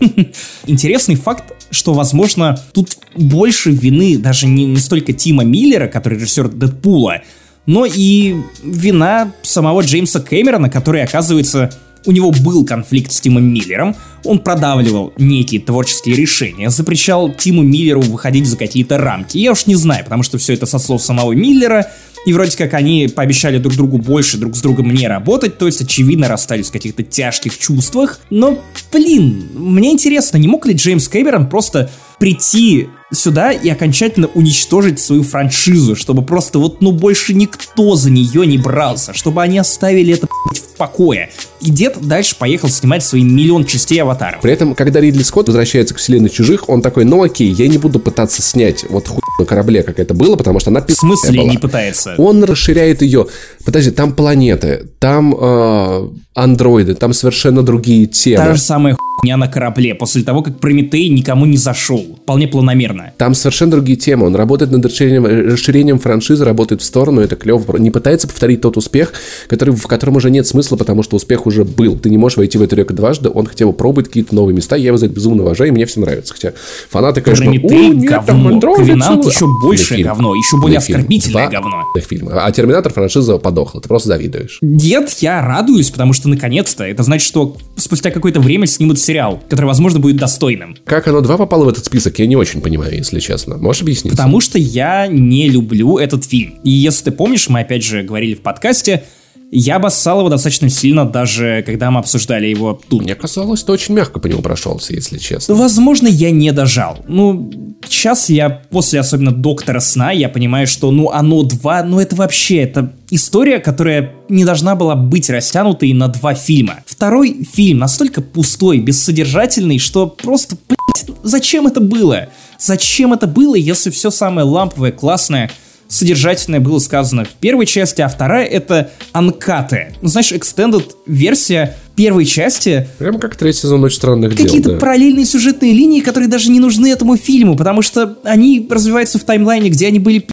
Интересный факт, что, возможно, тут больше вины даже не, не столько Тима Миллера, который режиссер Дэдпула, но и вина самого Джеймса Кэмерона, который, оказывается, у него был конфликт с Тимом Миллером, он продавливал некие творческие решения, запрещал Тиму Миллеру выходить за какие-то рамки. Я уж не знаю, потому что все это со слов самого Миллера, и вроде как они пообещали друг другу больше друг с другом не работать, то есть, очевидно, расстались в каких-то тяжких чувствах. Но, блин, мне интересно, не мог ли Джеймс Кэмерон просто прийти сюда и окончательно уничтожить свою франшизу, чтобы просто вот, ну, больше никто за нее не брался, чтобы они оставили это в покое. И дед дальше поехал снимать свои миллион частей аватаров. При этом, когда Ридли Скотт возвращается к вселенной чужих, он такой, ну окей, я не буду пытаться снять вот хуй на корабле, как это было, потому что она В смысле была. не пытается? Он расширяет ее. Подожди, там планеты, там э, андроиды, там совершенно другие темы. Та же самая хуйня на корабле, после того, как Прометей никому не зашел. Вполне планомерно. Там совершенно другие темы. Он работает над расширением, расширением франшизы, работает в сторону, это клево. Не пытается повторить тот успех, который, в котором уже нет смысла, потому что успех уже был. Ты не можешь войти в эту реку дважды, он хотя бы пробует какие-то новые места, я его за это безумно уважаю, и мне все нравится. Хотя фанаты, конечно, Прометей, нет, говно. там андроиды, Ковенант еще большее говно, еще более оскорбительное говно. Фильма. А Терминатор франшиза подохла, ты просто завидуешь. Нет, я радуюсь, потому что наконец-то это значит, что спустя какое-то время снимут сериал, который, возможно, будет достойным. Как оно два попало в этот список, я не очень понимаю, если честно. Можешь объяснить? Потому что я не люблю этот фильм. И если ты помнишь, мы опять же говорили в подкасте, я обоссал его достаточно сильно, даже когда мы обсуждали его тут. Мне казалось, ты очень мягко по нему прошелся, если честно. Возможно, я не дожал. Ну, сейчас я, после особенно Доктора Сна, я понимаю, что, ну, оно два, ну, это вообще, это история, которая не должна была быть растянутой на два фильма. Второй фильм настолько пустой, бессодержательный, что просто, блядь, зачем это было? Зачем это было, если все самое ламповое, классное содержательное было сказано в первой части, а вторая это анкаты. Ну, знаешь, extended версия первой части. Прямо как третий сезон «Очень странных дел». Какие-то да. параллельные сюжетные линии, которые даже не нужны этому фильму, потому что они развиваются в таймлайне, где они были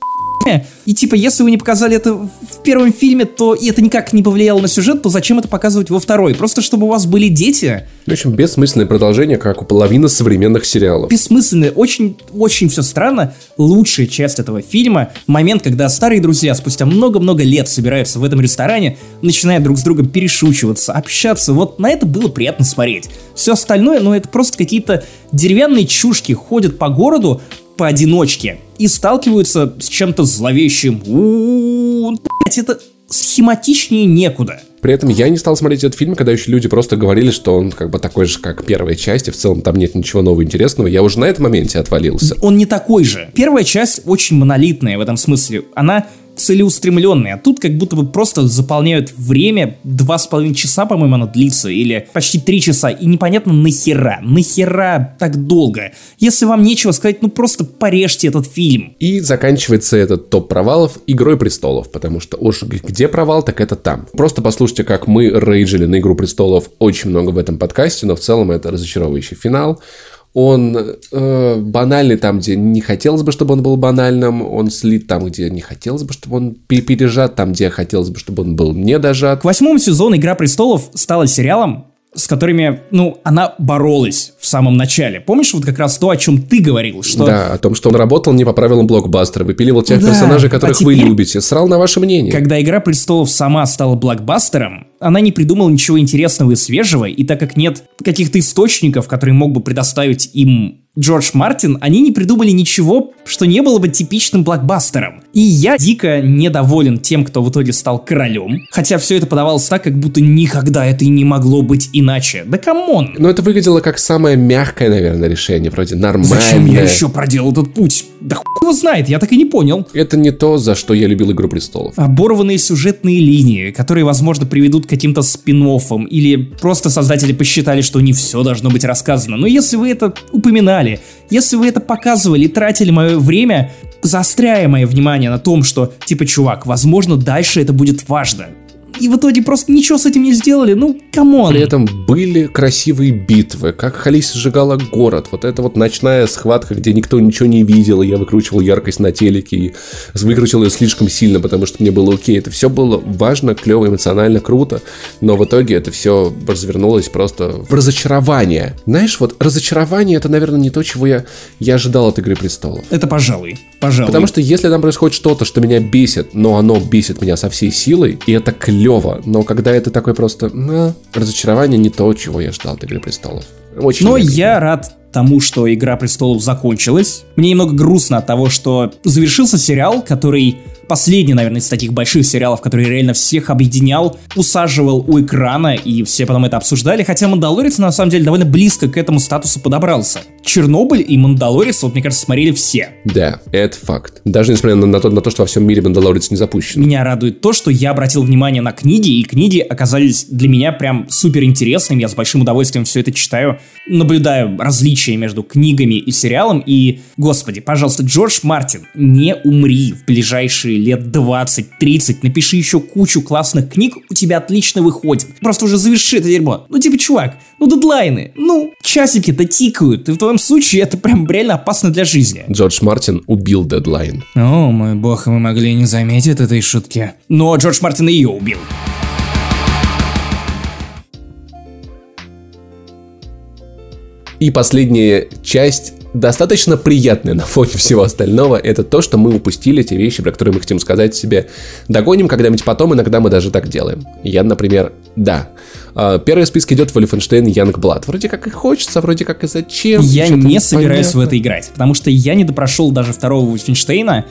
и типа, если вы не показали это в первом фильме, то и это никак не повлияло на сюжет, то зачем это показывать во второй? Просто чтобы у вас были дети. В общем, бессмысленное продолжение, как у половины современных сериалов. Бессмысленное, очень, очень все странно. Лучшая часть этого фильма, момент, когда старые друзья спустя много-много лет собираются в этом ресторане, начинают друг с другом перешучиваться, общаться. Вот на это было приятно смотреть. Все остальное, ну это просто какие-то деревянные чушки ходят по городу, поодиночке и сталкиваются с чем-то зловещим. У-у-у, блять, это схематичнее некуда. При этом я не стал смотреть этот фильм, когда еще люди просто говорили, что он как бы такой же, как первая часть, и в целом там нет ничего нового интересного. Я уже на этом моменте отвалился. Он не такой же. Первая часть очень монолитная в этом смысле. Она целеустремленные, а тут как будто бы просто заполняют время, два с половиной часа, по-моему, оно длится, или почти три часа, и непонятно нахера, нахера так долго. Если вам нечего сказать, ну просто порежьте этот фильм. И заканчивается этот топ провалов Игрой престолов, потому что уж где провал, так это там. Просто послушайте, как мы рейджили на Игру престолов очень много в этом подкасте, но в целом это разочаровывающий финал он э, банальный там, где не хотелось бы, чтобы он был банальным, он слит там, где не хотелось бы, чтобы он пережат, там, где хотелось бы, чтобы он был не дожат. К восьмому сезону «Игра престолов» стала сериалом, с которыми, ну, она боролась в самом начале. Помнишь вот как раз то, о чем ты говорил, что... Да, о том, что он работал не по правилам блокбастера, выпиливал тех да, персонажей, которых а теперь, вы любите, срал на ваше мнение. Когда «Игра престолов» сама стала блокбастером, она не придумала ничего интересного и свежего, и так как нет каких-то источников, которые мог бы предоставить им Джордж Мартин, они не придумали ничего, что не было бы типичным блокбастером. И я дико недоволен тем, кто в итоге стал королем. Хотя все это подавалось так, как будто никогда это и не могло быть иначе. Да come on! Но это выглядело как самое мягкое, наверное, решение. Вроде нормальное. Зачем я еще проделал этот путь? Да хуй его знает, я так и не понял. Это не то, за что я любил «Игру престолов». Оборванные сюжетные линии, которые, возможно, приведут к каким-то спин или просто создатели посчитали, что не все должно быть рассказано. Но если вы это упоминали, если вы это показывали, тратили мое время, заостряя мое внимание на том, что, типа, чувак, возможно, дальше это будет важно и в итоге просто ничего с этим не сделали, ну, come on. При этом были красивые битвы, как Кхалиси сжигала город, вот эта вот ночная схватка, где никто ничего не видел, и я выкручивал яркость на телеке и выкрутил ее слишком сильно, потому что мне было окей, это все было важно, клево, эмоционально, круто, но в итоге это все развернулось просто в разочарование. Знаешь, вот разочарование это, наверное, не то, чего я, я ожидал от Игры Престолов. Это пожалуй, пожалуй. Потому что если там происходит что-то, что меня бесит, но оно бесит меня со всей силой, и это клево, клево, но когда это такой просто разочарование не то, чего я ждал от Игры Престолов. Очень но я рад тому, что Игра Престолов закончилась. Мне немного грустно от того, что завершился сериал, который последний, наверное, из таких больших сериалов, который реально всех объединял, усаживал у экрана, и все потом это обсуждали, хотя «Мандалорец» на самом деле довольно близко к этому статусу подобрался. «Чернобыль» и «Мандалорец», вот мне кажется, смотрели все. Да, это факт. Даже несмотря на, на, то, на то, что во всем мире «Мандалорец» не запущен. Меня радует то, что я обратил внимание на книги, и книги оказались для меня прям супер интересными, я с большим удовольствием все это читаю, наблюдаю различия между книгами и сериалом, и, господи, пожалуйста, Джордж Мартин, не умри в ближайшие лет 20-30, напиши еще кучу классных книг, у тебя отлично выходит. Просто уже заверши это дерьмо. Ну, типа, чувак, ну, дедлайны, ну, часики-то тикают, и в твоем случае это прям реально опасно для жизни. Джордж Мартин убил дедлайн. О, мой бог, мы могли не заметить этой шутки. Но Джордж Мартин ее убил. И последняя часть достаточно приятное на фоне всего остального, это то, что мы упустили те вещи, про которые мы хотим сказать себе. Догоним когда-нибудь потом, иногда мы даже так делаем. Я, например, да. А, первый список идет Вольфенштейн Янгблад. Вроде как и хочется, вроде как и зачем. Я не собираюсь в это играть, потому что я не допрошел даже второго Вольфенштейна,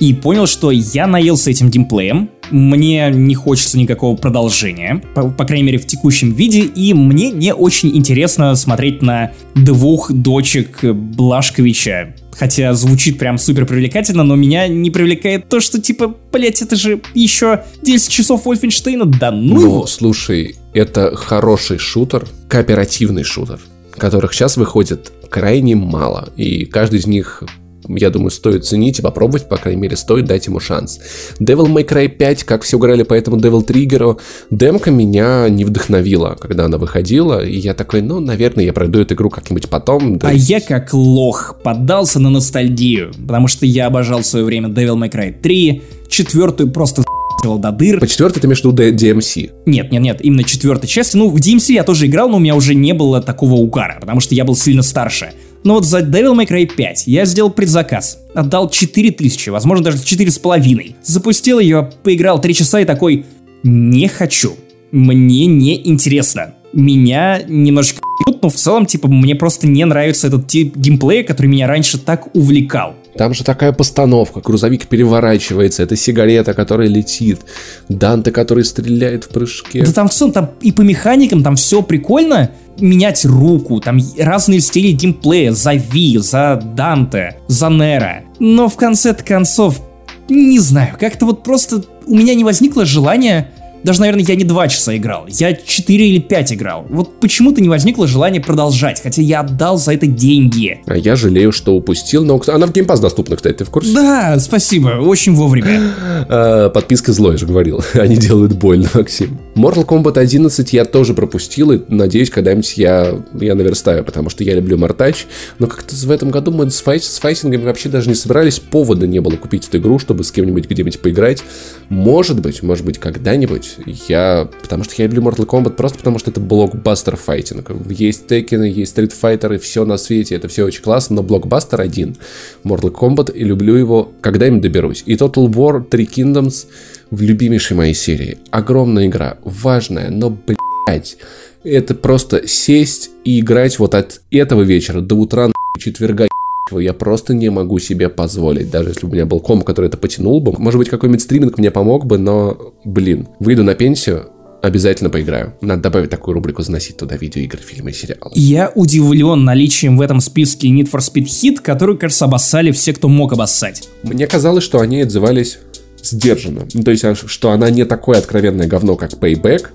и понял, что я наелся этим геймплеем, мне не хочется никакого продолжения, по, по крайней мере в текущем виде, и мне не очень интересно смотреть на двух дочек Блашковича. Хотя звучит прям супер привлекательно, но меня не привлекает то, что типа, блять, это же еще 10 часов Вольфенштейна, да ну Но, его. слушай, это хороший шутер, кооперативный шутер, которых сейчас выходит крайне мало, и каждый из них я думаю, стоит ценить и попробовать, по крайней мере, стоит дать ему шанс. Devil May Cry 5, как все играли по этому Devil Trigger, демка меня не вдохновила, когда она выходила, и я такой, ну, наверное, я пройду эту игру как-нибудь потом. Да. А я как лох поддался на ностальгию, потому что я обожал в свое время Devil May Cry 3, четвертую просто до дыр. По четвертой ты имеешь в виду DMC? Нет, нет, нет, именно четвертой части. Ну, в DMC я тоже играл, но у меня уже не было такого угара, потому что я был сильно старше. Но вот за Devil May Cry 5 я сделал предзаказ. Отдал 4000, возможно даже 4,5. Запустил ее, поиграл 3 часа и такой... Не хочу. Мне не интересно. Меня немножечко но в целом, типа, мне просто не нравится этот тип геймплея, который меня раньше так увлекал. Там же такая постановка, грузовик переворачивается, это сигарета, которая летит, Данте, который стреляет в прыжке. Да там в целом, там и по механикам там все прикольно, менять руку, там разные стили геймплея, за Ви, за Данте, за Нера. Но в конце концов, не знаю, как-то вот просто у меня не возникло желания даже, наверное, я не 2 часа играл, я 4 или 5 играл. Вот почему-то не возникло желания продолжать, хотя я отдал за это деньги. А я жалею, что упустил, но она в Game Pass доступна, кстати, ты в курсе? Да, спасибо, очень вовремя. А, подписка злой, я же говорил, они делают больно, Максим. Mortal Kombat 11 я тоже пропустил, и надеюсь, когда-нибудь я, я наверстаю, потому что я люблю Мартач, но как-то в этом году мы с, файт, с файтингами вообще даже не собирались, повода не было купить эту игру, чтобы с кем-нибудь где-нибудь поиграть. Может быть, может быть, когда-нибудь я... Потому что я люблю Mortal Kombat просто потому, что это блокбастер файтинг. Есть Tekken, есть Street Fighter, и все на свете, это все очень классно, но блокбастер один. Mortal Kombat, и люблю его, когда-нибудь доберусь. И Total War, Three Kingdoms в любимейшей моей серии. Огромная игра, важная, но, блядь, Это просто сесть и играть вот от этого вечера до утра четверга я просто не могу себе позволить. Даже если бы у меня был комп, который это потянул бы. Может быть, какой-нибудь стриминг мне помог бы, но, блин, выйду на пенсию, Обязательно поиграю. Надо добавить такую рубрику, заносить туда видеоигры, фильмы и сериалы. Я удивлен наличием в этом списке Need for Speed Hit, который, кажется, обоссали все, кто мог обоссать. Мне казалось, что они отзывались сдержанно. Ну, то есть, а что она не такое откровенное говно, как Payback,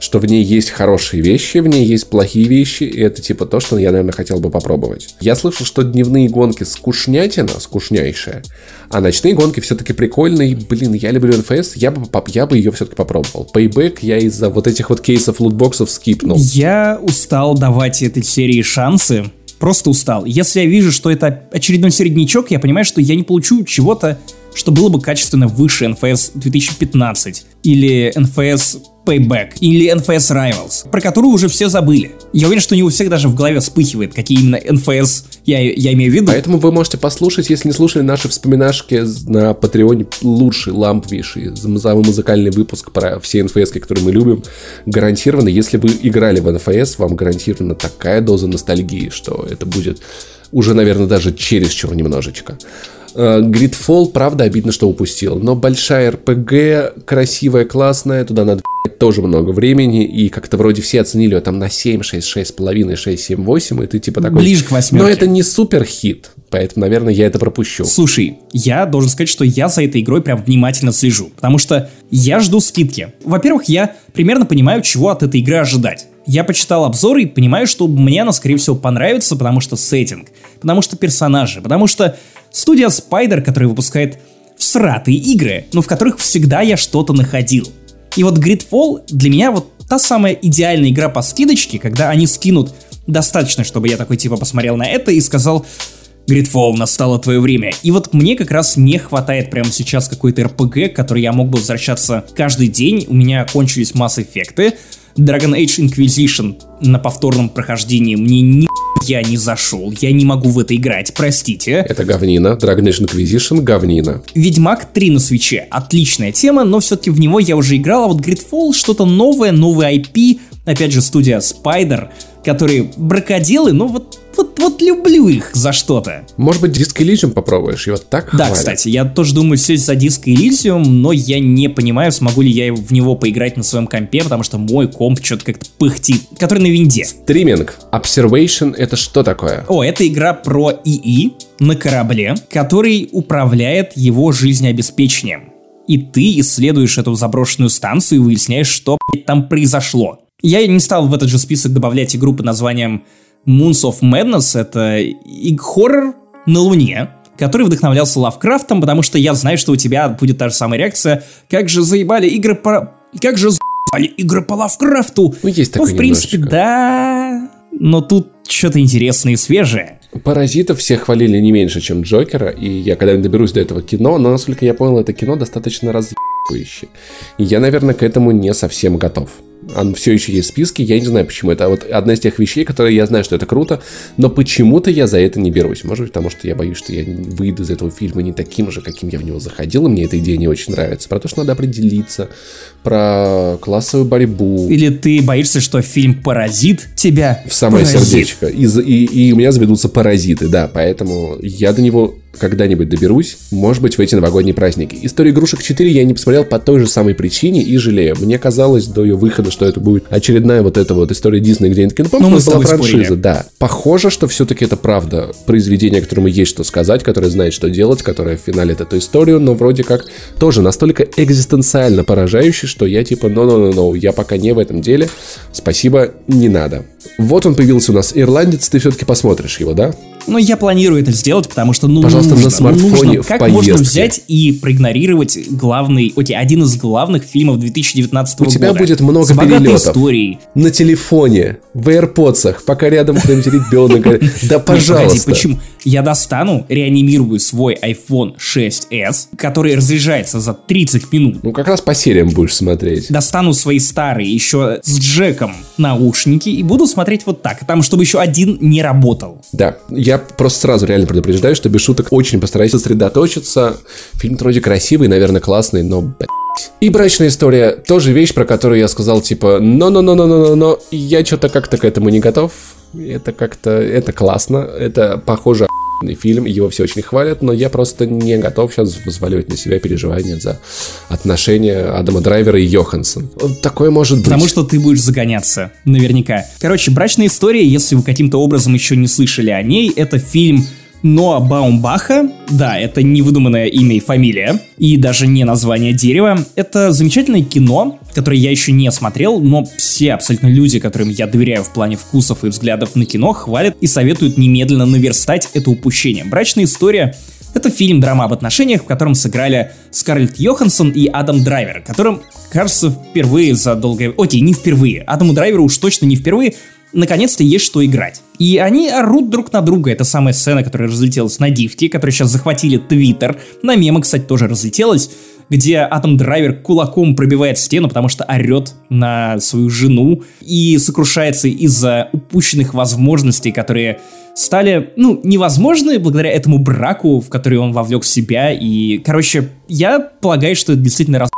что в ней есть хорошие вещи, в ней есть плохие вещи, и это типа то, что я, наверное, хотел бы попробовать. Я слышал, что дневные гонки скучнятина, скучнейшая, а ночные гонки все-таки прикольные. Блин, я люблю NFS, я бы, я бы ее все-таки попробовал. Payback я из-за вот этих вот кейсов лутбоксов скипнул. Я устал давать этой серии шансы, просто устал. Если я вижу, что это очередной середнячок, я понимаю, что я не получу чего-то что было бы качественно выше NFS 2015 или NFS Payback или NFS Rivals, про которую уже все забыли. Я уверен, что не у всех даже в голове вспыхивает, какие именно NFS я, я имею в виду. Поэтому вы можете послушать, если не слушали наши вспоминашки на Патреоне, лучший лампвейший, самый музыкальный выпуск про все NFS, которые мы любим. Гарантированно, если вы играли в NFS, вам гарантирована такая доза ностальгии, что это будет уже, наверное, даже чересчур немножечко. Э, Gridfall, правда, обидно, что упустил. Но большая РПГ, красивая, классная, туда надо тоже много времени, и как-то вроде все оценили ее там на 7, 6, 6,5, 6, 7, 8, и ты типа такой... Ближе к восьмерке. Но это не супер хит, поэтому, наверное, я это пропущу. Слушай, я должен сказать, что я за этой игрой прям внимательно слежу, потому что я жду скидки. Во-первых, я примерно понимаю, чего от этой игры ожидать. Я почитал обзоры и понимаю, что мне она, скорее всего, понравится, потому что сеттинг, потому что персонажи, потому что Студия Spider, которая выпускает всратые игры, но в которых всегда я что-то находил. И вот Gridfall для меня вот та самая идеальная игра по скидочке, когда они скинут достаточно, чтобы я такой типа посмотрел на это и сказал, Gridfall, настало твое время. И вот мне как раз не хватает прямо сейчас какой-то RPG, который я мог бы возвращаться каждый день. У меня кончились масс-эффекты. Dragon Age Inquisition на повторном прохождении мне ни я не зашел, я не могу в это играть, простите. Это говнина, Dragon Age Inquisition говнина. Ведьмак 3 на свече, отличная тема, но все-таки в него я уже играл, а вот Gridfall что-то новое, новый IP, опять же студия Spider, которые бракоделы, но вот вот, вот люблю их за что-то. Может быть, Disc Elysium попробуешь? Его так Да, хвалят. кстати, я тоже думаю сесть за Disc Elysium, но я не понимаю, смогу ли я в него поиграть на своем компе, потому что мой комп что-то как-то пыхтит, который на винде. Стриминг. Observation — это что такое? О, это игра про ИИ на корабле, который управляет его жизнеобеспечением. И ты исследуешь эту заброшенную станцию и выясняешь, что там произошло. Я не стал в этот же список добавлять игру под названием Moons of Madness — это хоррор на Луне, который вдохновлялся Лавкрафтом, потому что я знаю, что у тебя будет та же самая реакция. Как же заебали игры по... Как же заебали игры по Лавкрафту? Ну, есть такое Ну, в принципе, немножечко. да... Но тут что-то интересное и свежее. Паразитов все хвалили не меньше, чем Джокера, и я когда-нибудь доберусь до этого кино, но, насколько я понял, это кино достаточно разъебывающее. И я, наверное, к этому не совсем готов он все еще есть в списке, я не знаю почему. Это вот одна из тех вещей, которые я знаю, что это круто, но почему-то я за это не берусь. Может быть, потому что я боюсь, что я выйду из этого фильма не таким же, каким я в него заходил, и мне эта идея не очень нравится. Про то, что надо определиться, про классовую борьбу. Или ты боишься, что фильм «Паразит» тебя В самое поразит. сердечко. И, и, и у меня заведутся паразиты, да, поэтому я до него когда-нибудь доберусь, может быть, в эти новогодние праздники. Историю игрушек 4 я не посмотрел по той же самой причине и жалею. Мне казалось до ее выхода, что это будет очередная вот эта вот история Дисней, где они такие, ну, Ну, с была франшиза, спорили. да. Похоже, что все-таки это правда произведение, которому есть что сказать, которое знает, что делать, которое финалит эту историю, но вроде как тоже настолько экзистенциально поражающий, что я типа, no-no-no-no, я пока не в этом деле, спасибо, не надо. Вот он появился у нас, ирландец, ты все-таки посмотришь его, да? Ну, я планирую это сделать, потому что, ну, Пожалуйста, нужно, на смартфоне нужно. в Как можно поездке. взять и проигнорировать главный, окей, один из главных фильмов 2019 У года? тебя будет много с перелетов. историей. На телефоне, в AirPods, пока рядом кто-нибудь ребенок. Да, погоди, пожалуйста. почему? Я достану, реанимирую свой iPhone 6s, который разряжается за 30 минут. Ну, как раз по сериям будешь смотреть. Достану свои старые, еще с джеком, наушники и буду смотреть вот так. Там, чтобы еще один не работал. Да, я просто сразу реально предупреждаю, что без шуток очень постараюсь сосредоточиться. Фильм вроде красивый, наверное, классный, но, И брачная история тоже вещь, про которую я сказал, типа, но-но-но-но-но-но, я что-то как-то к этому не готов. Это как-то, это классно, это похоже фильм, его все очень хвалят, но я просто не готов сейчас взваливать на себя переживания за отношения Адама Драйвера и Йоханссон. Такое может быть. Потому что ты будешь загоняться, наверняка. Короче, «Брачная история», если вы каким-то образом еще не слышали о ней, это фильм Ноа Баумбаха, да, это не выдуманное имя и фамилия, и даже не название дерева. Это замечательное кино, которое я еще не смотрел, но все абсолютно люди, которым я доверяю в плане вкусов и взглядов на кино, хвалят и советуют немедленно наверстать это упущение. «Брачная история» Это фильм-драма об отношениях, в котором сыграли Скарлетт Йоханссон и Адам Драйвер, которым, кажется, впервые за долгое... Окей, не впервые. Адаму Драйверу уж точно не впервые, наконец-то есть что играть. И они орут друг на друга. Это самая сцена, которая разлетелась на дифте, которая сейчас захватили Твиттер. На мемы, кстати, тоже разлетелась где Атом Драйвер кулаком пробивает стену, потому что орет на свою жену и сокрушается из-за упущенных возможностей, которые стали, ну, невозможны благодаря этому браку, в который он вовлек себя. И, короче, я полагаю, что это действительно раз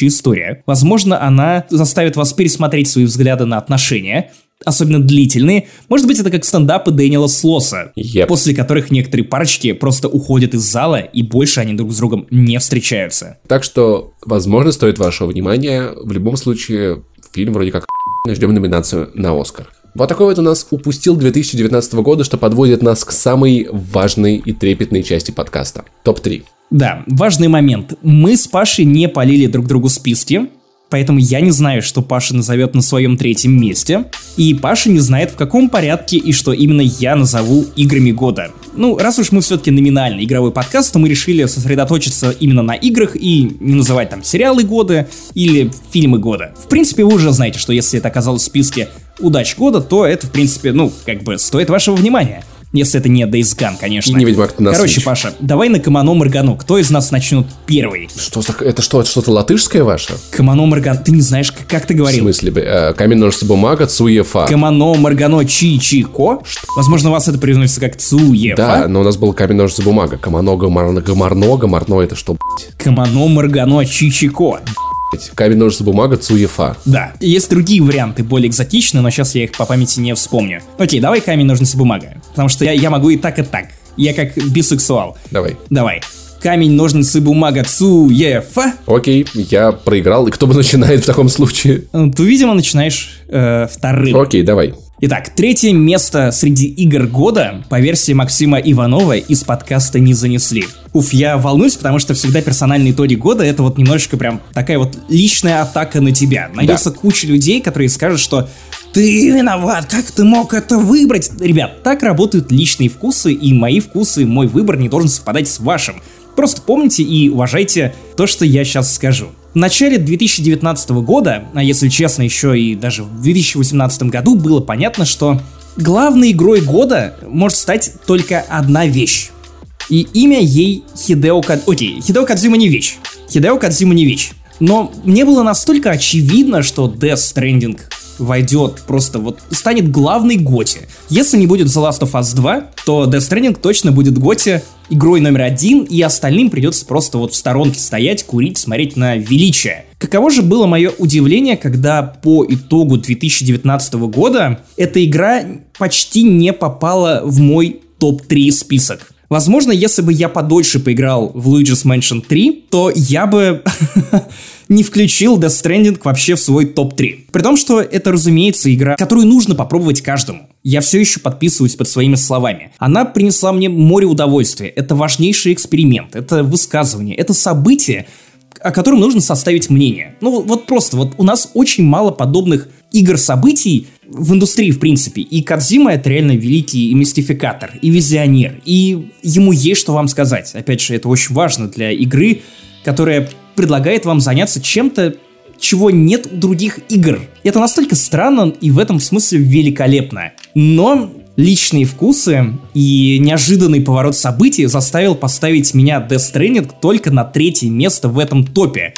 история. Возможно, она заставит вас пересмотреть свои взгляды на отношения, особенно длительные. Может быть, это как стендапы Дэниела Слоса, yep. после которых некоторые парочки просто уходят из зала, и больше они друг с другом не встречаются. Так что, возможно, стоит вашего внимания. В любом случае, фильм вроде как ждем номинацию на Оскар. Вот такой вот у нас упустил 2019 года, что подводит нас к самой важной и трепетной части подкаста. Топ-3. Да, важный момент. Мы с Пашей не полили друг другу списки, Поэтому я не знаю, что Паша назовет на своем третьем месте. И Паша не знает, в каком порядке и что именно я назову играми года. Ну, раз уж мы все-таки номинальный игровой подкаст, то мы решили сосредоточиться именно на играх и не называть там сериалы года или фильмы года. В принципе, вы уже знаете, что если это оказалось в списке удач года, то это, в принципе, ну, как бы стоит вашего внимания. Если это не Days Gone, конечно. И не Ведьмак на Короче, Switch. Паша, давай на Камано Маргану. Кто из нас начнет первый? Что за... Это что, что-то латышское ваше? Камано Марган. Ты не знаешь, как, как ты говорил? В смысле? Э, камень, ножницы, бумага, Цуефа. Камано Маргано Чи Чи Ко. Возможно, у вас это произносится как Цуефа. Да, но у нас был камень, ножницы, бумага. Камано, гамарно, гамарно, гамарно это что, блядь? Камано Маргано Чи Чи Ко. Камень, ножницы, бумага, Цуефа. Да. Есть другие варианты, более экзотичные, но сейчас я их по памяти не вспомню. Окей, давай камень, ножницы, бумага. Потому что я, я могу и так, и так. Я как бисексуал. Давай. Давай. Камень, ножницы, бумага, Цуефа. Окей, я проиграл. И кто бы начинает в таком случае? Ты, видимо, начинаешь э, вторым. Окей, давай. Итак, третье место среди игр года по версии Максима Иванова из подкаста не занесли. Уф, я волнуюсь, потому что всегда персональные итоги года это вот немножечко прям такая вот личная атака на тебя. Найдется да. куча людей, которые скажут, что ты виноват, как ты мог это выбрать? Ребят, так работают личные вкусы, и мои вкусы, мой выбор не должен совпадать с вашим. Просто помните и уважайте то, что я сейчас скажу. В начале 2019 года, а если честно, еще и даже в 2018 году было понятно, что главной игрой года может стать только одна вещь. И имя ей Хидео Кад... Окей, Хидео Кадзима не вещь. Хидео Кадзима не вещь. Но мне было настолько очевидно, что Death Stranding войдет просто вот станет главной Готи. Если не будет The Last of Us 2, то Death Stranding точно будет Готи игрой номер один, и остальным придется просто вот в сторонке стоять, курить, смотреть на величие. Каково же было мое удивление, когда по итогу 2019 года эта игра почти не попала в мой топ-3 список. Возможно, если бы я подольше поиграл в Luigi's Mansion 3, то я бы не включил Death Stranding вообще в свой топ-3. При том, что это, разумеется, игра, которую нужно попробовать каждому. Я все еще подписываюсь под своими словами. Она принесла мне море удовольствия. Это важнейший эксперимент, это высказывание, это событие, о котором нужно составить мнение. Ну вот просто, вот у нас очень мало подобных игр-событий в индустрии, в принципе. И Кадзима это реально великий и мистификатор, и визионер, и ему есть что вам сказать. Опять же, это очень важно для игры, которая предлагает вам заняться чем-то, чего нет у других игр. Это настолько странно и в этом смысле великолепно. Но личные вкусы и неожиданный поворот событий заставил поставить меня Death Stranding только на третье место в этом топе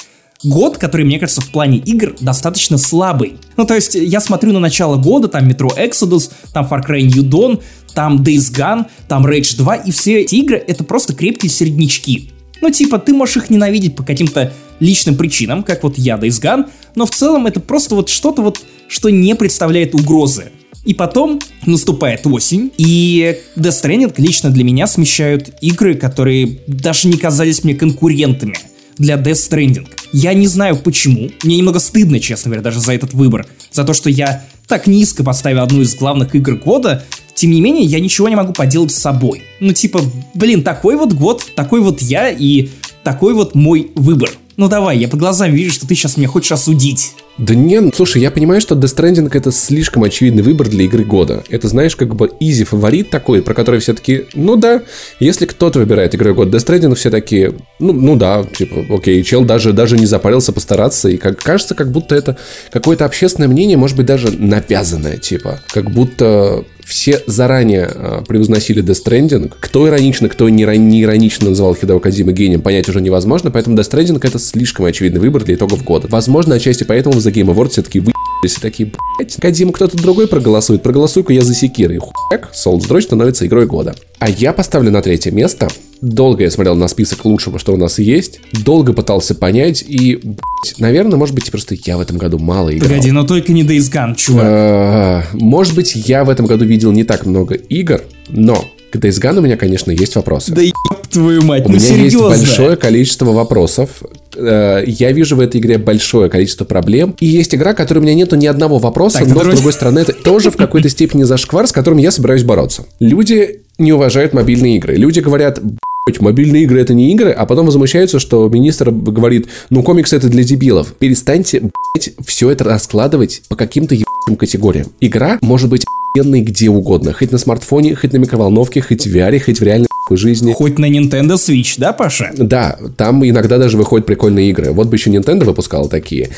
год, который, мне кажется, в плане игр достаточно слабый. Ну, то есть, я смотрю на начало года, там Metro Exodus, там Far Cry New Dawn, там Days Gone, там Rage 2, и все эти игры — это просто крепкие середнячки. Ну, типа, ты можешь их ненавидеть по каким-то личным причинам, как вот я Days Gone, но в целом это просто вот что-то вот, что не представляет угрозы. И потом наступает осень, и Death Stranding лично для меня смещают игры, которые даже не казались мне конкурентами для Death Stranding. Я не знаю почему, мне немного стыдно, честно говоря, даже за этот выбор, за то, что я так низко поставил одну из главных игр года, тем не менее, я ничего не могу поделать с собой. Ну, типа, блин, такой вот год, такой вот я и такой вот мой выбор. Ну давай, я по глазам вижу, что ты сейчас меня хочешь осудить. Да не, ну, слушай, я понимаю, что Death Stranding это слишком очевидный выбор для игры года. Это, знаешь, как бы изи фаворит такой, про который все таки ну да, если кто-то выбирает игру года Death Stranding, все такие, ну, ну да, типа, окей, чел даже, даже не запарился постараться, и как кажется, как будто это какое-то общественное мнение, может быть, даже навязанное, типа, как будто все заранее э, превозносили Death Stranding. Кто иронично, кто не, не иронично называл Хидео Кадзима гением, понять уже невозможно, поэтому Death Stranding это слишком очевидный выбор для итогов года. Возможно, отчасти поэтому за Game Awards все-таки вы если такие, блядь, Кадима кто-то другой проголосует, проголосуй-ка я за Секиры. И хуяк, Souls Дрочь становится игрой года. А я поставлю на третье место. Долго я смотрел на список лучшего, что у нас есть. Долго пытался понять и, блядь, наверное, может быть, просто я в этом году мало играл. Погоди, но только не Days Gone, чувак. А, может быть, я в этом году видел не так много игр, но к Days Gone у меня, конечно, есть вопросы. Да еб твою мать, У ну меня есть большое количество вопросов. Э, Я вижу в этой игре большое количество проблем. И есть игра, которой у меня нету ни одного вопроса, Так, но, второй- с другой стороны, это тоже в какой-то степени зашквар, с которым я собираюсь бороться. Люди не уважают мобильные игры. Люди говорят, «Блядь, мобильные игры это не игры, а потом возмущаются, что министр говорит, ну комикс это для дебилов. Перестаньте, блядь, все это раскладывать по каким-то ебучим категориям. Игра может быть охуенной где угодно. Хоть на смартфоне, хоть на микроволновке, хоть в VR, хоть в реальной жизни. Хоть на Nintendo Switch, да, Паша? Да, там иногда даже выходят прикольные игры. Вот бы еще Nintendo выпускала такие.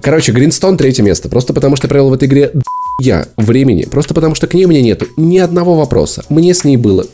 Короче, Гринстон третье место. Просто потому что провел в этой игре я времени. Просто потому что к ней у меня нету ни одного вопроса. Мне с ней было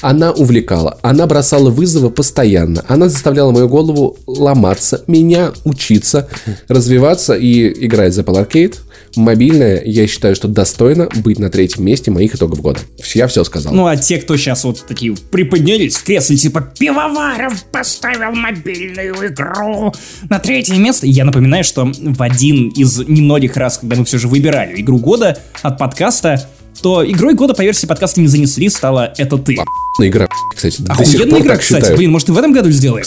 она увлекала, она бросала вызовы постоянно, она заставляла мою голову ломаться, меня учиться, развиваться и играть за Apple Arcade. Мобильная, я считаю, что достойно быть на третьем месте моих итогов года. Я все сказал. Ну, а те, кто сейчас вот такие приподнялись в кресле, типа «Пивоваров поставил мобильную игру на третье место», я напоминаю, что в один из немногих раз, когда мы все же выбирали игру года от подкаста, то игрой года по версии подкаста не занесли, стала «Это ты». Игра, кстати, Охуенная игра, кстати. считаю. Блин, может, и в этом году сделаем?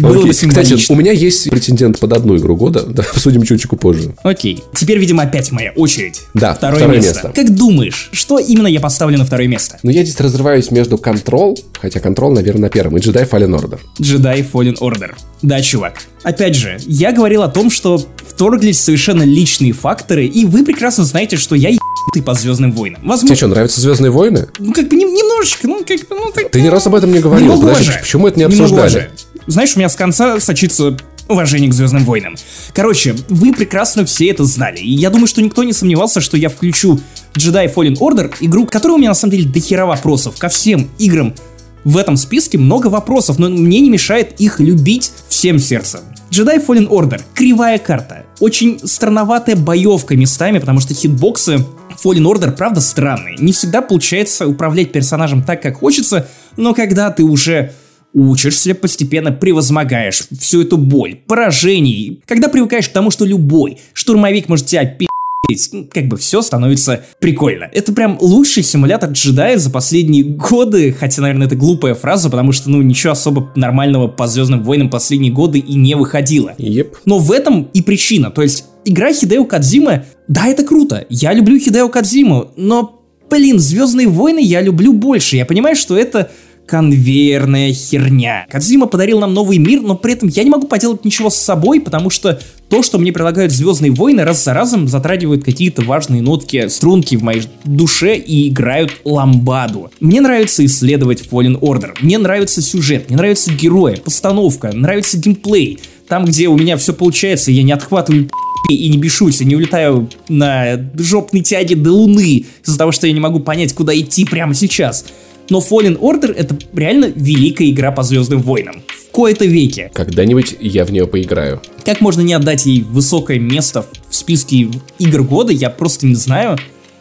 Было бы Кстати, у меня есть претендент под одну игру года, да, обсудим чуточку позже. Окей. Теперь, видимо, опять моя очередь. Да, Второе, второе место. место. Как думаешь, что именно я поставлю на второе место? Но я здесь разрываюсь между Control, хотя Control, наверное, на первом, и Jedi Fallen Order. Jedi Fallen Order. Да, чувак. Опять же, я говорил о том, что вторглись совершенно личные факторы, и вы прекрасно знаете, что я ебанутый по Звездным войнам. Тебе Возможно, что, нравятся Звездные войны? ну как бы нем- немножечко, ну как бы, ну так... Ты ни раз об этом не говорил. Немного Подожди, уважаю. почему это не Немного обсуждали? уважаю. Знаешь, у меня с конца сочится уважение к Звездным войнам. Короче, вы прекрасно все это знали. И я думаю, что никто не сомневался, что я включу Jedi Fallen Order, игру, которая у меня на самом деле дохера вопросов. Ко всем играм в этом списке много вопросов, но мне не мешает их любить всем сердцем. Jedi Fallen Order. Кривая карта. Очень странноватая боевка местами, потому что хитбоксы Fallen Order, правда, странные. Не всегда получается управлять персонажем так, как хочется, но когда ты уже учишься, постепенно превозмогаешь всю эту боль, поражений, когда привыкаешь к тому, что любой штурмовик может тебя ну, как бы все становится прикольно. Это прям лучший симулятор джедая за последние годы, хотя, наверное, это глупая фраза, потому что, ну, ничего особо нормального по Звездным войнам последние годы и не выходило. Еп. Но в этом и причина. То есть, игра Хидео Кадзимы, да, это круто. Я люблю Хидео Кадзиму, но, блин, Звездные войны я люблю больше. Я понимаю, что это конвейерная херня. Кадзима подарил нам новый мир, но при этом я не могу поделать ничего с собой, потому что то, что мне предлагают Звездные войны, раз за разом затрагивают какие-то важные нотки, струнки в моей душе и играют ламбаду. Мне нравится исследовать Fallen Order, мне нравится сюжет, мне нравятся герои, постановка, нравится геймплей. Там, где у меня все получается, я не отхватываю и не бешусь, и не улетаю на жопной тяге до Луны из-за того, что я не могу понять, куда идти прямо сейчас. Но Fallen Order это реально великая игра по Звездным войнам. Кои-то веке. Когда-нибудь я в нее поиграю. Как можно не отдать ей высокое место в списке игр года, я просто не знаю.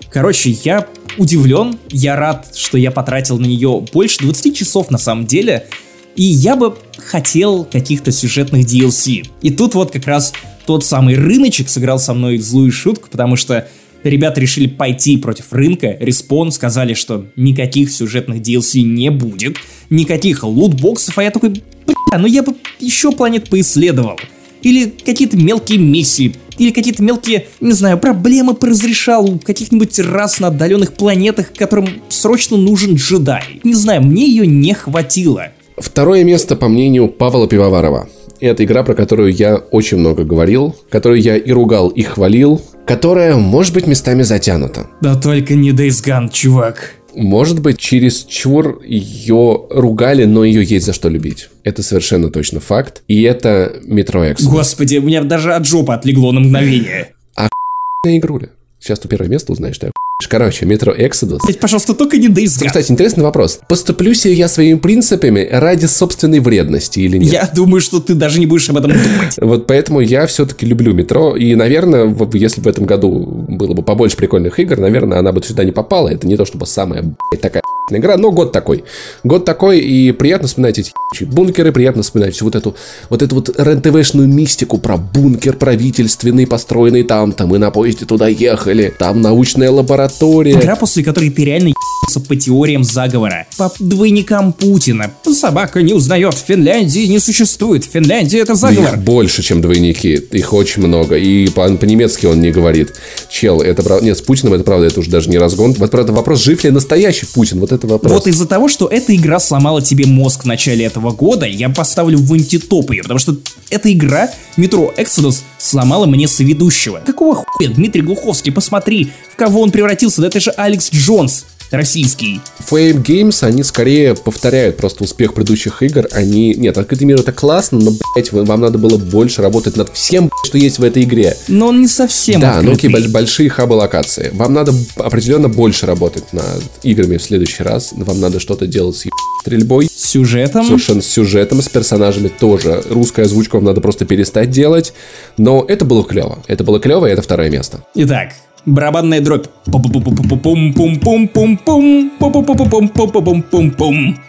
Короче, я удивлен, я рад, что я потратил на нее больше 20 часов на самом деле. И я бы хотел каких-то сюжетных DLC. И тут вот как раз тот самый рыночек сыграл со мной злую шутку, потому что ребята решили пойти против рынка, Респон сказали, что никаких сюжетных DLC не будет, никаких лутбоксов, а я такой, бля, ну я бы еще планет поисследовал. Или какие-то мелкие миссии, или какие-то мелкие, не знаю, проблемы поразрешал у каких-нибудь раз на отдаленных планетах, которым срочно нужен джедай. Не знаю, мне ее не хватило. Второе место, по мнению Павла Пивоварова. Это игра, про которую я очень много говорил, которую я и ругал, и хвалил, которая, может быть, местами затянута. Да только не Days Gone, чувак. Может быть, через чур ее ругали, но ее есть за что любить. Это совершенно точно факт. И это Metro Exodus. Господи, у меня даже от жопы отлегло на мгновение. игруля. Сейчас ты первое место узнаешь, что я Короче, Metro Exodus. Блять, пожалуйста, только не Gone. Кстати, интересный вопрос. Поступлюсь ли я своими принципами ради собственной вредности или нет? Я думаю, что ты даже не будешь об этом думать. Вот поэтому я все-таки люблю метро. И, наверное, если бы в этом году было бы побольше прикольных игр, наверное, она бы сюда не попала. Это не то чтобы самая блядь, такая игра, но год такой. Год такой, и приятно вспоминать эти бункеры, приятно вспоминать вот эту вот эту вот РЕН-ТВшную мистику про бункер правительственный, построенный там, там мы на поезде туда ехали, там научная лаборатория. Игра, после которой ты реально ебался по теориям заговора, по двойникам Путина. Собака не узнает, в Финляндии не существует, в Финляндии это заговор. Их больше, чем двойники, их очень много, и по- по-немецки он не говорит. Чел, это правда, нет, с Путиным это правда, это уже даже не разгон. Вот правда вопрос, жив ли настоящий Путин, вот это вопрос. Вот из-за того, что эта игра сломала тебе мозг в начале этого года, я поставлю в антитоп ее, потому что эта игра, Metro Exodus, сломала мне соведущего. Какого хуя, Дмитрий Глуховский, посмотри, в кого он превратился, да это же Алекс Джонс, российский. Fame Games, они скорее повторяют просто успех предыдущих игр. Они... Нет, открытый мир это классно, но, блять, вам надо было больше работать над всем, блядь, что есть в этой игре. Но он не совсем Да, ну окей, большие хабы локации. Вам надо определенно больше работать над играми в следующий раз. Вам надо что-то делать с стрельбой. С сюжетом. Совершенно с сюжетом, с персонажами тоже. Русская озвучка вам надо просто перестать делать. Но это было клево. Это было клево, и это второе место. Итак, барабанная дробь.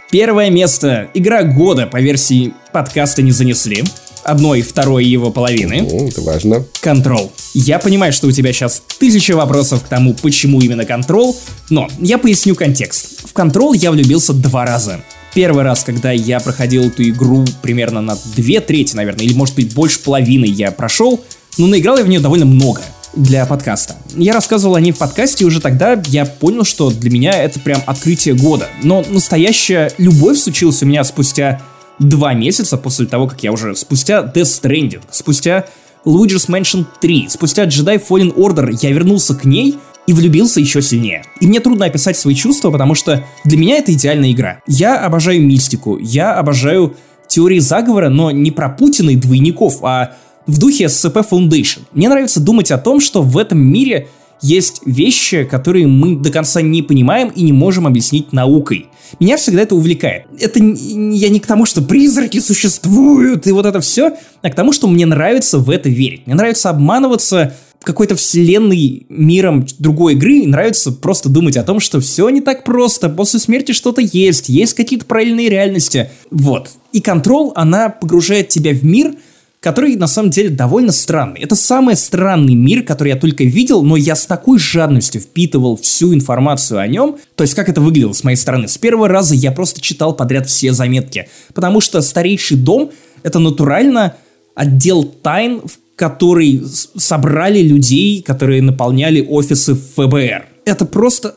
Первое место. Игра года по версии подкаста не занесли. Одной второй его половины. Это важно. Контрол. Я понимаю, что у тебя сейчас тысяча вопросов к тому, почему именно контрол, но я поясню контекст. В контрол я влюбился два раза. Первый раз, когда я проходил эту игру примерно на две трети, наверное, или может быть больше половины я прошел, но наиграл я в нее довольно много для подкаста. Я рассказывал о ней в подкасте, и уже тогда я понял, что для меня это прям открытие года. Но настоящая любовь случилась у меня спустя два месяца после того, как я уже спустя Death Stranding, спустя Luigi's Mansion 3, спустя Jedi Fallen Order я вернулся к ней и влюбился еще сильнее. И мне трудно описать свои чувства, потому что для меня это идеальная игра. Я обожаю мистику, я обожаю теории заговора, но не про Путина и двойников, а в духе SCP Foundation. Мне нравится думать о том, что в этом мире есть вещи, которые мы до конца не понимаем и не можем объяснить наукой. Меня всегда это увлекает. Это я не к тому, что призраки существуют и вот это все, а к тому, что мне нравится в это верить. Мне нравится обманываться какой-то вселенной миром другой игры, и нравится просто думать о том, что все не так просто, после смерти что-то есть, есть какие-то параллельные реальности. Вот. И контрол, она погружает тебя в мир, который на самом деле довольно странный. Это самый странный мир, который я только видел, но я с такой жадностью впитывал всю информацию о нем. То есть, как это выглядело с моей стороны. С первого раза я просто читал подряд все заметки. Потому что старейший дом — это натурально отдел тайн, в который собрали людей, которые наполняли офисы ФБР. Это просто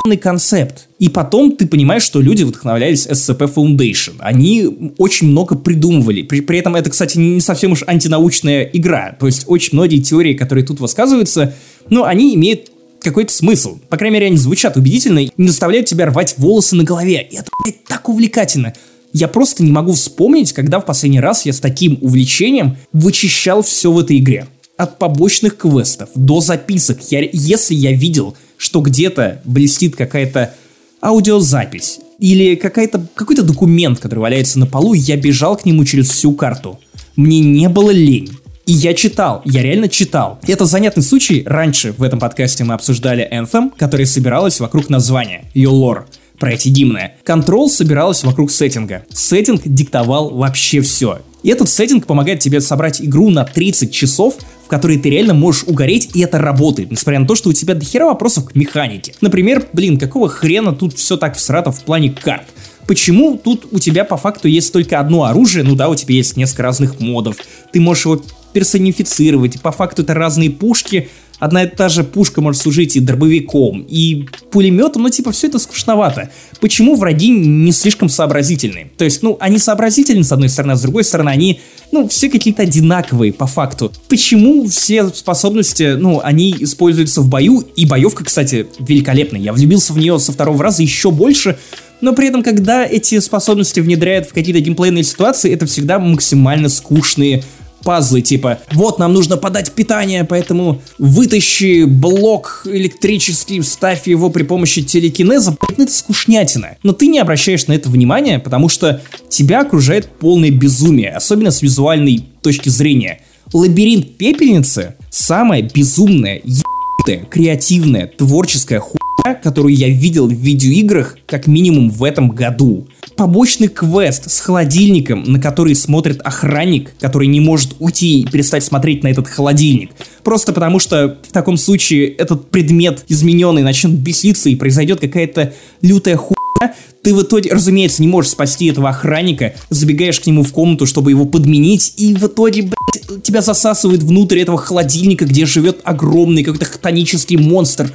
охуенный концепт. И потом ты понимаешь, что люди вдохновлялись SCP Foundation. Они очень много придумывали. При, при этом это, кстати, не совсем уж антинаучная игра. То есть очень многие теории, которые тут высказываются, ну, они имеют какой-то смысл. По крайней мере, они звучат убедительно и не заставляют тебя рвать волосы на голове. И это, блядь, так увлекательно. Я просто не могу вспомнить, когда в последний раз я с таким увлечением вычищал все в этой игре. От побочных квестов до записок. Я, если я видел, что где-то блестит какая-то аудиозапись или какая-то, какой-то документ, который валяется на полу, я бежал к нему через всю карту. Мне не было лень. И я читал, я реально читал. Это занятный случай. Раньше в этом подкасте мы обсуждали Anthem, которая собиралась вокруг названия, ее лор. про эти гимны. Control собиралась вокруг сеттинга. Сеттинг диктовал вообще все. И этот сеттинг помогает тебе собрать игру на 30 часов, в которые ты реально можешь угореть, и это работает, несмотря на то, что у тебя дохера вопросов к механике. Например, блин, какого хрена тут все так всрато в плане карт? Почему тут у тебя по факту есть только одно оружие, ну да, у тебя есть несколько разных модов, ты можешь его персонифицировать, по факту это разные пушки, одна и та же пушка может служить и дробовиком, и пулеметом, но типа все это скучновато. Почему враги не слишком сообразительны? То есть, ну, они сообразительны с одной стороны, а с другой стороны они, ну, все какие-то одинаковые по факту. Почему все способности, ну, они используются в бою, и боевка, кстати, великолепная. Я влюбился в нее со второго раза еще больше, но при этом, когда эти способности внедряют в какие-то геймплейные ситуации, это всегда максимально скучные пазлы, типа, вот нам нужно подать питание, поэтому вытащи блок электрический, вставь его при помощи телекинеза, ну это скучнятина. Но ты не обращаешь на это внимания, потому что тебя окружает полное безумие, особенно с визуальной точки зрения. Лабиринт пепельницы — самая безумная, ебаная, креативная, творческая хуйня, которую я видел в видеоиграх как минимум в этом году побочный квест с холодильником, на который смотрит охранник, который не может уйти и перестать смотреть на этот холодильник. Просто потому что в таком случае этот предмет измененный начнет беситься и произойдет какая-то лютая хуйня, ты в итоге, разумеется, не можешь спасти этого охранника, забегаешь к нему в комнату, чтобы его подменить, и в итоге, блядь, тебя засасывает внутрь этого холодильника, где живет огромный какой-то хтонический монстр.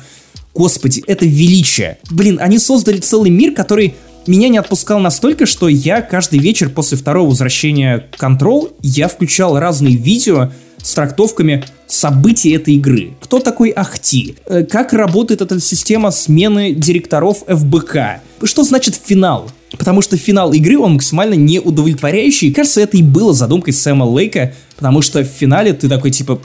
Господи, это величие. Блин, они создали целый мир, который меня не отпускал настолько, что я каждый вечер после второго возвращения Control, я включал разные видео с трактовками событий этой игры. Кто такой Ахти? Э, как работает эта система смены директоров ФБК? Что значит финал? Потому что финал игры, он максимально неудовлетворяющий. Кажется, это и было задумкой Сэма Лейка, потому что в финале ты такой типа,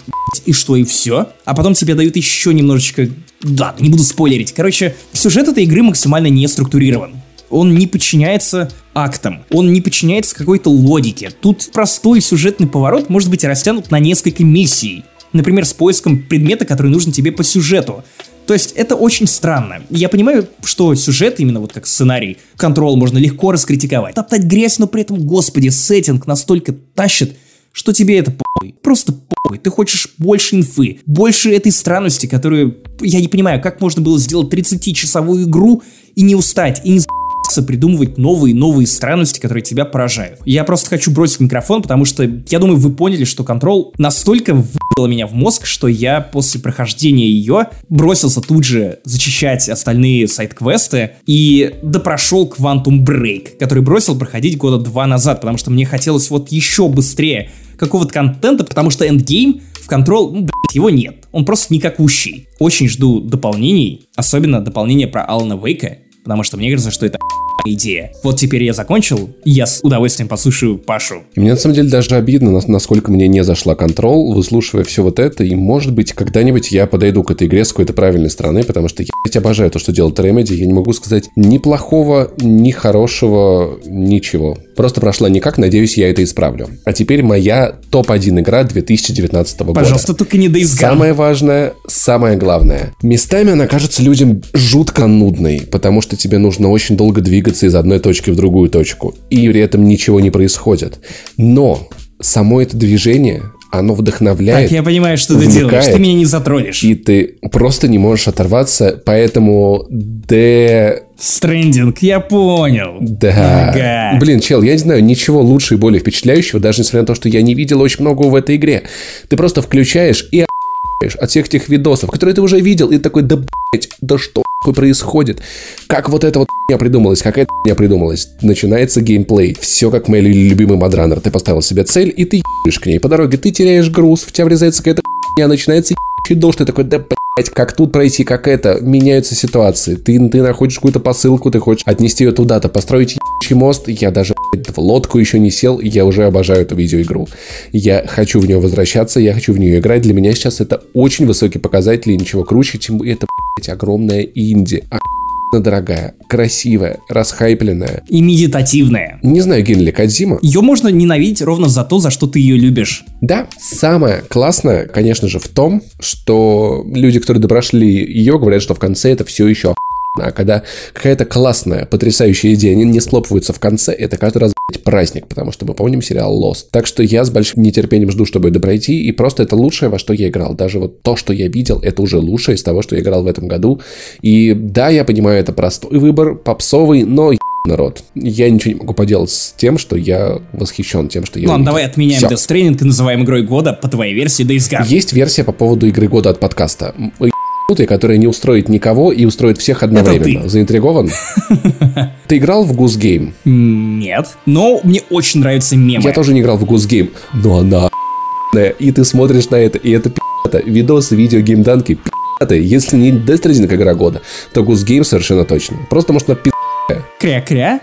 и что, и все? А потом тебе дают еще немножечко... Да, не буду спойлерить. Короче, сюжет этой игры максимально не структурирован он не подчиняется актам, он не подчиняется какой-то логике. Тут простой сюжетный поворот может быть растянут на несколько миссий. Например, с поиском предмета, который нужен тебе по сюжету. То есть это очень странно. Я понимаю, что сюжет, именно вот как сценарий, контрол можно легко раскритиковать. Топтать грязь, но при этом, господи, сеттинг настолько тащит, что тебе это похуй. Просто похуй. Ты хочешь больше инфы, больше этой странности, которую... Я не понимаю, как можно было сделать 30-часовую игру и не устать, и не придумывать новые новые странности, которые тебя поражают. Я просто хочу бросить микрофон, потому что я думаю, вы поняли, что контрол настолько выбила меня в мозг, что я после прохождения ее бросился тут же зачищать остальные сайт-квесты и допрошел Quantum Break, который бросил проходить года два назад, потому что мне хотелось вот еще быстрее какого-то контента, потому что endgame в Control, ну, блядь, его нет. Он просто никакущий. Очень жду дополнений, особенно дополнение про Алана Вейка, потому что мне кажется, что это идея. Вот теперь я закончил, я с удовольствием послушаю Пашу. И мне на самом деле даже обидно, насколько мне не зашла Control, выслушивая все вот это, и может быть когда-нибудь я подойду к этой игре с какой-то правильной стороны, потому что я обожаю то, что делает Remedy, я не могу сказать ни плохого, ни хорошего, ничего. Просто прошла никак, надеюсь, я это исправлю. А теперь моя топ-1 игра 2019 года. Пожалуйста, только не Days Самое важное, самое главное. Местами она кажется людям жутко нудной, потому что тебе нужно очень долго двигаться из одной точки в другую точку. И при этом ничего не происходит. Но само это движение оно вдохновляет. Так, я понимаю, что ты делаешь, ты меня не затронешь. И ты просто не можешь оторваться, поэтому Д... Стрендинг, я понял. Да. Ага. Блин, чел, я не знаю ничего лучше и более впечатляющего, даже несмотря на то, что я не видел очень много в этой игре. Ты просто включаешь и от всех этих видосов, которые ты уже видел, и такой, да блять, да что происходит? Как вот это вот я придумалась, как это я придумалась? Начинается геймплей. Все как мой любимый мадранер. Ты поставил себе цель, и ты ебешь к ней. По дороге ты теряешь груз, в тебя врезается какая-то хуйня, начинается дождь, ты такой, да блять, как тут пройти, как это, меняются ситуации. Ты, ты находишь какую-то посылку, ты хочешь отнести ее туда-то, построить ебучий мост. Я даже в лодку еще не сел, я уже обожаю эту видеоигру. Я хочу в нее возвращаться, я хочу в нее играть. Для меня сейчас это очень высокий показатель, и ничего круче, чем это, блядь, огромная инди дорогая, красивая, расхайпленная. И медитативная. Не знаю, Генли Кадзима. Ее можно ненавидеть ровно за то, за что ты ее любишь. Да, самое классное, конечно же, в том, что люди, которые допрошли ее, говорят, что в конце это все еще А когда какая-то классная, потрясающая идея не, не схлопывается в конце, это каждый раз, блядь, праздник, потому что мы помним сериал Lost. Так что я с большим нетерпением жду, чтобы это пройти, и просто это лучшее, во что я играл. Даже вот то, что я видел, это уже лучшее из того, что я играл в этом году. И да, я понимаю, это простой выбор, попсовый, но народ. Я ничего не могу поделать с тем, что я восхищен тем, что я Ладно, увидел. давай отменяем Всё. Death Stranding и называем игрой года по твоей версии Days Gone. Есть версия по поводу игры года от подкаста. Ебанутая, которая не устроит никого и устроит всех одновременно. Заинтригован? Ты играл в Goose Game? Нет, но мне очень нравятся мемы. Я тоже не играл в Goose Game, но она и ты смотришь на это, и это пи***то. Видосы, видео, геймданки пи***то. Если не Death Stranding игра года, то Goose Game совершенно точно. Просто что она пи***. Кря-кря.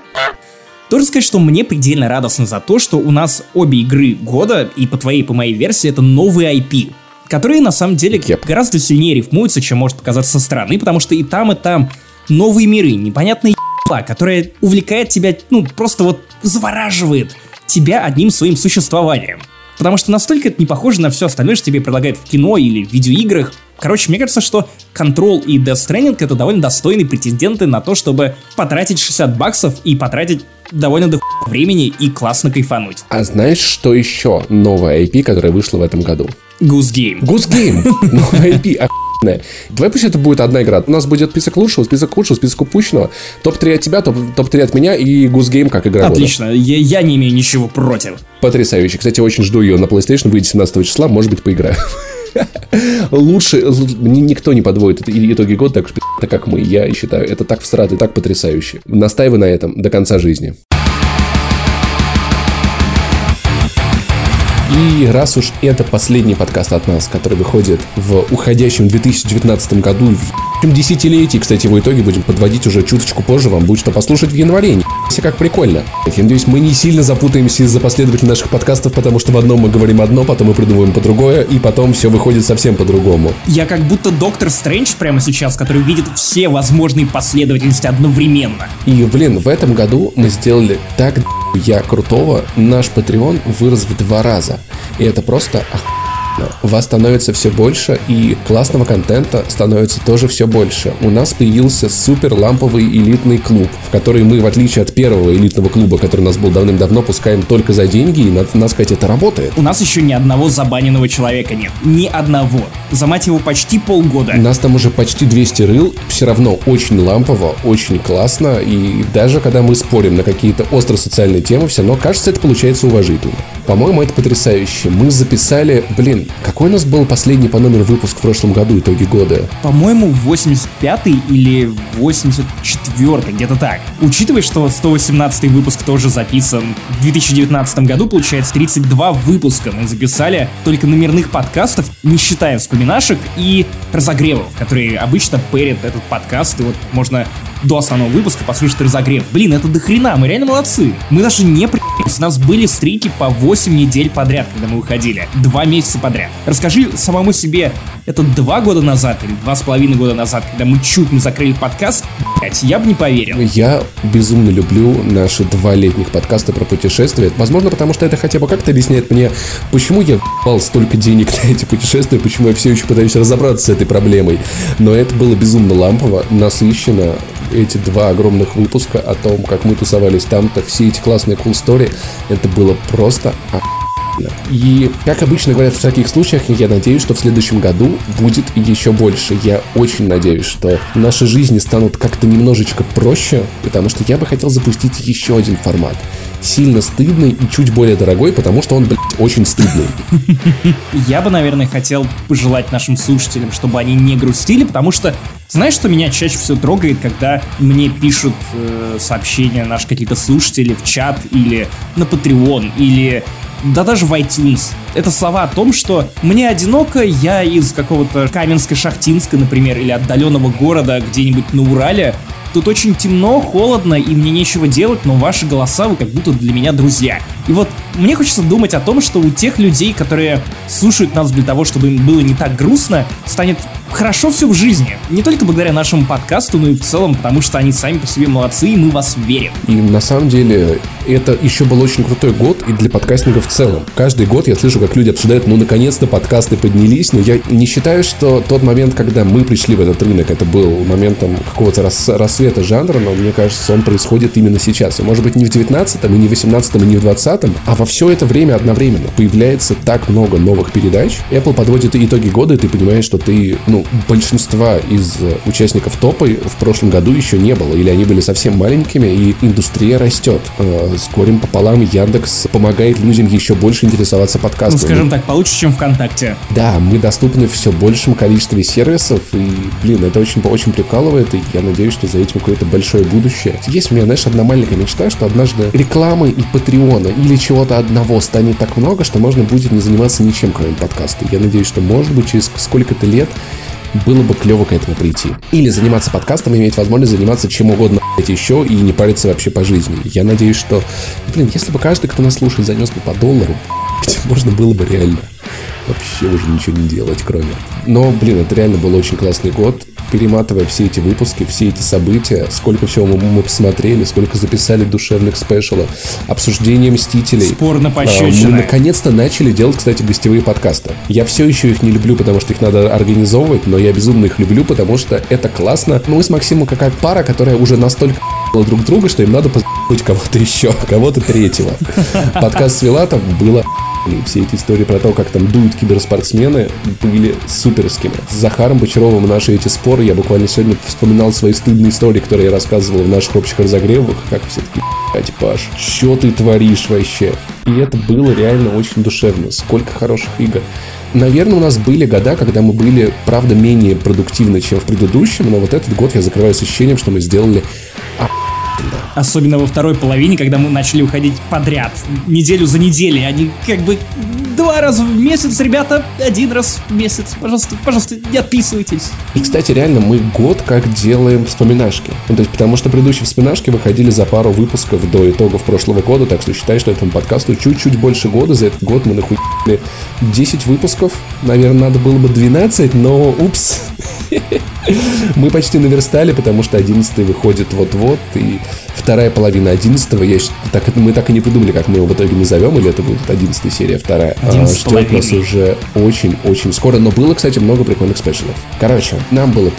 Должен сказать, что мне предельно радостно за то, что у нас обе игры года, и по твоей, и по моей версии, это новые IP, которые на самом деле Yep. гораздо сильнее рифмуются, чем может показаться со стороны, потому что и там, и там новые миры, непонятная ебла, которая увлекает тебя, ну, просто вот завораживает тебя одним своим существованием. Потому что настолько это не похоже на все остальное, что тебе предлагают в кино или в видеоиграх. Короче, мне кажется, что Control и Death Stranding это довольно достойные претенденты на то, чтобы потратить 60 баксов и потратить довольно до времени и классно кайфануть. А знаешь, что еще новая IP, которая вышла в этом году? Goose Game. Goose Game. Новая IP, охуенная. Давай пусть это будет одна игра. У нас будет список лучшего, список худшего, список упущенного. Топ-3 от тебя, топ- топ-3 от меня и Goose Game как игра года. Отлично, я, я не имею ничего против. Потрясающе. Кстати, очень жду ее на PlayStation. Выйдет 17 числа, может быть, поиграю. Лучше, никто не подводит итоги года так, так как мы. Я считаю, это так всрато и так потрясающе. Настаивай на этом до конца жизни. И раз уж это последний подкаст от нас, который выходит в уходящем 2019 году, в ебучем десятилетии, кстати, в итоге будем подводить уже чуточку позже, вам будет что послушать в январе. Не как прикольно. Я надеюсь, мы не сильно запутаемся из-за последователей наших подкастов, потому что в одном мы говорим одно, потом мы придумываем по другое, и потом все выходит совсем по-другому. Я как будто Доктор Стрэндж прямо сейчас, который видит все возможные последовательности одновременно. И, блин, в этом году мы сделали так я крутого, наш Patreon вырос в два раза. И это просто охуенно. Вас становится все больше, и классного контента становится тоже все больше. У нас появился супер ламповый элитный клуб, в который мы, в отличие от первого элитного клуба, который у нас был давным-давно, пускаем только за деньги, и надо, надо сказать, это работает. У нас еще ни одного забаненного человека нет. Ни одного. За мать его почти полгода. Нас там уже почти 200 рыл, все равно очень лампово, очень классно, и даже когда мы спорим на какие-то остро социальные темы, все равно кажется, это получается уважительно. По-моему, это потрясающе. Мы записали, блин, какой у нас был последний по номеру выпуск в прошлом году, итоги года? По-моему, 85 или 84 где-то так. Учитывая, что 118 выпуск тоже записан в 2019 году, получается 32 выпуска мы записали только номерных подкастов, не считая вспоминашек и разогревов, которые обычно пэрят этот подкаст, и вот можно до основного выпуска послушать разогрев. Блин, это до хрена, мы реально молодцы. Мы даже не при... У нас были стрики по 8 недель подряд, когда мы выходили. Два месяца подряд. Расскажи самому себе, это два года назад или два с половиной года назад, когда мы чуть не закрыли подкаст, блять, я бы не поверил. Я безумно люблю наши два летних подкаста про путешествия. Возможно, потому что это хотя бы как-то объясняет мне, почему я впал столько денег на эти путешествия, почему я все еще пытаюсь разобраться с этой проблемой. Но это было безумно лампово, насыщенно. Эти два огромных выпуска о том, как мы тусовались там-то, все эти классные cool story, это было просто охуенно. И, как обычно говорят в таких случаях, я надеюсь, что в следующем году будет еще больше. Я очень надеюсь, что наши жизни станут как-то немножечко проще, потому что я бы хотел запустить еще один формат. Сильно стыдный и чуть более дорогой, потому что он, блядь, очень стыдный. Я бы, наверное, хотел пожелать нашим слушателям, чтобы они не грустили, потому что знаешь, что меня чаще всего трогает, когда мне пишут э, сообщения наши какие-то слушатели в чат или на Patreon, или да даже в iTunes. Это слова о том, что мне одиноко, я из какого-то Каменска-Шахтинска, например, или отдаленного города где-нибудь на Урале, Тут очень темно, холодно, и мне нечего делать, но ваши голоса, вы как будто для меня друзья. И вот мне хочется думать о том, что у тех людей, которые слушают нас для того, чтобы им было не так грустно, станет хорошо все в жизни. Не только благодаря нашему подкасту, но и в целом, потому что они сами по себе молодцы, и мы вас верим. И на самом деле это еще был очень крутой год и для подкастников в целом. Каждый год я слышу, как люди обсуждают, ну, наконец-то подкасты поднялись, но я не считаю, что тот момент, когда мы пришли в этот рынок, это был моментом какого-то рас рассвета жанра, но мне кажется, он происходит именно сейчас. И может быть не в 19-м, и не в 18-м, и не в 20-м, а во все это время одновременно появляется так много новых передач. Apple подводит итоги года, и ты понимаешь, что ты, ну, большинства из участников топа в прошлом году еще не было, или они были совсем маленькими, и индустрия растет. Э, с горем пополам Яндекс помогает людям еще больше интересоваться подкастами. Ну, скажем так, получше, чем ВКонтакте. Да, мы доступны все большем количестве сервисов, и, блин, это очень, очень прикалывает, и я надеюсь, что за этим какое-то большое будущее. Есть у меня, знаешь, одна маленькая мечта, что однажды рекламы и Патреона или чего-то одного станет так много, что можно будет не заниматься ничем, кроме подкаста. Я надеюсь, что, может быть, через сколько-то лет было бы клево к этому прийти. Или заниматься подкастом, иметь возможность заниматься чем угодно еще и не париться вообще по жизни. Я надеюсь, что, блин, если бы каждый, кто нас слушает, занес бы по доллару, можно было бы реально вообще уже ничего не делать, кроме. Но, блин, это реально был очень классный год. Перематывая все эти выпуски, все эти события, сколько всего мы, мы посмотрели, сколько записали душевных спешалов, обсуждение Мстителей. Спор на Мы наконец-то начали делать, кстати, гостевые подкасты. Я все еще их не люблю, потому что их надо организовывать, но я безумно их люблю, потому что это классно. Мы с Максимом какая пара, которая уже настолько друг друга, что им надо позвать кого-то еще, кого-то третьего. Подкаст с Вилатом было и все эти истории про то, как там дуют киберспортсмены, были суперскими. С Захаром Бочаровым наши эти споры, я буквально сегодня вспоминал свои стыдные истории, которые я рассказывал в наших общих разогревах, как все таки блядь, Паш, что ты творишь вообще? И это было реально очень душевно. Сколько хороших игр. Наверное, у нас были года, когда мы были, правда, менее продуктивны, чем в предыдущем, но вот этот год я закрываю с ощущением, что мы сделали Особенно во второй половине, когда мы начали уходить подряд, неделю за неделей. Они как бы два раза в месяц, ребята, один раз в месяц. Пожалуйста, пожалуйста, не отписывайтесь. И, кстати, реально, мы год как делаем вспоминашки. Ну, то есть, потому что предыдущие вспоминашки выходили за пару выпусков до итогов прошлого года, так что считай, что этому подкасту чуть-чуть больше года. За этот год мы нахуй 10 выпусков. Наверное, надо было бы 12, но упс. Мы почти наверстали, потому что 11 выходит вот-вот, и вторая половина 11 я так, мы так и не придумали, как мы его в итоге назовем, или это будет 11 серия, вторая. А, ждет нас уже очень-очень скоро, но было, кстати, много прикольных спешалов. Короче, нам было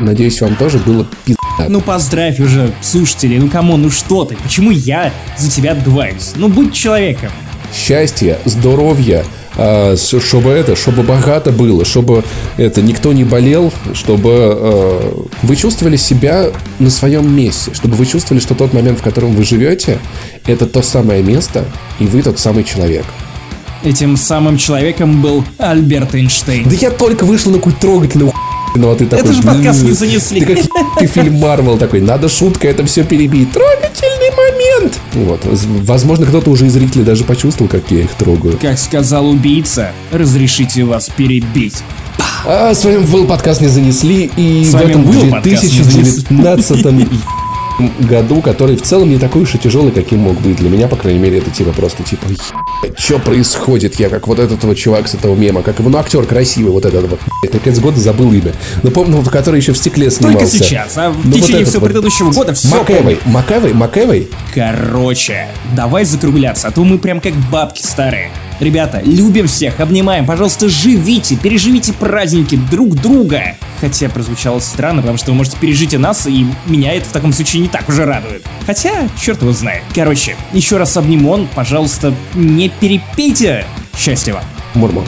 Надеюсь, вам тоже было пиздато. Ну поздравь уже, слушатели, ну кому, ну что ты, почему я за тебя отдуваюсь? Ну будь человеком. Счастье, здоровья, а, чтобы это, чтобы богато было, чтобы это никто не болел, чтобы э, вы чувствовали себя на своем месте, чтобы вы чувствовали, что тот момент, в котором вы живете, это то самое место, и вы тот самый человек. Этим самым человеком был Альберт Эйнштейн. Да я только вышел на какую-то трогательную ну, а ты такой, это же подкаст не занесли. Ты как фильм Марвел такой, надо шутка это все перебить. Трогательный момент. Вот. Возможно, кто-то уже из зрителей даже почувствовал, как я их трогаю. Как сказал убийца, разрешите вас перебить. А с вами был подкаст «Не занесли» и с в этом 2019 году, который в целом не такой уж и тяжелый, каким мог быть. Для меня, по крайней мере, это типа просто типа, что происходит? Я как вот этот вот чувак с этого мема, как его, ну, актер красивый, вот этот вот, я конец года забыл имя. Но помню, вот, который еще в стекле снимался. Только сейчас, а в ну, течение вот всего вот предыдущего года все Макэвой, Макэвой, Макэвой. Короче, давай закругляться, а то мы прям как бабки старые. Ребята, любим всех, обнимаем, пожалуйста, живите, переживите праздники друг друга. Хотя прозвучало странно, потому что вы можете пережить и нас, и меня это в таком случае не так уже радует. Хотя, черт его знает. Короче, еще раз обнимон, пожалуйста, не перепейте. Счастья вам. Мурман.